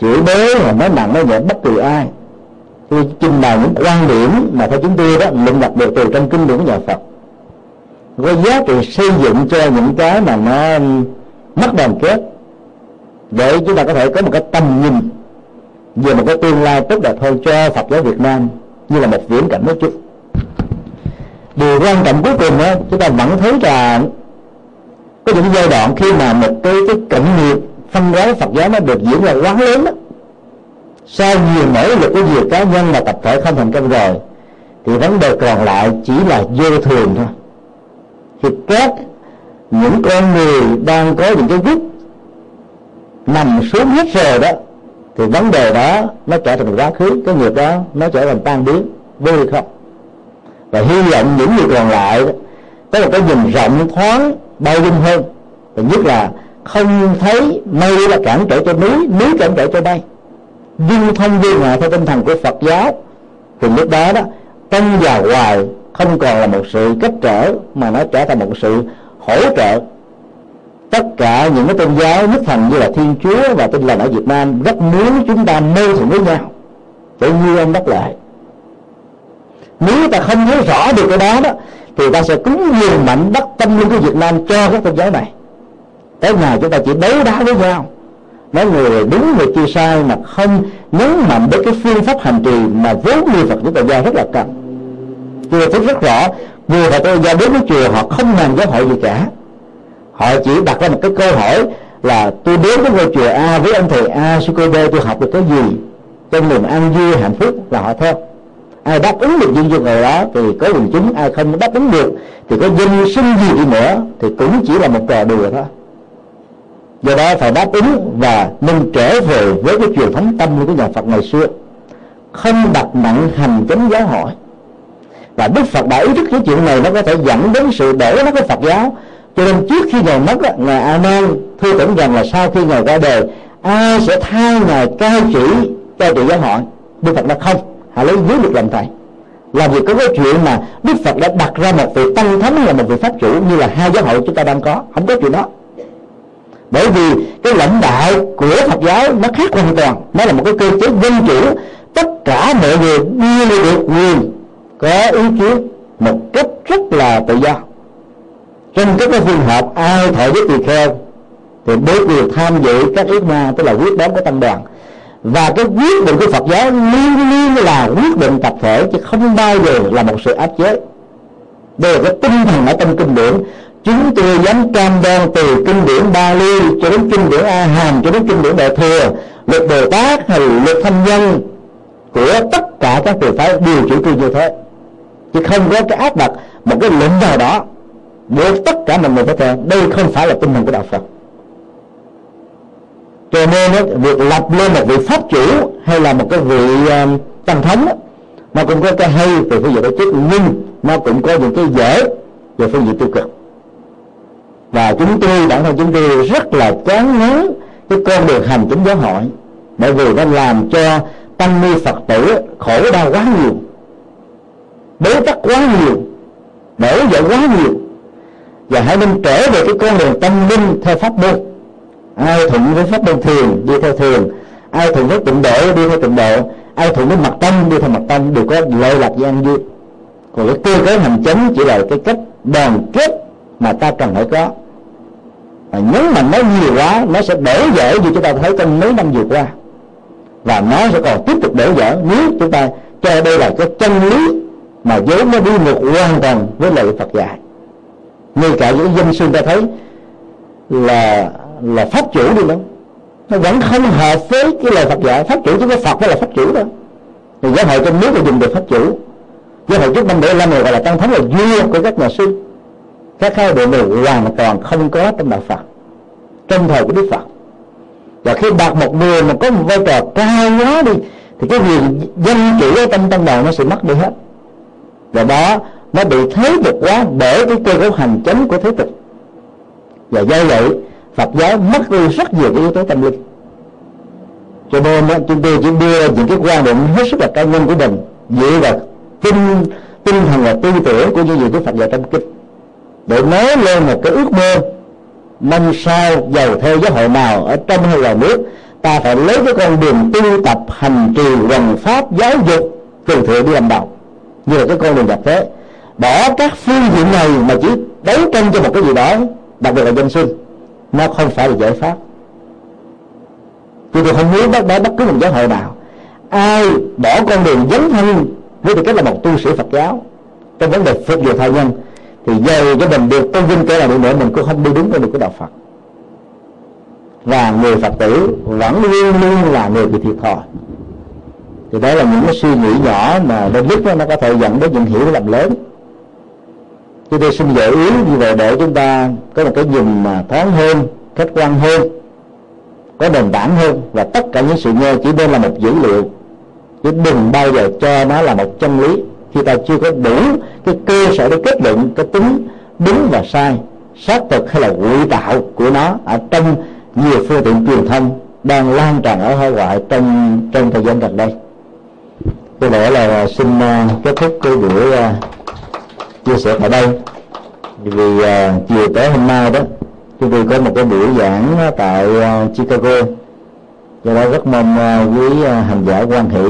S1: chửi bới mà nói nặng, nói nhẹ bất kỳ ai. Tôi trình bày những quan điểm mà theo chúng tôi đó luận đặt được từ trong kinh điển của nhà Phật, có giá trị xây dựng cho những cái mà nó mất đoàn kết, để chúng ta có thể có một cái tầm nhìn về một cái tương lai tốt đẹp hơn cho Phật giáo Việt Nam như là một viễn cảnh nói chung. Điều quan trọng cuối cùng đó chúng ta vẫn thấy là có những giai đoạn khi mà một cái cái cộng nghiệp phân hóa Phật giáo nó được diễn ra quá lớn đó sau nhiều nỗ lực của nhiều cá nhân và tập thể không thành công rồi, thì vấn đề còn lại chỉ là vô thường thôi. Thì các những con người đang có những cái gút nằm xuống hết rồi đó thì vấn đề đó nó trở thành quá khứ cái nghiệp đó nó trở thành tan biến vô hay không? Và hy vọng những việc còn lại đó, có một cái nhìn rộng thoáng bao dung hơn. Và nhất là không thấy mây là cản trở cho núi núi cản trở cho mây. Dung thông viên ngoại theo tinh thần của Phật giáo thì lúc đó đó trong và ngoài không còn là một sự cách trở mà nó trở thành một sự hỗ trợ tất cả những cái tôn giáo nhất thần như là thiên chúa và tin lành ở việt nam rất muốn chúng ta mâu thuẫn với nhau. Để như ông đắc lợi nếu ta không nhớ rõ được cái đó đó, thì ta sẽ cúng dường mạnh đất tâm linh của việt nam cho các tôn giáo này. Tới ngày chúng ta chỉ đấu đá với nhau. Nói người đúng, người chưa sai mà không nhấn mạnh đến cái phương pháp hành trì mà vốn như phật giáo gia rất là cần tôi thấy rất rõ, người và tôi gia đến với chùa họ không làm giáo hội gì cả họ chỉ đặt ra một cái câu hỏi là, tôi đến với ngôi chùa A với ông thầy A sư cô B tôi học được cái gì trong niềm an vui, hạnh phúc? Là họ theo. Ai đáp ứng được những yêu người đó thì có quần chúng, ai không đáp ứng được thì có danh sinh gì đi nữa thì cũng chỉ là một trò đùa thôi. Do đó phải đáp ứng và nên trở về với cái truyền thống tâm của nhà Phật ngày xưa. Không đặt nặng hành chánh giáo hỏi và đức phật đã ý thức cái chuyện này, nó có thể dẫn đến sự đổ nó cái phật giáo cho nên trước khi ngài mất ngài a nan thư tưởng rằng là sau khi ngài ra đời, ai sẽ thay ngài cai trị cai trị giáo hội? Đức phật đã không hà lấy dưới được làm thầy. Là vì có cái chuyện mà đức phật đã đặt ra một vị tăng thánh là một vị pháp chủ như là hai giáo hội chúng ta đang có. Không có chuyện đó. Bởi vì cái lãnh đạo của phật giáo nó khác hoàn toàn. Nó là một cái cơ chế dân chủ. Tất cả mọi người đưa được quyền có ý kiến một cách rất là tự do trong các cái phương hợp ai thọ giúp tỳ kheo thì được quyền tham dự các yết ma tức là quyết đoán của tăng đoàn. Và cái quyết định của Phật giáo luôn luôn là quyết định tập thể, chứ không bao giờ là một sự áp chế. Đây là cái tinh thần ở trong kinh điển. Chúng tôi dám cam đoan từ kinh điển Bali cho đến kinh điển A Hàm cho đến kinh điển Đại thừa, luật Bồ Tát hay luật thanh nhân của tất cả các trường phái đều chủ trương như thế. Chứ không có cái áp đặt một cái lệnh nào đó buộc tất cả mọi người phải theo đây không phải là tinh thần của đạo Phật. Cho nên việc lập lên một vị pháp chủ hay là một cái vị à, tăng thống nó cũng có cái hay về phương diện tổ chức, nhưng nó cũng có những cái dễ về phương diện tiêu cực. Và chúng tôi, bản thân chúng tôi rất là chán ngán cái con đường hành chính giáo hội, bởi vì nó làm cho tăng ni phật tử khổ đau quá nhiều, bế tắc quá nhiều, đổ vỡ quá nhiều và hãy nên trở về cái con đường tâm linh theo pháp môn. Ai thuận với pháp môn thường đi theo thường ai thuận với tịnh độ, đi theo tịnh độ. Ai thuận với mặt tâm, đi theo mặt tâm, đều có lợi lạc gian vui. Còn cái cơ cấu hành chánh chỉ là cái cách đoàn kết mà ta cần phải có. Và nhấn mạnh nó nhiều quá, nó sẽ đổ vỡ như chúng ta thấy trong mấy năm vừa qua. Và nó sẽ còn tiếp tục đổ vỡ nếu chúng ta cho đây là cái chân lý mà vốn nó đi ngược hoàn toàn với lời Phật dạy ngay cả những danh sư ta thấy là là pháp chủ đi đâu nó vẫn không hợp với cái lời Phật dạy. Pháp chủ chứ có Phật đó là pháp chủ đó thì giáo hội trong nước là dùng được pháp chủ. Giáo hội trước năm bảy năm này gọi là tăng thống là vua của các nhà sư. Các khái niệm này hoàn toàn không có trong đạo Phật. Trong thời của Đức Phật. Và khi đạt một người mà có một vai trò cao quá đi, thì cái quyền danh chỉ ở trong tăng đoàn nó sẽ mất đi hết. Và đó nó bị thế tục quá để cái cơ cấu hành chánh của thế tục. Và do vậy, Phật giáo mất đi rất nhiều cái yếu tố tâm linh. Cho nên chúng tôi chỉ đưa những cái quan điểm hết sức là cá nhân của mình, dựa vào tinh tinh thần và tư tưởng của những gì của Phật dạy trong kinh. Để nói lên một cái ước mơ, năm sau giàu theo giáo hội nào ở trong hay ngoài nước, ta phải lấy cái con đường tu tập hành trì hoằng pháp giáo dục từ thượng đi làm đầu như là cái con đường nhập thế bỏ các phương diện này mà chỉ đấu tranh cho một cái gì đó, đặc biệt là dân sinh, nó không phải là giải pháp. Tôi không muốn bắt bỏ bất cứ một giáo hội nào. Ai bỏ con đường dấn thân với tư cách là một tu sĩ Phật giáo, trong vấn đề phục vụ thai nhân, thì dầu cho mình được tôn vinh cỡ nào đi nữa mình cũng không đi đúng con đường của đạo Phật. Và người Phật tử vẫn luôn luôn là người bị thiệt thòi. Thì đó là những cái suy nghĩ nhỏ mà đôi lúc nó có thể dẫn đến những hiểu lầm lớn chúng tôi xin gợi ý như vậy để chúng ta có một cái nhìn mà thoáng hơn, khách quan hơn, có nền tảng hơn. Và tất cả những sự nghe chỉ nên là một dữ liệu. Chứ đừng bao giờ cho nó là một chân lý. Khi ta chưa có đủ cái cơ sở để kết luận cái tính đúng và sai, xác thực hay là ngụy tạo của nó ở trong nhiều phương tiện truyền thông đang lan tràn ở hải ngoại trong trong thời gian gần đây. Có lẽ là xin à, kết thúc cái buổi à, chia sẻ tại đây. Vì uh, chiều tới hôm nay đó chúng tôi có một cái buổi giảng tại uh, Chicago. Do đó rất mong uh, quý uh, hành giả quan hỷ